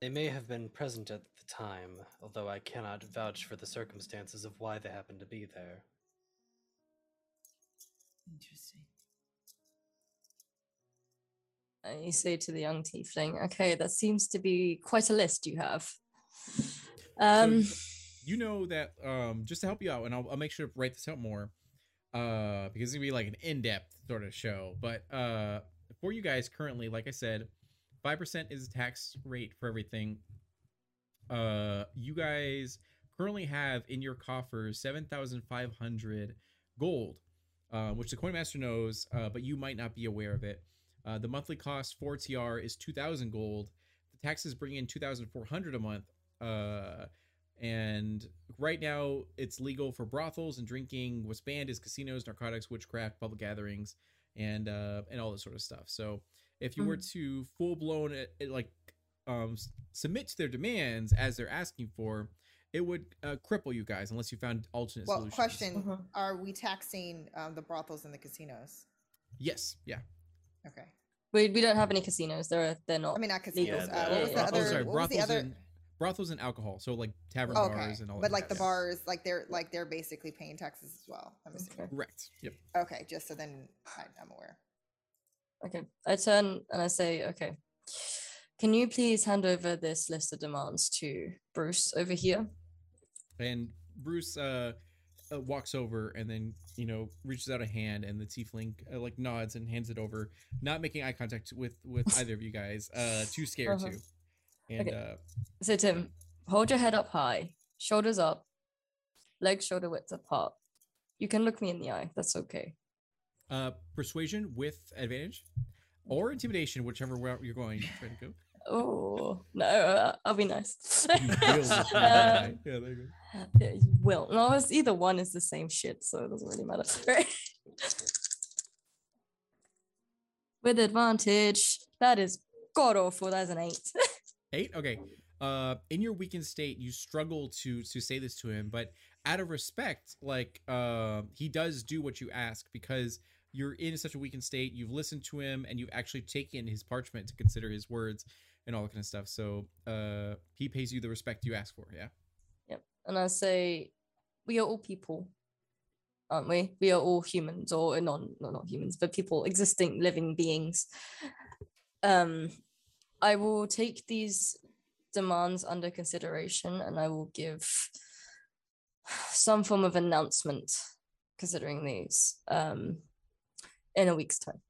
They may have been present at the time, although I cannot vouch for the circumstances of why they happened to be there. Interesting. And you say to the young tiefling, okay, that seems to be quite a list you have. Um, you know that um just to help you out and I'll, I'll make sure to write this out more uh because it's gonna be like an in-depth sort of show but uh for you guys currently like i said 5% is the tax rate for everything. Uh you guys currently have in your coffers 7500 gold uh, which the coin master knows uh, but you might not be aware of it. Uh, the monthly cost for Tayyar is 2000 gold. The taxes bring in 2400 a month uh and right now it's legal for brothels and drinking what's banned is casinos narcotics witchcraft public gatherings and uh and all this sort of stuff so if you were to full blown like um submit to their demands as they're asking for it would uh, cripple you guys unless you found alternate Well, solutions question: Mhm. Are we taxing um, the brothels and the casinos? yes yeah Okay. we, we don't have any casinos. They're they're not. I mean, not casinos. Yeah, uh, the- what was the yeah, other? oh sorry what was the other? and brothels and alcohol so like tavern okay, bars and all that. but that like the stuff. bars, like they're like they're basically paying taxes as well. I'm assuming. Okay. correct yep Okay, just so then I, I'm aware. Okay. I turn and I say, okay, can you please hand over this list of demands to Bruce over here? and Bruce uh, uh walks over and then you know reaches out a hand and the tiefling uh, like nods and hands it over not making eye contact with with [LAUGHS] either of you guys uh too scared Uh-huh. to and Okay. uh So Tim, hold your head up high, shoulders up, legs shoulder width apart. You can look me in the eye. That's okay. uh persuasion with advantage or intimidation whichever route you're going to try to go Oh no, uh, I'll be nice. You will with the eye. yeah there you go yeah, you will. No, it's either one is the same shit, so it doesn't really matter. [LAUGHS] Right? With advantage, that is god awful. That's an eight. [LAUGHS] Eight. Okay. Uh, in your weakened state, you struggle to to say this to him, but out of respect, like uh, he does do what you ask because you're in such a weakened state. You've listened to him, and you've actually taken his parchment to consider his words and all that kind of stuff. So uh, he pays you the respect you ask for. Yeah. Yep. And I say, we are all people, aren't we? We are all humans, or non, no, not humans, but people, existing living beings. Um, I will take these demands under consideration, and I will give some form of announcement considering these um, in a week's time.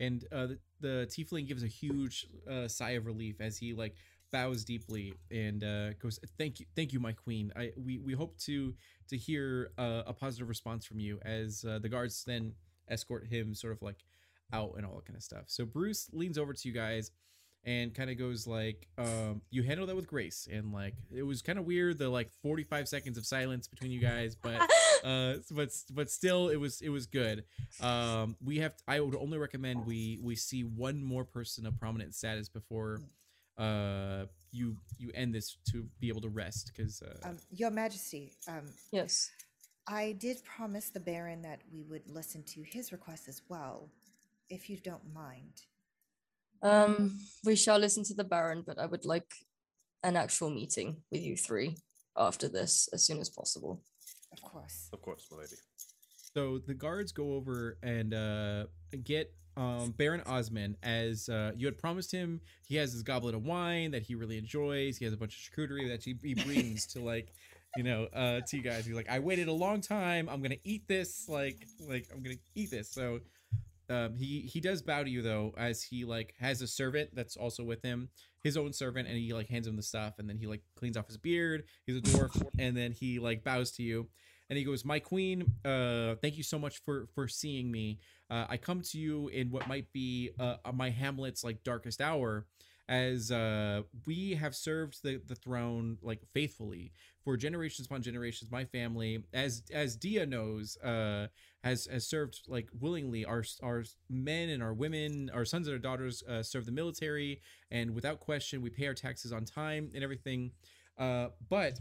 and uh, the, the tiefling gives a huge uh, sigh of relief as he like bows deeply and uh, goes, "Thank you, thank you, my queen. I we we hope to to hear uh, a positive response from you." As uh, the guards then escort him, sort of like out and all that kind of stuff. So Bruce leans over to you guys and kind of goes like, um, "You handle that with grace." And like it was kind of weird the like 45 seconds of silence between you guys, but [LAUGHS] uh but but still it was it was good um we have i would only recommend we we see one more person of prominent status before uh you you end this to be able to rest because uh Um, Your Majesty, um, yes. I did promise the Baron that we would listen to his request as well, if you don't mind. Um, we shall listen to the Baron, but I would like an actual meeting with you three after this as soon as possible. Of course. Of course, my lady. so the guards go over and uh get um baron osman as uh you had promised him he has his goblet of wine that he really enjoys he has a bunch of charcuterie that he, he brings to like you know uh to you guys he's like i waited a long time i'm gonna eat this like like i'm gonna eat this so um he he does bow to you though as he like has a servant that's also with him his own servant and he like hands him the stuff and then he like cleans off his beard he's a dwarf [LAUGHS] and then he like bows to you. And he goes my queen uh thank you so much for for seeing me. Uh, i come to you in what might be uh my hamlet's like darkest hour as uh we have served the the throne like faithfully for generations upon generations my family. As as dia knows uh has has served like willingly. Our our men and our women our sons and our daughters uh, serve the military and without question we pay our taxes on time and everything. Uh but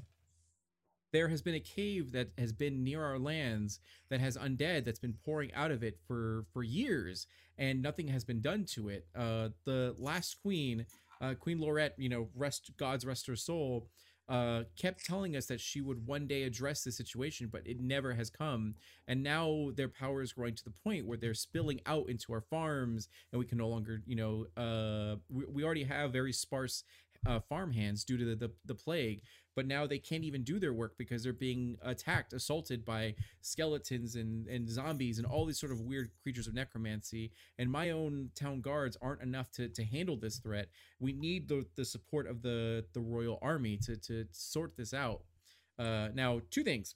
there has been a cave that has been near our lands that has undead that's been pouring out of it for for years and nothing has been done to it. Uh the last queen uh queen lorette you know rest god's rest her soul uh kept telling us that she would one day address the situation but it never has come. And now their power is growing to the point where they're spilling out into our farms and we can no longer you know uh we, we already have very sparse uh, farm hands due to the, the the plague but now they can't even do their work because they're being attacked assaulted by skeletons and and zombies and all these sort of weird creatures of necromancy. And my own town guards aren't enough to to handle this threat. We need the the support of the the royal army to to sort this out. Uh now two things.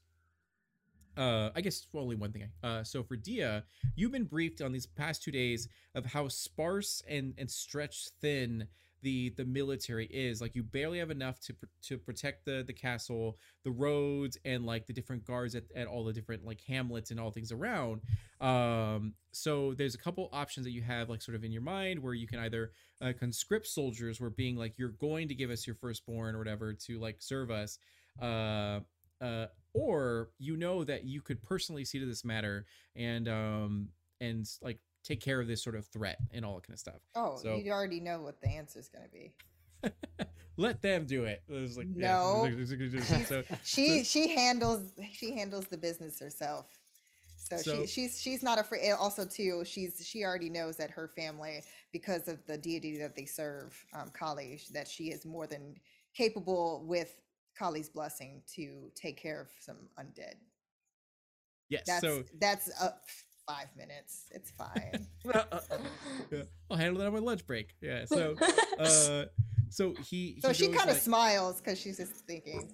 Uh i guess only one thing. Uh so for dia you've been briefed on these past two days of how sparse and and stretched thin the the military is like you barely have enough to to protect the the castle the roads and like the different guards at, at all the different like hamlets and all things around. Um so there's a couple options that you have like sort of in your mind where you can either uh, conscript soldiers where being like you're going to give us your firstborn or whatever to like serve us uh uh or you know that you could personally see to this matter and um and like take care of this sort of threat and all that kind of stuff Oh, So- you already know what the answer is going to be. let them do it. It was like No. yeah. so She she handles she handles the business herself. So, So- she she's she's not afraid. Also, too, she's she already knows that her family, because of the deity that they serve, um, Kali, that she is more than capable with Kali's blessing to take care of some undead. yes, That's so that's up five minutes. It's fine. [LAUGHS] [LAUGHS] yeah, I'll handle that on my lunch break. Yeah. So [LAUGHS] uh so he so he she kind of like- smiles because she's just thinking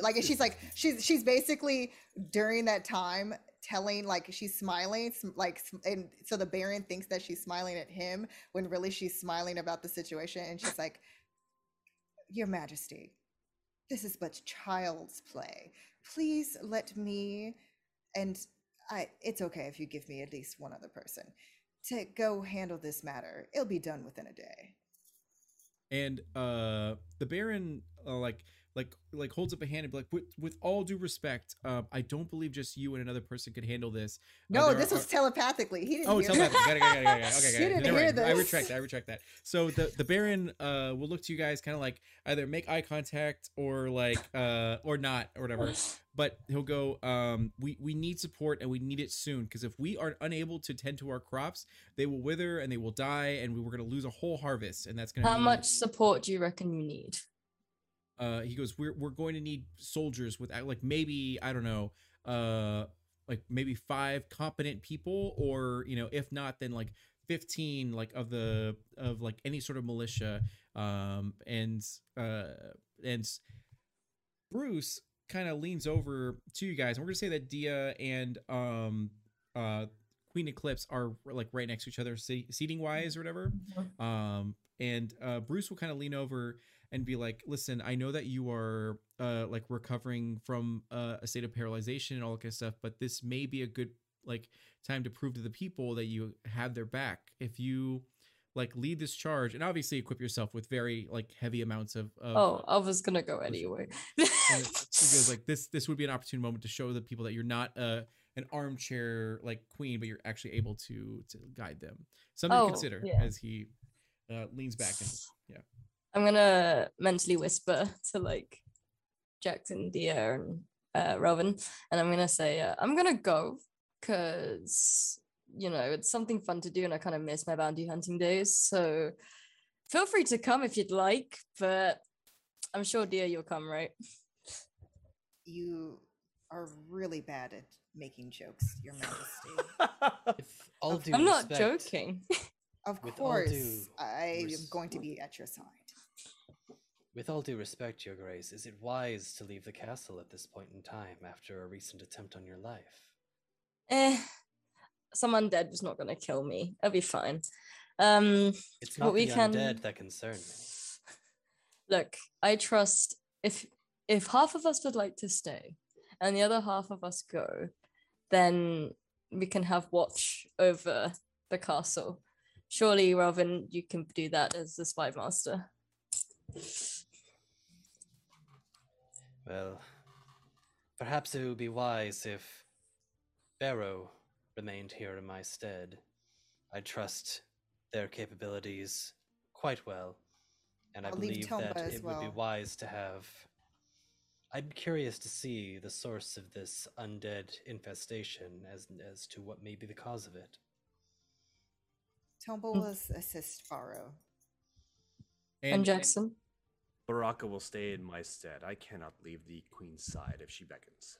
like she's like she's she's basically during that time telling like she's smiling like and so the baron thinks that she's smiling at him when really she's smiling about the situation and she's like your majesty this is but child's play please let me and i it's okay if you give me at least one other person to go handle this matter. It'll be done within a day. And uh the baron uh, like like like holds up a hand and be like with, with all due respect um i don't believe just you and another person could handle this Uh, no there this are- was telepathically he didn't Oh, hear tell that. that. Got it, got it, got it, got it. Okay, [LAUGHS] got it. didn't hear mind. I retract that. I retract that. So the the Baron uh will look to you guys kind of like either make eye contact or like uh or not or whatever. But he'll go um we we need support and we need it soon because if we are unable to tend to our crops, they will wither and they will die and we were going to lose a whole harvest and that's going to How much support do you reckon you need? Uh he goes we're we're going to need soldiers with uh, like maybe i don't know uh like maybe five competent people or you know if not then like 15 like of the of like any sort of militia. Um and uh and bruce kind of leans over to you guys and we're gonna say that dia and um uh queen eclipse are like right next to each other se- seating wise or whatever. Um and uh bruce will kind of lean over and be like listen i know that you are uh like recovering from uh, a state of paralyzation and all that kind of stuff but this may be a good like time to prove to the people that you have their back if you like lead this charge and obviously equip yourself with very like heavy amounts of, of Oh, I was gonna go anyway. and it, [LAUGHS] it goes like this this would be an opportune moment to show the people that you're not uh an armchair like queen but you're actually able to to guide them something Oh, to consider yeah. as he uh leans back and yeah I'm gonna mentally whisper [LAUGHS] to like Jackson, Dia, and uh, Robin, and I'm gonna say uh, I'm gonna go because you know it's something fun to do, and I kind of miss my bounty hunting days. So feel free to come if you'd like, but I'm sure, Dia, you'll come, right? You are really bad at making jokes, Your Majesty. [LAUGHS] If all due I'm not joking. [LAUGHS] Of course, I am going to be at your side. With all due respect, Your Grace, is it wise to leave the castle at this point in time after a recent attempt on your life? eh, some undead was not gonna kill me. I'll be fine. Um, It's not the can- undead that concern me. [LAUGHS] look, I trust if if half of us would like to stay and the other half of us go, then we can have watch over the castle. Surely, Robin, you can do that as the spy master. Well, perhaps it would be wise if Barrow remained here in my stead. I trust their capabilities quite well, and I I'll leave believe that as it would be wise to have. I'm curious to see the source of this undead infestation as as to what may be the cause of it. Tomba Hmm. will assist Faro. And, Jackson, Baraka will stay in my stead. I cannot leave the queen's side if she beckons.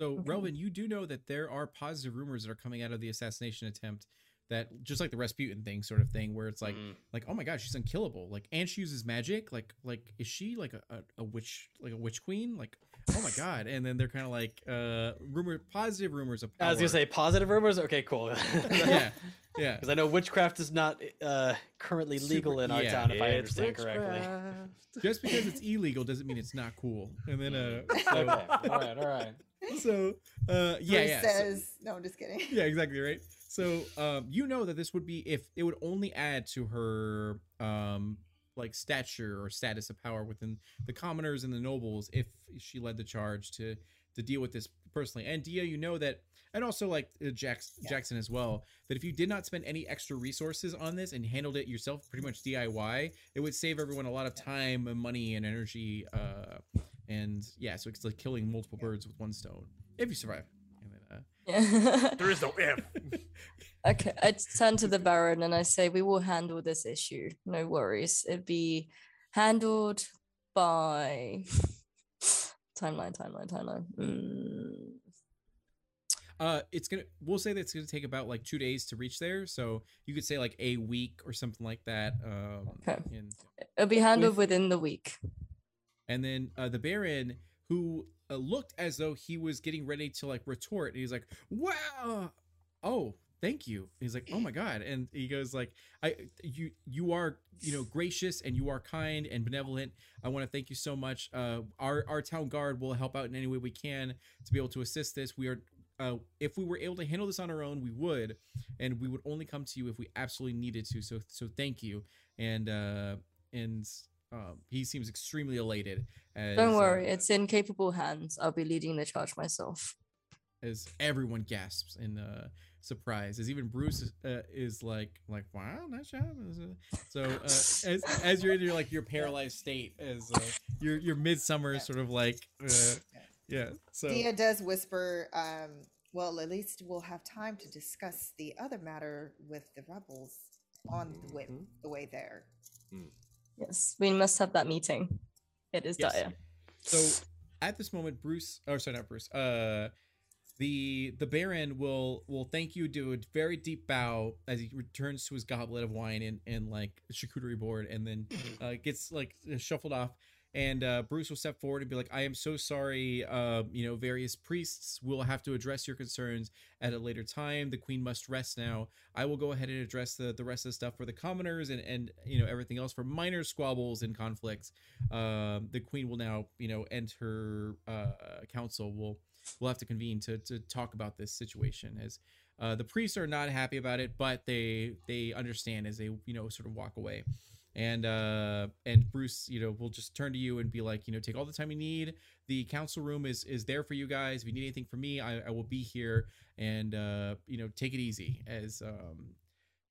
So, Okay. Relvin, you do know that there are positive rumors that are coming out of the assassination attempt that just like the Rasputin thing sort of thing where it's like Mhm. like oh my god she's unkillable like and she uses magic like like is she like a, a, a witch like a witch queen like oh my god and then they're kind of like uh rumor positive rumors of I was gonna say positive rumors. Okay, cool. [LAUGHS] [LAUGHS] yeah yeah Because I know witchcraft is not uh, currently Super- legal in our yeah. town, if I It's understand correctly. just because it's illegal doesn't mean it's not cool and then uh okay, so, all right, all right. [LAUGHS] so uh yeah Bruce yeah so- says, no, I'm just kidding. yeah exactly right so um you know that this would be if it would only add to her um like stature or status of power within the commoners and the nobles if she led the charge to to deal with this personally. And dia you know that and also like uh, Yeah. jackson as well that if you did not spend any extra resources on this and handled it yourself pretty much diy it would save everyone a lot of time and money and energy uh and yeah so it's like killing multiple birds with one stone if you survive yeah. [LAUGHS] There is no if. okay, I turn to the Baron and I say, "We will handle this issue. No worries. It'd be handled by [LAUGHS] timeline, timeline, timeline. Mm. Uh, it's gonna. We'll say that it's gonna take about like two days to reach there. So you could say like a week or something like that. Um, Okay. and It'll be handled With- within the week. and then uh, the Baron, who uh, looked as though he was getting ready to like retort, he's like, "Wow, oh, thank you." He's like, "Oh my god," and he goes like, "I, you, you are, you know, gracious and you are kind and benevolent. I want to thank you so much. Uh, our our town guard will help out in any way we can to be able to assist this. We are." Uh, if we were able to handle this on our own, we would, and we would only come to you if we absolutely needed to. So, so thank you. And uh, and um, he seems extremely elated. As, Don't uh, worry, it's in capable hands. I'll be leading the charge myself. as everyone gasps in uh, surprise, as even Bruce uh, is like, like, wow, nice job. Uh, So uh, as as you're in your like your paralyzed state, as uh, your your midsummer Yeah. sort of like, uh, yeah. So Dia does whisper, um, well, at least we'll have time to discuss the other matter with the rebels on the way, Mhm. the way there. Yes, we must have that meeting. It is Yes. dire. So at this moment, Bruce, or sorry, not Bruce, uh, the the Baron will will thank you, do a very deep bow as he returns to his goblet of wine and and like charcuterie board, and then uh, gets like shuffled off. And uh, Bruce will step forward and be like, "I am so sorry. Uh, you know, various priests will have to address your concerns at a later time. The Queen must rest now. I will go ahead and address the the rest of the stuff for the commoners and and you know everything else for minor squabbles and conflicts. Um, the Queen will now you know end her uh, council. will we'll have to convene to to talk about this situation as." Uh, the priests are not happy about it, but they they understand as they you know sort of walk away and uh and bruce you know will just turn to you and be like you know take all the time you need the council room is is there for you guys if you need anything from me i, I will be here and uh you know take it easy as um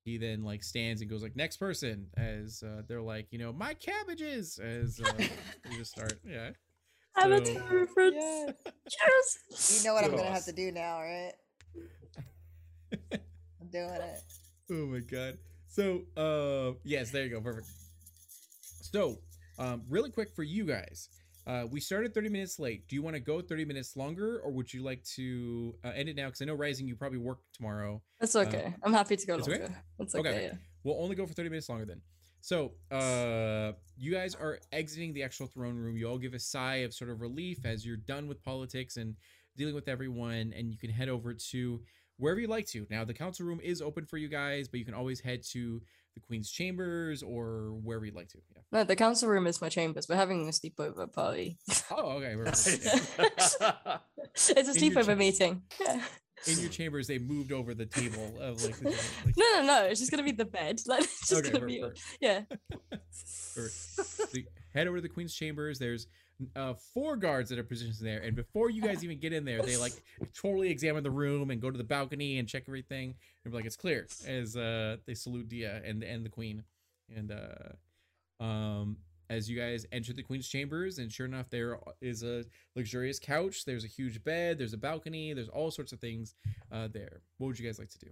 he then like stands and goes like next person as uh, they're like you know my cabbages as uh, we just start [LAUGHS] yeah Avatar So- reference. Yeah. [LAUGHS] Yes. You know what I'm gonna have to do now, right? [LAUGHS] I'm doing it. oh my god so uh yes there you go perfect so um really quick for you guys uh we started 30 minutes late do you want to go 30 minutes longer or would you like to uh, end it now because i know rising you probably work tomorrow That's okay. I'm happy to go it's okay? longer. It's Okay. okay. yeah. we'll only go for 30 minutes longer then so uh you guys are exiting the actual throne room you all give a sigh of sort of relief as you're done with politics and dealing with everyone and you can head over to wherever you like to now the council room is open for you guys but you can always head to the queen's chambers or wherever you'd like to yeah No, the council room is my chambers. We're having a sleepover party. oh okay we're- we're- yeah. [LAUGHS] it's a In sleepover meeting. Yeah. in your chambers they moved over the table of like, the, [LAUGHS] like No, no, no. It's just gonna be the bed. [LAUGHS] Like it's just Okay, gonna per- be yeah. So head over to the queen's chambers. There's uh, four guards that are positioned there, and before you guys even get in there, they like [LAUGHS] totally examine the room and go to the balcony and check everything. And be like, "It's clear." As uh, they salute Dia and and the queen, and uh, um, as you guys enter the queen's chambers, and sure enough, there is a luxurious couch. There's a huge bed. There's a balcony. There's all sorts of things uh, there. What would you guys like to do?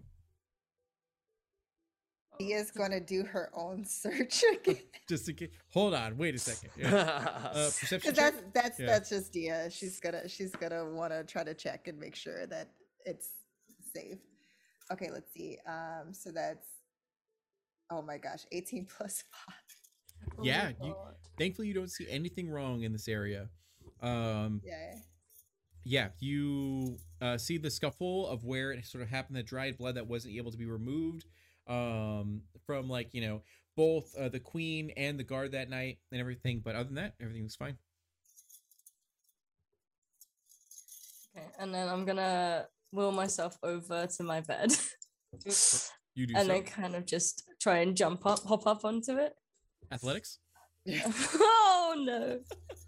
Dia's gonna do her own [LAUGHS] search again. [LAUGHS] Just to get, hold on, wait a second. Yeah. Uh, [LAUGHS] perception Because check. that's that's Yeah. that's just Dia. She's gonna she's gonna want to try to check and make sure that it's safe. Okay, let's see. Um, so that's oh my gosh, 18 plus five. Oh Yeah, my you- thankfully you don't see anything wrong in this area um Yeah. yeah you uh see the scuffle of where it sort of happened the dried blood that wasn't able to be removed um from like you know both uh, the queen and the guard that night and everything but other than that everything was fine Okay, and then I'm gonna wheel myself over to my bed you do [LAUGHS] and so. then kind of just try and jump up, hop up onto it. athletics [LAUGHS] oh no.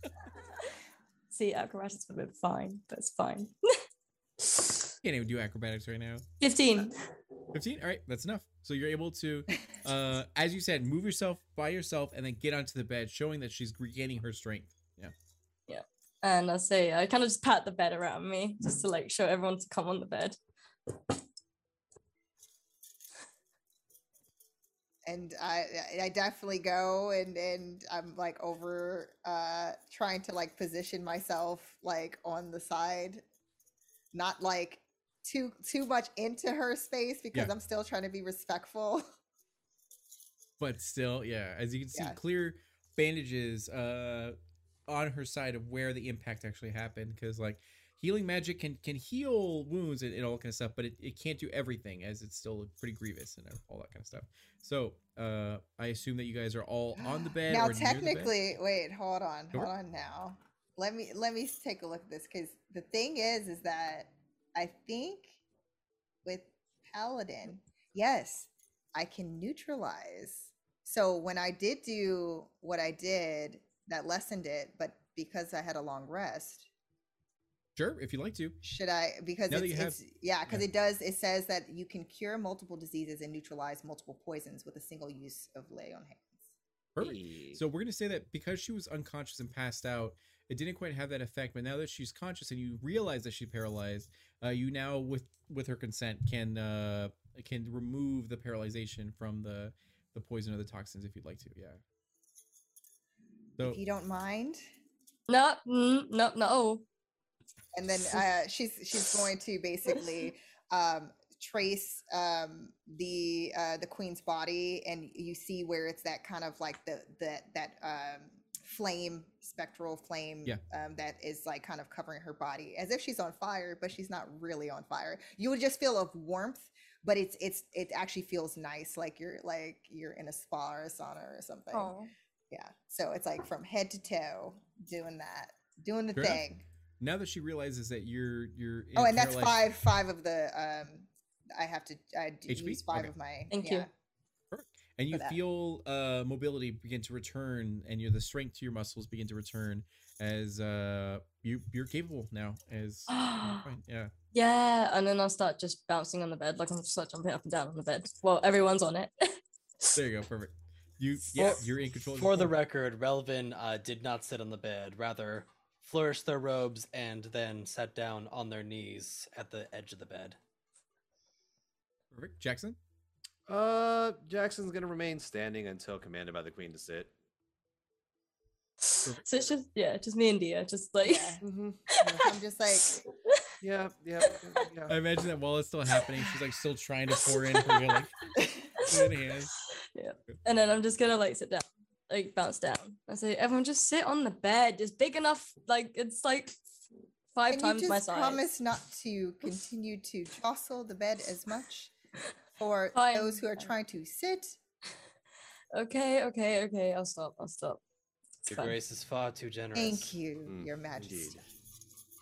[LAUGHS] See, acrobatics would have been fine, but it's fine. Can't even do acrobatics right now 15. 15 all right that's enough so you're able to [LAUGHS] uh as you said move yourself by yourself and then get onto the bed showing that she's regaining her strength yeah Yeah. And I say, I kind of just pat the bed around me just to like show everyone to come on the bed. and I I- I definitely go and and I'm like over uh trying to like position myself like on the side, not like too too much into her space because Yeah. I'm still trying to be respectful. [LAUGHS] but still yeah as you can see Yeah. clear bandages uh on her side of where the impact actually happened because like healing magic can can heal wounds and, and all kind of stuff but it, it can't do everything as it's still pretty grievous and all that kind of stuff so uh i assume that you guys are all on the [GASPS] bed now the bed? technically, wait, hold on, Sure. hold on now. Let me let me take a look at this because the thing is, is that I think with paladin, yes, I can neutralize. So when I did do what I did, that lessened it, but because I had a long rest, sure if you like to should I? Because Now that it's, you have- it's yeah, because yeah. it does. It says that you can cure multiple diseases and neutralize multiple poisons with a single use of lay on hands. perfect So we're gonna say that because she was unconscious and passed out, it didn't quite have that effect. But now that she's conscious and you realize that she's paralyzed, uh, you now, with with her consent, can uh, can remove the paralyzation from the the poison or the toxins if you'd like to. Yeah. So if you don't mind. No, mm, no, no. and then [LAUGHS] uh, she's she's going to basically um, trace um, the uh, the queen's body, and you see where it's that kind of like the the that um, flame, spectral flame, Yeah. um, that is like kind of covering her body, as if she's on fire, but she's not really on fire. You would just feel of warmth. But it's it's it actually feels nice, like you're like you're in a spa or a sauna or something. Oh. Yeah. So it's like from head to toe doing that, doing the Fair enough. thing. Now that she realizes that you're you're in Oh, and that's paralyzed- five five of the um I have to I d- HP? use five Okay. of my Thank yeah. you. And you feel uh mobility begin to return and your the strength to your muscles begin to return as uh you you're capable now as [GASPS] yeah Yeah, and then I'll start just bouncing on the bed, like I'm just like jumping up and down on the bed. Well, everyone's on it. there you go perfect you [LAUGHS] yeah For- you're in control For the record, Relvin uh, did not sit on the bed, rather flourished their robes and then sat down on their knees at the edge of the bed. perfect jackson Uh, Jackson's gonna remain standing until commanded by the queen to sit. so it's just yeah, just me and Dia, just like Yeah. [LAUGHS] Mm-hmm. I'm just like [LAUGHS] Yeah, yeah, yeah. i imagine that while it's still happening she's like still trying to pour in for her like [LAUGHS] good hands and then I'm just gonna like sit down, like bounce down. I say, everyone just sit on the bed. It's big enough, like it's like five Can times you my size. promise not to continue to jostle the bed as much for Fine, those who are trying to sit? [LAUGHS] Okay, okay, okay. I'll stop. I'll stop. It's Your fine. grace is far too generous. Thank you, Mm, Your indeed. Majesty.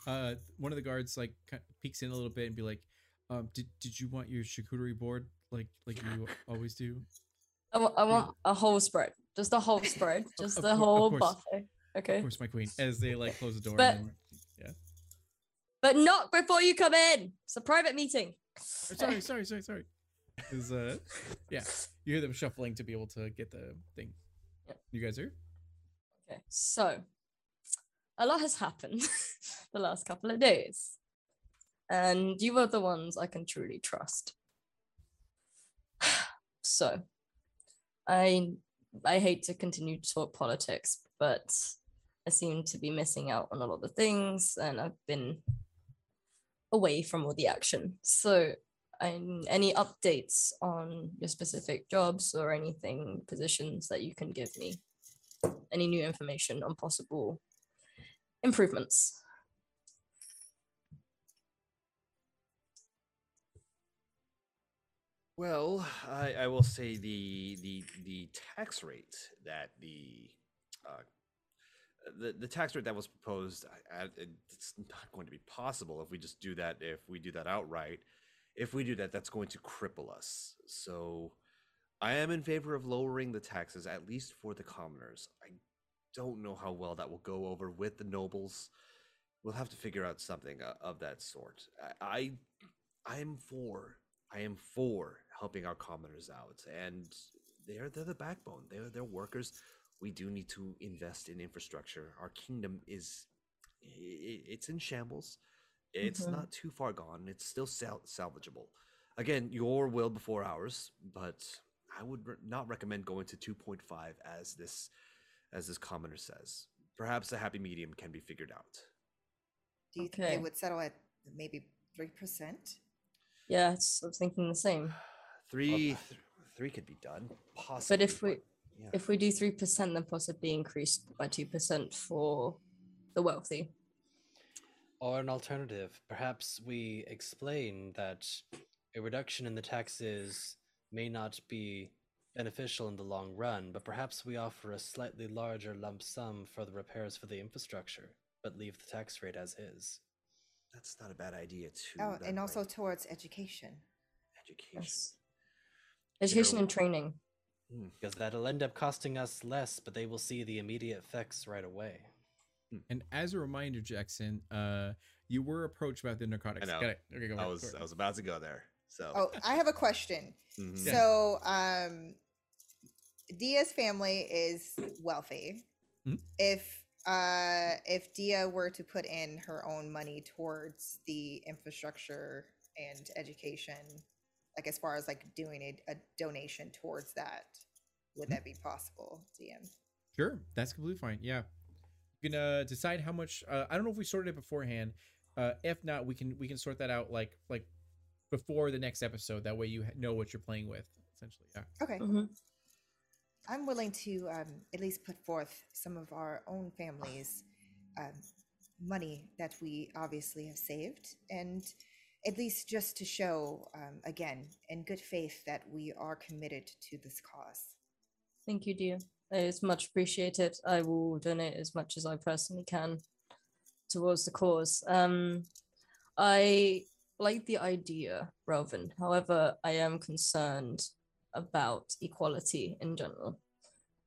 uh one of the guards like peeks in a little bit and be like um did did you want your charcuterie board like like you [LAUGHS] always do I want, I a whole spread, just a whole spread, [LAUGHS] just of the whole course. buffet. of course my queen as they like close the door But- and then, but not before you come in. It's a private meeting. Oh, sorry, sorry, sorry, sorry. Is uh, yeah, you hear them shuffling to be able to get the thing. Yep. You guys are Okay, so a lot has happened [LAUGHS] the last couple of days, and you are the ones I can truly trust. [SIGHS] So, I I hate to continue to talk politics, but I seem to be missing out on a lot of things, and I've been away from all the action. So, I, any updates on your specific jobs or anything positions that you can give me? any new information on possible improvements. Well, I, I will say the the the tax rate that the uh, the the tax rate that was proposed, I, I, it's not going to be possible if we just do that. If we do that outright, if we do that, that's going to cripple us. So, I am in favor of lowering the taxes at least for the commoners. I don't know how well that will go over with the nobles. We'll have to figure out something uh, of that sort. I, I am for I am for helping our commoners out, and they're they're the backbone. They're they're workers. We do need to invest in infrastructure. Our kingdom is it's in shambles. It's Mhm. not too far gone. It's still sal- salvageable. Again, your will before ours, but I would re- not recommend going to 2.5 as this as this commoner says. Perhaps a happy medium can be figured out. Do you think Okay. they would settle at maybe three percent? Yeah, it's- I was thinking the same. Three, th- three could be done. Possibly, But if we yeah. if we do three percent, then possibly increase by two percent for the wealthy. Or an alternative, perhaps we explain that a reduction in the taxes may not be beneficial in the long run, but perhaps we offer a slightly larger lump sum for the repairs for the infrastructure, but leave the tax rate as is. that's not a bad idea too. Oh, that and also might- towards education. education. Yes. Education know- and training. Hmm. Because that'll end up costing us less, but they will see the immediate effects right away. And as a reminder, Jackson, uh, you were approached about the narcotics. I know. Got it. Okay, go I was. I was about to go there. So Oh, I have a question. mhm. So, um, Dia's family is wealthy. Mhm. If uh, if Dia were to put in her own money towards the infrastructure and education, like as far as like doing a, a donation towards that, would Mhm. that be possible, DM? Sure, that's completely fine. Yeah, you can uh, decide how much. Uh, I don't know if we sorted it beforehand. uh, if not, we can we can sort that out like like before the next episode. That way you know what you're playing with. Essentially, yeah. Okay. Mhm. I'm willing to um, at least put forth some of our own families' um, money that we obviously have saved, and at least just to show, um, again, in good faith, that we are committed to this cause. Thank you, dear. It's much appreciated. I will donate as much as I personally can towards the cause. Um, I like the idea, Relvin. However, I am concerned about equality in general,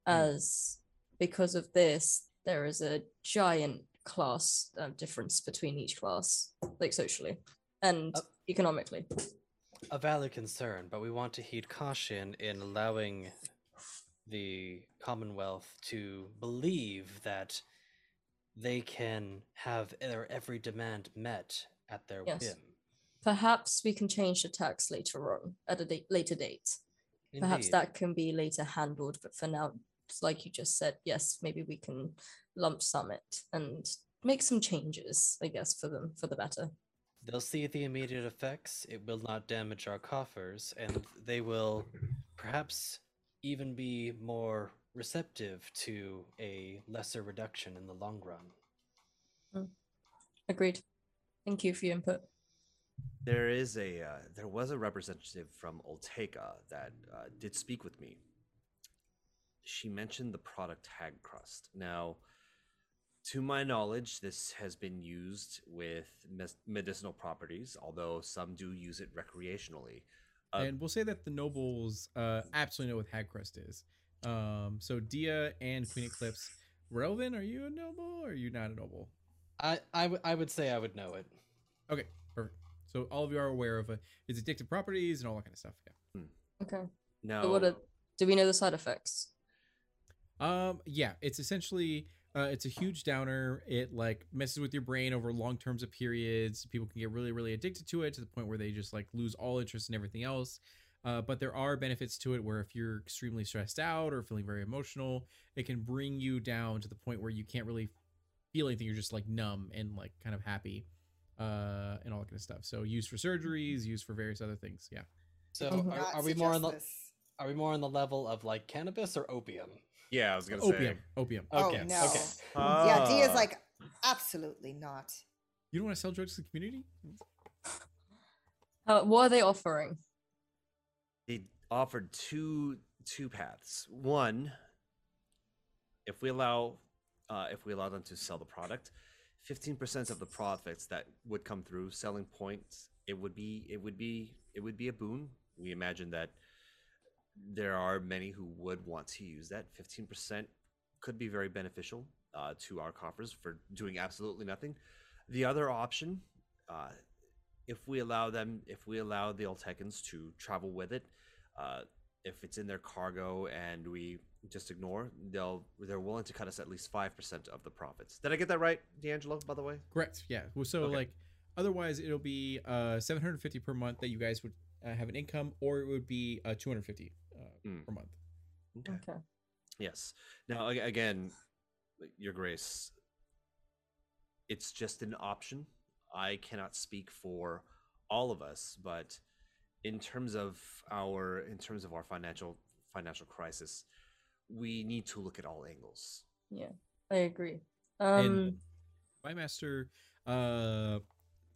as because of this, there is a giant class uh, difference between each class, like socially and Uh, economically. A valid concern, but we want to heed caution in allowing the Commonwealth to believe that they can have their every demand met at their Yes. whim. Perhaps we can change the tax later on at a date, later date. Perhaps that can be later handled, but for now, it's like you just said, yes, maybe we can lump sum it and make some changes, I guess, for them for the better. They'll see the immediate effects. It will not damage our coffers, and they will perhaps even be more receptive to a lesser reduction in the long run. Agreed. Thank you for your input. There is a uh, there was a representative from Olteca that uh, did speak with me. She mentioned the product hag crust. Now, to my knowledge, this has been used with mes- medicinal properties, although some do use it recreationally. Uh, and we'll say that the nobles uh, absolutely know what hag crust is. Um, so Dia and Queen Eclipse, Relvin, are you a noble or are you not a noble? I, I, w- I would say I would know it. Okay, perfect. So all of you are aware of uh, its addictive properties and all that kind of stuff. Yeah. Okay. now, So what are, do we know the side effects? Um, yeah, it's essentially uh, it's a huge downer. It like messes with your brain over long terms of periods. People can get really, really addicted to it to the point where they just like lose all interest in everything else. Uh, but there are benefits to it where if you're extremely stressed out or feeling very emotional, it can bring you down to the point where you can't really feel anything. You're just like numb and like kind of happy, uh, and all that kind of stuff. So used for surgeries, used for various other things. Yeah. So are, are we more on the this. are we more on the level of like cannabis or opium? Yeah, I was gonna Opium. say. Opium. Oh, Okay, no. okay. yeah, Dia's Ah. like, absolutely not. You don't want to sell drugs to the community? Uh, what are they offering? they offered two two paths. One, if we allow uh, if we allow them to sell the product, fifteen percent of the profits that would come through selling points, it would be it would be it would be a boon. We imagine that there are many who would want to use that. Fifteen percent could be very beneficial uh, to our coffers for doing absolutely nothing. The other option, uh, if we allow them, if we allow the Oltecans to travel with it, uh, if it's in their cargo and we just ignore, they'll they're willing to cut us at least five percent of the profits. Did I get that right, D'Angelo? By the way, Correct. Yeah. Well, so Okay. like, otherwise it'll be uh 750 per month that you guys would uh, have an income, or it would be uh 250 uh, Mm. per month. okay. Okay. Yes. Now again, Your Grace, it's just an option. I cannot speak for all of us, but in terms of our in terms of our financial financial crisis, we need to look at all angles. Yeah, I agree. Um, and my master, uh,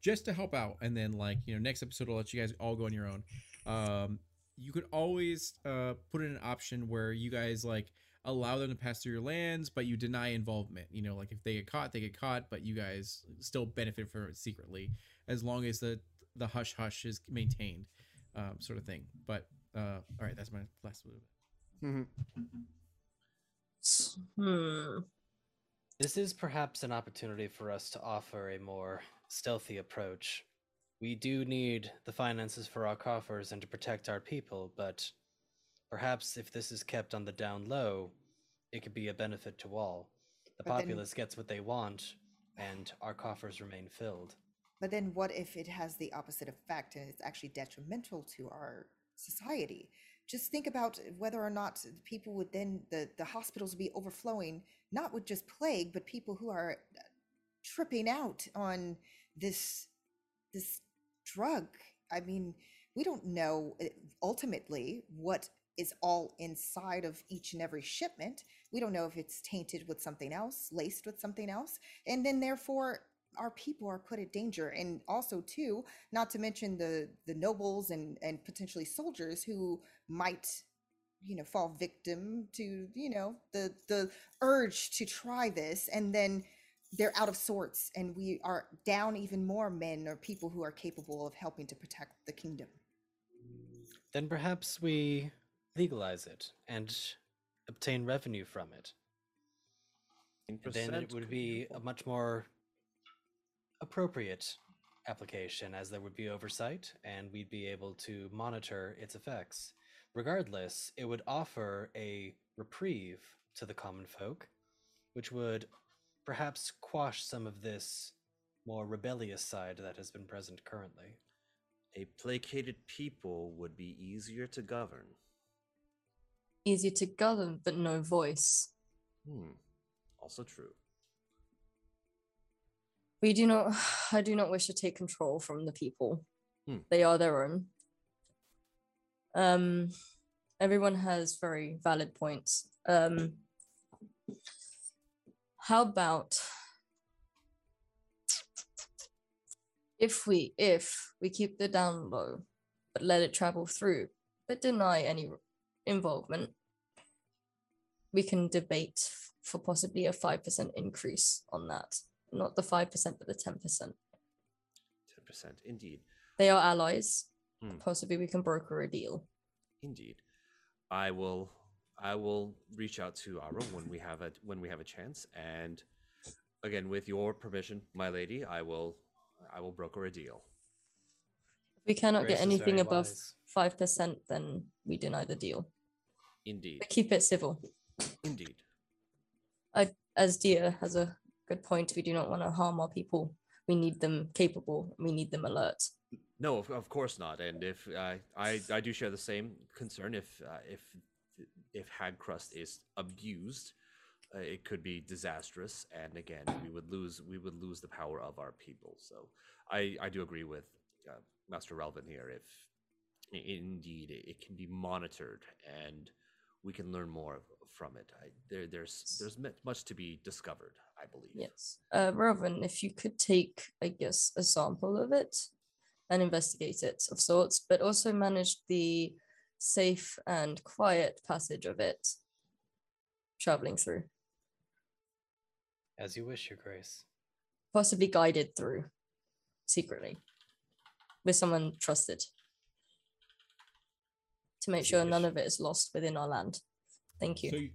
just to help out, and then like you know, next episode I'll let you guys all go on your own. Um, you could always uh put in an option where you guys like allow them to pass through your lands, but you deny involvement. You know, like if they get caught, they get caught, but you guys still benefit from it secretly, as long as the the hush hush is maintained, um, sort of thing. But uh, all right, that's my last move. bit. s- hmm. This is perhaps an opportunity for us to offer a more stealthy approach. We do need the finances for our coffers and to protect our people, but perhaps if this is kept on the down low, it could be a benefit to all. The But then- populace gets what they want, and our coffers remain filled. But then what if it has the opposite effect and it's actually detrimental to our society? Just think about whether or not people would then the, the hospitals would be overflowing, not with just plague, but people who are tripping out on this this drug. I mean, we don't know uh, ultimately what is all inside of each and every shipment. We don't know if it's tainted with something else, laced with something else, and then therefore our people are put at danger. And also, too, not to mention the the nobles and and potentially soldiers who might you know fall victim to you know the the urge to try this and then they're out of sorts and we are down even more men or people who are capable of helping to protect the kingdom Then perhaps we legalize it and obtain revenue from it. And then it would be a much more appropriate application as there would be oversight and we'd be able to monitor its effects. Regardless, it would offer a reprieve to the common folk, which would perhaps quash some of this more rebellious side that has been present currently. A placated people would be easier to govern. Easier to govern, but no voice. Hmm. Also true. We do not. [SIGHS] I do not wish to take control from the people. Hmm. They are their own. Um, everyone has very valid points. Um, how about if we if we keep the down low, but let it travel through, but deny any involvement, we can debate for possibly a five percent increase on that not the 5%, but the 10%. 10%. Indeed. They are allies. Hmm. Possibly we can broker a deal. Indeed. I will I will reach out to Aro when we have a when we have a chance and again with your permission, my lady, I will I will broker a deal. If we cannot Grace get anything above 5%, then we deny the deal. Indeed. But keep it civil. Indeed. As Dia has a good point, we do not want to harm our people. We need them capable. We need them alert. No, of, of course not. And if uh, I I do share the same concern if uh, if if hag crust is abused, uh, it could be disastrous. And again, we would lose we would lose the power of our people. So I I do agree with uh, Master Relvin here. If indeed it, can be monitored and we can learn more from it. I, there there's there's much to be discovered. I believe. Yes. Uh, if you could take, I guess, a sample of it and investigate it of sorts, but also manage the safe and quiet passage of it traveling through, As you wish, Your Grace. possibly guided through secretly with someone trusted to make As sure none of it is lost within our land. Thank you. So you,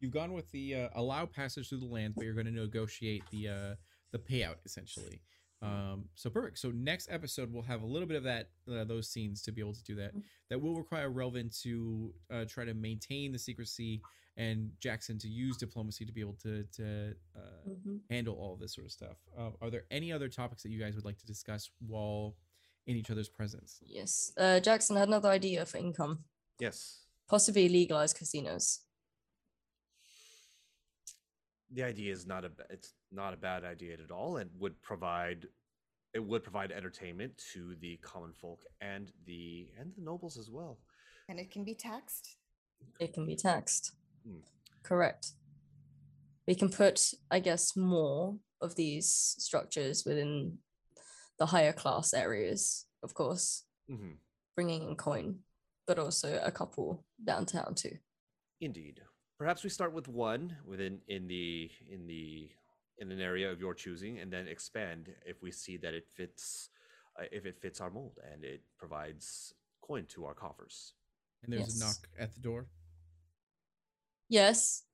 you've gone with the uh, allow passage through the land, but you're going to negotiate the uh, the payout essentially. Um, so perfect. So next episode we'll have a little bit of that uh, those scenes to be able to do that. That will require Relvin to uh, try to maintain the secrecy and Jackson to use diplomacy to be able to to uh, Mhm. handle all this sort of stuff. Uh, are there any other topics that you guys would like to discuss while in each other's presence? Yes. Uh, Jackson had another idea for income, Yes. possibly legalized casinos. the idea is not a ba- it's not a bad idea at all and would provide it would provide entertainment to the common folk and the and the nobles as well and it can be taxed it can be taxed. Hmm. Correct. We can put, I guess, more of these structures within the higher class areas, of course, hmm bringing in coin, but also a couple downtown too. indeed perhaps we start with one within in the in the in an area of your choosing and then expand if we see that it fits uh, if it fits our mold and it provides coin to our coffers And there's Yes. a knock at the door. Yes.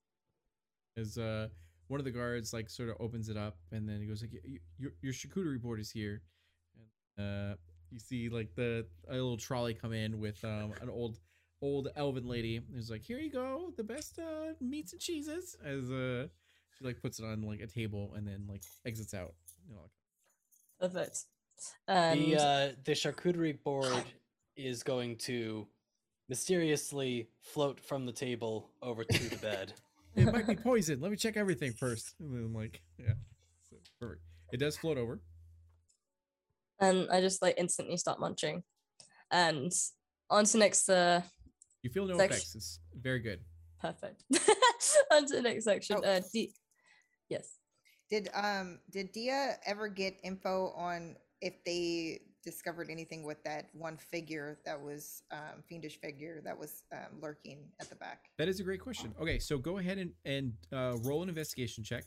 As uh, one of the guards like sort of opens it up, and then he goes like, "Y- y- "Your your charcuterie board is here." And uh, you see like the a little trolley come in with um an old old elven lady. Who's like, "Here you go, the best uh meats and cheeses." As uh, she like puts it on like a table and then like exits out. You know, like, Perfect. And the uh, the charcuterie board is going to mysteriously float from the table over to the bed. [LAUGHS] it might be poison. Let me check everything first. And then like, yeah, so, perfect. It does float over. and I just like instantly start munching. And on to next uh You feel no Section- effects. It's very good. perfect. [LAUGHS] on to the next section. Oh. Uh D- yes. Did um did Dia ever get info on if they discovered anything with that one figure that was um fiendish figure that was um, lurking at the back? That is a great question. Okay, so go ahead and and uh, roll an investigation check,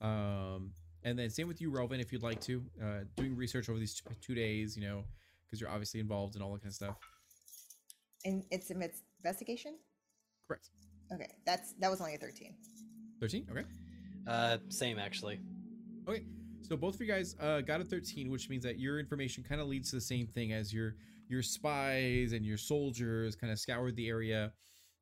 um, and then same with you, Relvin, if you'd like to, uh, doing research over these two, two days, you know, because you're obviously involved in all that kind of stuff. And it's an investigation. Correct. Okay, that's that was only a thirteen. Thirteen. Okay. Uh, same actually. Okay. So both of you guys uh, got a 13, which means that your information kind of leads to the same thing as your your spies and your soldiers kind of scoured the area.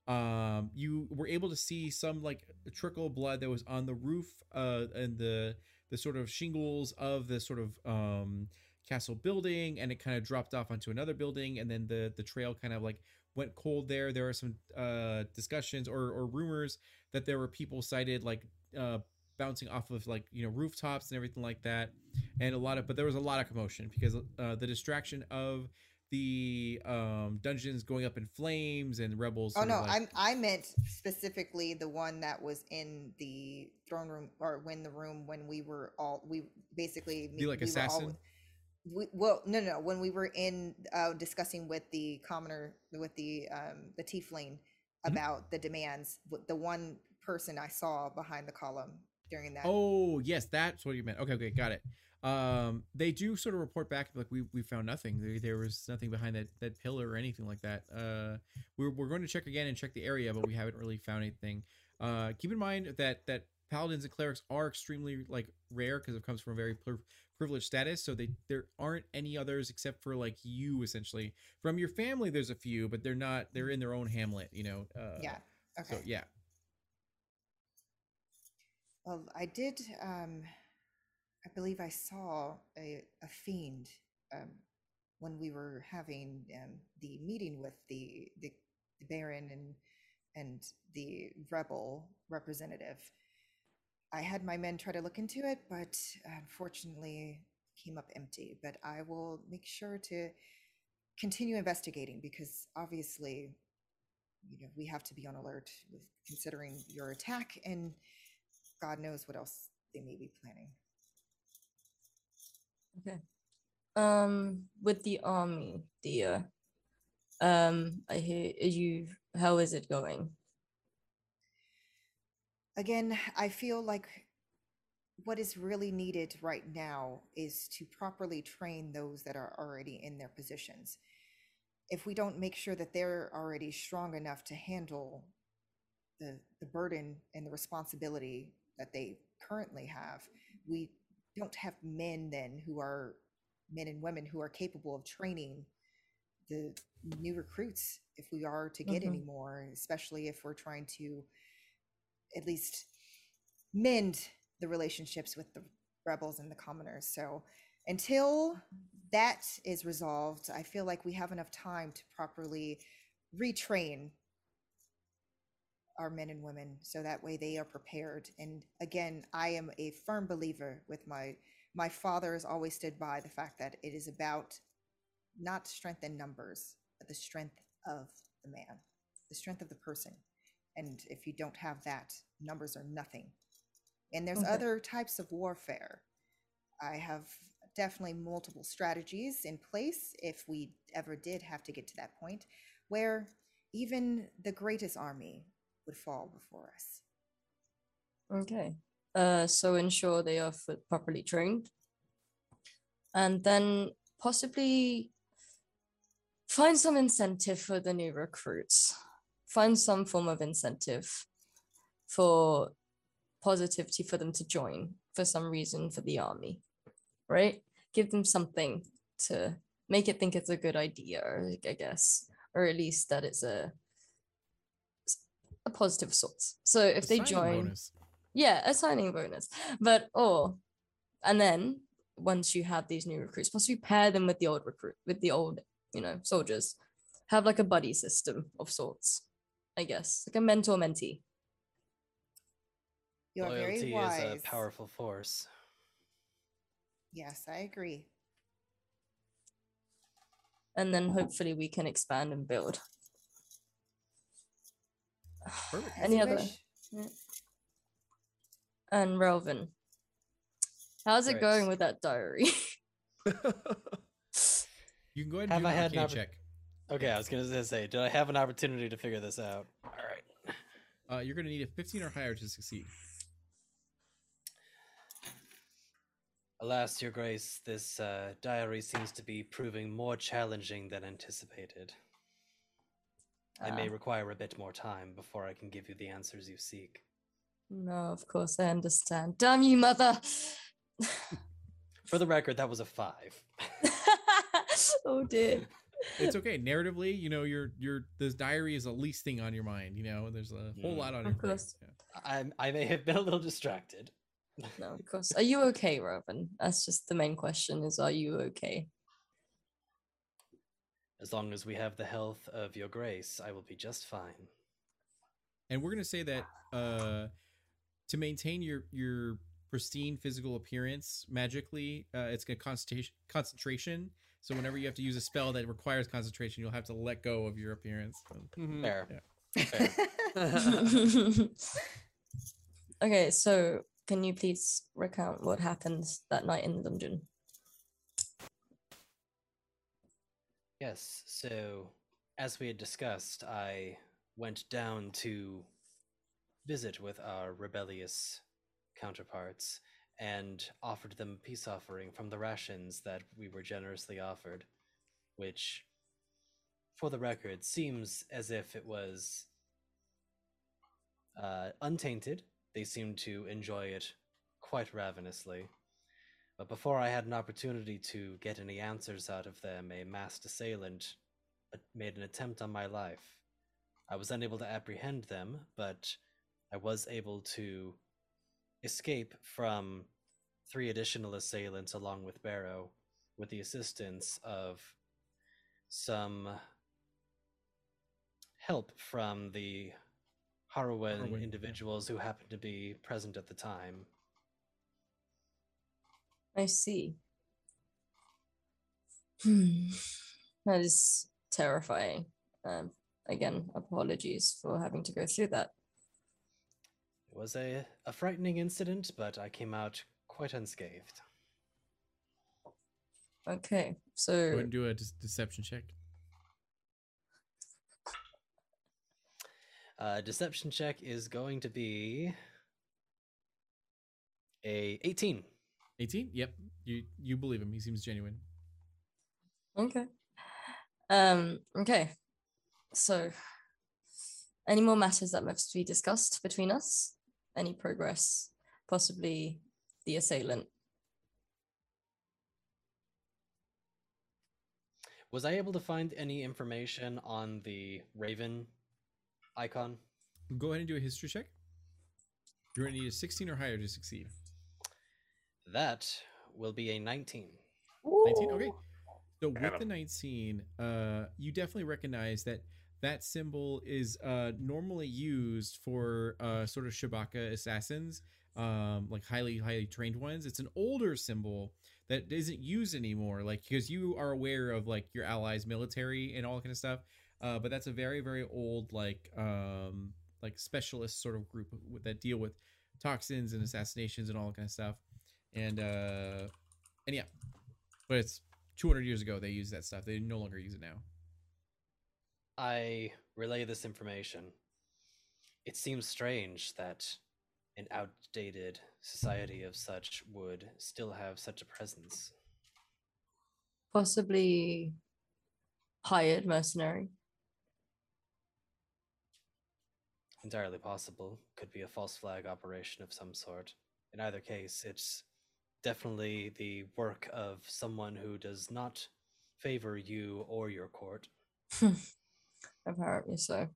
Um, you were able to see some like trickle of blood that was on the roof uh, and the the sort of shingles of the sort of um, castle building, and it kind of dropped off onto another building, and then the the trail kind of like went cold there. There are some uh, discussions or, or rumors that there were people sighted like uh, bouncing off of like you know rooftops and everything like that and a lot of but there was a lot of commotion because uh, the distraction of the um dungeons going up in flames and rebels Oh no, like- I'm I meant specifically the one that was in the throne room or when the room when we were all we basically The, like, we were all- assassin? We, well, no, no, when we were in uh, discussing with the commoner, with the um, the tiefling Mm-hmm. about the demands, the one person I saw behind the column during that. oh yes that's what you meant okay okay got it um they do sort of report back like we we found nothing there, there was nothing behind that that pillar or anything like that uh we're, we're going to check again and check the area but we haven't really found anything uh keep in mind that that paladins and clerics are extremely like rare because it comes from a very privileged status so they there aren't any others except for like you essentially from your family there's a few but they're not they're in their own hamlet you know uh yeah. Okay. so yeah Well, I did. Um, I believe I saw a, a fiend um, when we were having um, the meeting with the, the the Baron and and the rebel representative. I had my men try to look into it, but unfortunately came up empty. But I will make sure to continue investigating because obviously, you know, we have to be on alert with considering your attack and God knows what else they may be planning. Okay. Um, with the army, Dia. Um, I hear you. How is it going? Again, I feel like what is really needed right now is to properly train those that are already in their positions. If we don't make sure that they're already strong enough to handle the, the burden and the responsibility that they currently have, we don't have men then who are men and women who are capable of training the new recruits if we are to get Mhm. any more, especially if we're trying to at least mend the relationships with the rebels and the commoners. So until that is resolved, I feel like we have enough time to properly retrain our men and women so that way they are prepared. And again, I am a firm believer with my my father has always stood by the fact that it is about not strength in numbers, but the strength of the man, the strength of the person. And if you don't have that, numbers are nothing. And there's Okay. other types of warfare. I have definitely multiple strategies in place if we ever did have to get to that point where even the greatest army would fall before us. Okay. Uh, so ensure they are f- properly trained, and then possibly find some incentive for the new recruits. Find some form of incentive for positivity for them to join for some reason for the army, right? Give them something to make it think it's a good idea, I guess, or at least that it's a a positive of sorts. So if they join, bonus. yeah, a signing bonus. But or and then once you have these new recruits, possibly pair them with the old recruit with the old, you know, soldiers. Have like a buddy system of sorts, I guess. Like a mentor mentee. You're very Loyalty wise. is a powerful force. Yes, I agree. and then hopefully we can expand and build. Perfect. Any other? wish. And Relvin, how's it going with that diary? [LAUGHS] [LAUGHS] You can go ahead and Have do I an had an arcane oppor- check. Okay, I was gonna say, did I have an opportunity to figure this out? All right. Uh, you're going to need a 15 or higher to succeed. Alas, Your Grace, this uh, diary seems to be proving more challenging than anticipated. I may Ah, require a bit more time before I can give you the answers you seek. no, of course I understand. Damn you, mother! For the record, that was a five. [LAUGHS] oh dear. [LAUGHS] It's okay. Narratively, you know, your your this diary is the least thing on your mind. You know, there's a whole Mm. lot on Of your plate. course. Yeah. I'm, I may have been a little distracted. No, of course. Are you okay, Robin? That's just the main question: is are you okay? As long as we have the health of Your Grace, I will be just fine. And we're gonna say that uh, to maintain your your pristine physical appearance magically, uh, it's a concentration concentration. So whenever you have to use a spell that requires concentration, you'll have to let go of your appearance. Mhm. Fair. Yeah. [LAUGHS] okay, so can you please recount what happened that night in the dungeon? Yes, so as we had discussed, I went down to visit with our rebellious counterparts and offered them a peace offering from the rations that we were generously offered, which, for the record, seems as if it was uh, untainted. They seemed to enjoy it quite ravenously. But before I had an opportunity to get any answers out of them, a masked assailant uh, made an attempt on my life. I was unable to apprehend them, but I was able to escape from three additional assailants along with Barrow with the assistance of some help from the Harwin Harwin, yeah. individuals who happened to be present at the time. I see. Hmm. That is terrifying. Um, again, apologies for having to go through that. It was a, a frightening incident, but I came out quite unscathed. Okay, so. Go so ahead and do a de- deception check. Uh, deception check is going to be a 18. 18. Yep. You you believe him. He seems genuine. okay. Um, okay. So any more matters that must be discussed between us? Any progress? Possibly the assailant. Was I able to find any information on the Raven icon? Go ahead and do a history check. You're gonna need a 16 or higher to succeed. That will be a 19. 19. Okay. So with the 19, uh, you definitely recognize that that symbol is uh normally used for uh sort of Shabaka assassins, um, like highly highly trained ones. It's an older symbol that isn't used anymore, like because you are aware of like your allies' military and all that kind of stuff. Uh, but that's a very very old like um like specialist sort of group that deal with toxins and assassinations and all that kind of stuff. And uh, and yeah, but it's 200 years ago they used that stuff. They no longer use it now. I relay this information. It seems strange that an outdated society of such would still have such a presence. Possibly hired mercenary. Entirely possible. Could be a false flag operation of some sort. In either case, it's definitely the work of someone who does not favor you or your court. [LAUGHS] Apparently so.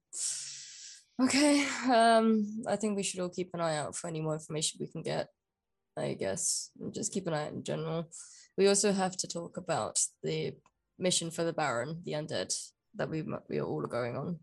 Okay. Um, I think we should all keep an eye out for any more information we can get. I guess just keep an eye out in general. We also have to talk about the mission for the Baron, the undead, that we we are all going on.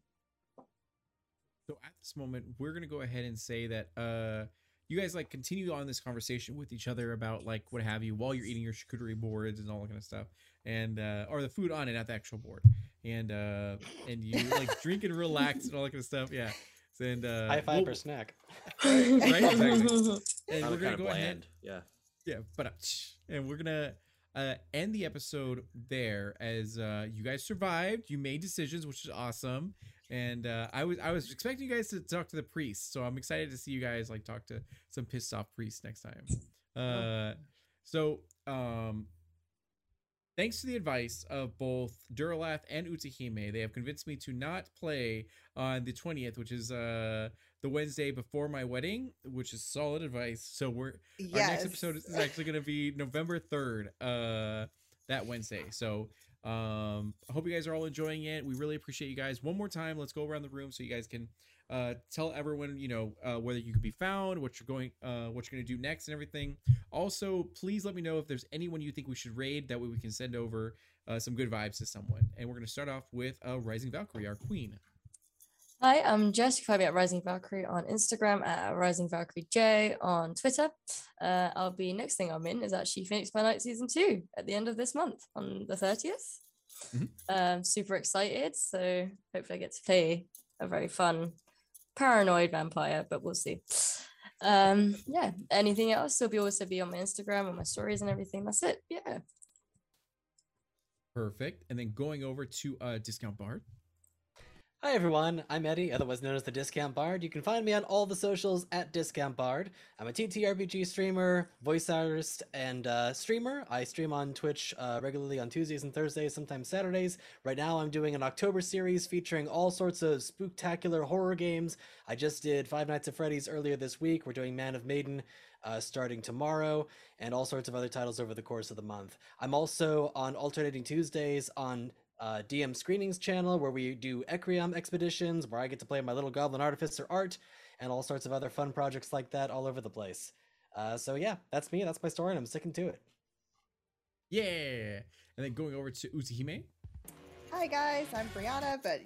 So at this moment, we're gonna go ahead and say that uh, you guys like continue on this conversation with each other about like what have you while you're eating your charcuterie boards and all that kind of stuff. and uh, or the food on it, not the actual board, and uh, and you like drink and relax and all that kind of stuff. Yeah, and uh, High five we'll- or snack. Right, [LAUGHS] exactly. and we're gonna kinda go ahead. Yeah. Yeah, but uh, and we're gonna uh, end the episode there as uh, you guys survived. You made decisions, which is awesome. And uh, I was I was expecting you guys to talk to the priest, so I'm excited to see you guys like talk to some pissed off priests next time. Uh, so um, thanks to the advice of both Duralath and Utahime, they have convinced me to not play on the 20th, which is uh the Wednesday before my wedding, which is solid advice. So we're Yes. our next episode is actually going to be November 3rd, uh, that Wednesday. So um, I hope you guys are all enjoying it. We really appreciate you guys. One more time, let's go around the room so you guys can uh, tell everyone, you know, uh, whether you can be found, what you're going, uh, what you're going to do next, and everything. Also, please let me know if there's anyone you think we should raid. That way, we can send over uh, some good vibes to someone. And we're going to start off with uh, Rising Valkyrie, our queen. Hi, I'm Jess. You can find me at Rising Valkyrie on Instagram, at Rising Valkyrie J on Twitter. Uh, I'll be next thing I'm in is actually Phoenix by Night season two at the end of this month on the 30th. Mhm. Um, super excited. So hopefully I get to play a very fun paranoid vampire, but we'll see. Um, yeah. Anything else? Will be also be on my Instagram and my stories and everything. That's it. Yeah. Perfect. And then going over to uh, Discount Bard. Hi everyone, I'm Eddie, otherwise known as the Discount Bard. You can find me on all the socials at Discount Bard. I'm a TTRPG streamer, voice artist, and uh, streamer. I stream on Twitch uh, regularly on Tuesdays and Thursdays, sometimes Saturdays. Right now, I'm doing an October series featuring all sorts of spooktacular horror games. I just did Five Nights at Freddy's earlier this week. We're doing Man of Medan uh, starting tomorrow, and all sorts of other titles over the course of the month. I'm also on alternating Tuesdays on uh, DM Screenings channel where we do Ecrium expeditions, where I get to play my little goblin artificer art, and all sorts of other fun projects like that all over the place. Uh, so yeah, that's me. That's my story, and I'm sticking to it. Yeah. And then going over to Utahime. Hi guys, I'm Brianna, but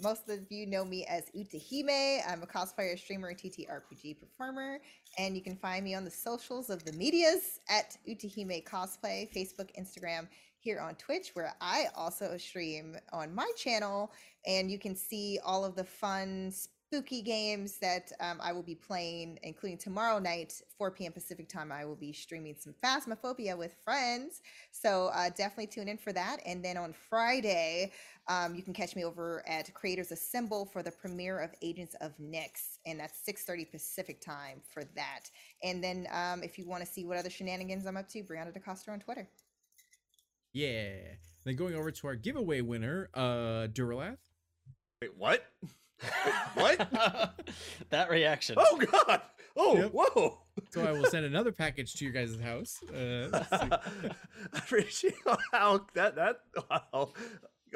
most of you know me as Utahime. I'm a cosplayer, streamer, and TTRPG performer, and you can find me on the socials of the medias at Utahime Cosplay, Facebook, Instagram, here on Twitch, where I also stream on my channel, and you can see all of the fun, spooky games that um, I will be playing, including tomorrow night, 4 p.m. Pacific time. I will be streaming some Phasmophobia with friends, so uh, definitely tune in for that. And then on Friday, um, you can catch me over at Creators Assemble for the premiere of Agents of Nyx, and that's 6:30 Pacific time for that. And then um, if you want to see what other shenanigans I'm up to, Brianna DeCosta on Twitter. Yeah. Then going over to our giveaway winner, uh, Duralath. Wait, what? what? [LAUGHS] that reaction. Oh God! Oh, Yep. whoa! So I will send another package to your guys' house. Uh. [LAUGHS] I appreciate how that that. Wow.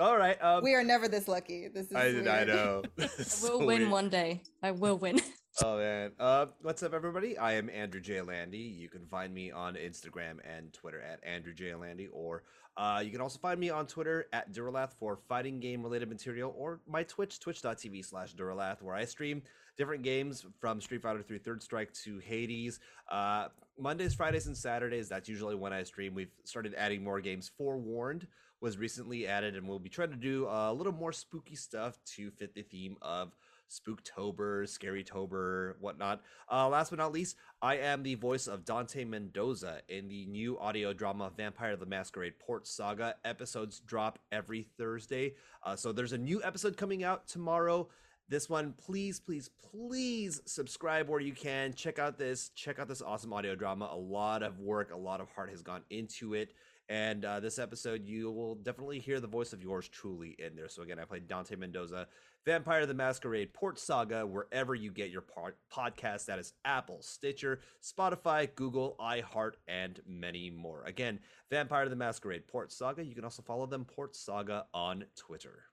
All right. Um, We are never this lucky. This is I, I know. [LAUGHS] I It's will so win weird. one day. I will win. Oh man. Uh, what's up, everybody? I am Andrew J. Landy. You can find me on Instagram and Twitter at Andrew J. Landy, or uh, you can also find me on Twitter at Duralath for fighting game related material, or my Twitch, twitch.tv slash Duralath, where I stream different games from Street Fighter 3 Third Strike to Hades. Uh, Mondays, Fridays, and Saturdays, that's usually when I stream. We've started adding more games. Forewarned was recently added, and we'll be trying to do a little more spooky stuff to fit the theme of Spooktober, Scarytober, whatnot. Uh, last but not least, I am the voice of Dante Mendoza in the new audio drama Vampire the Masquerade Port Saga. Episodes drop every Thursday. Uh, so there's a new episode coming out tomorrow. This one, please, please, please subscribe where you can. Check out this, check out this awesome audio drama. A lot of work, a lot of heart has gone into it. And uh, this episode, you will definitely hear the voice of yours truly in there. So again, I played Dante Mendoza, Vampire the Masquerade, Port Saga, wherever you get your pod- podcast. That is Apple, Stitcher, Spotify, Google, iHeart, and many more. Again, Vampire the Masquerade, Port Saga. You can also follow them, Port Saga, on Twitter.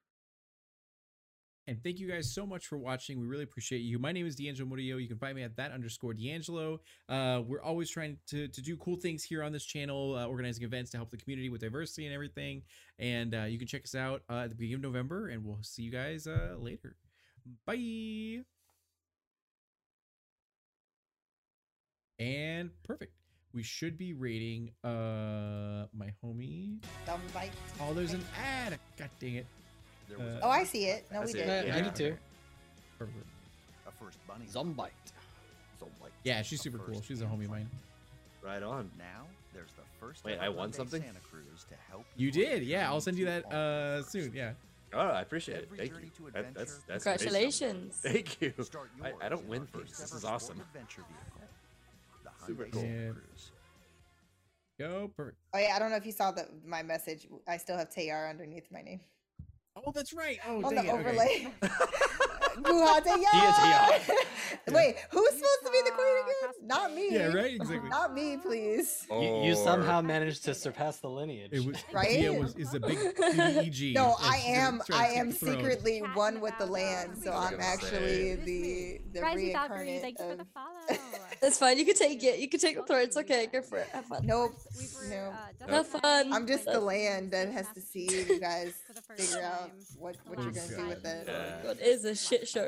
And thank you guys so much for watching. We really appreciate you. My name is D'Angelo Murillo. You can find me at that underscore D'Angelo. Uh, we're always trying to, to do cool things here on this channel, uh, organizing events to help the community with diversity and everything. And uh, you can check us out uh, at the beginning of November, and we'll see you guys uh, later. Bye. And perfect. we should be rating uh my homie. Dumb bite. Oh, there's an ad. God dang it. There was Uh, Oh, I see it. No, we see it, did. Yeah, I Yeah. did too. Perfect. a first bunny. Zombite. So like Yeah, she's super cool. She's a homie of mine. Right on. Now there's the first. Wait, I won something? Santa Cruz to help You on your did, yeah. I'll send you that uh firsts. soon. Yeah. Oh, I appreciate it. Thank you. That, that's that's Congratulations. Thank you. I, I don't win our things. first This is awesome. sport Adventure vehicle, the Super cool. Santa And- Cruz. Go perfect. Oh yeah, I don't know if you saw the my message. I still have Tayyar underneath my name Oh, that's right. Oh, on the it. overlay. Guha [LAUGHS] Dia Tayyar. Wait, who's supposed to be the queen again? Not me. Yeah, right. Exactly. Not me, please. You, you somehow managed to surpass the lineage. It was Right? Dia was is a big EG. No, I am. I am secretly Chatting one with the land, so I was I'm actually say. the the Rising reincarnate thank you for the follow. [LAUGHS] That's fine. You can take it. You can take the throne. It's okay. Go for it. Have fun. Nope. We No. uh, Have fun. I I'm just the land that has to see you guys [LAUGHS] for the first figure out what what Oh, you're gonna do with God. it. Yeah. God, it is a shit show.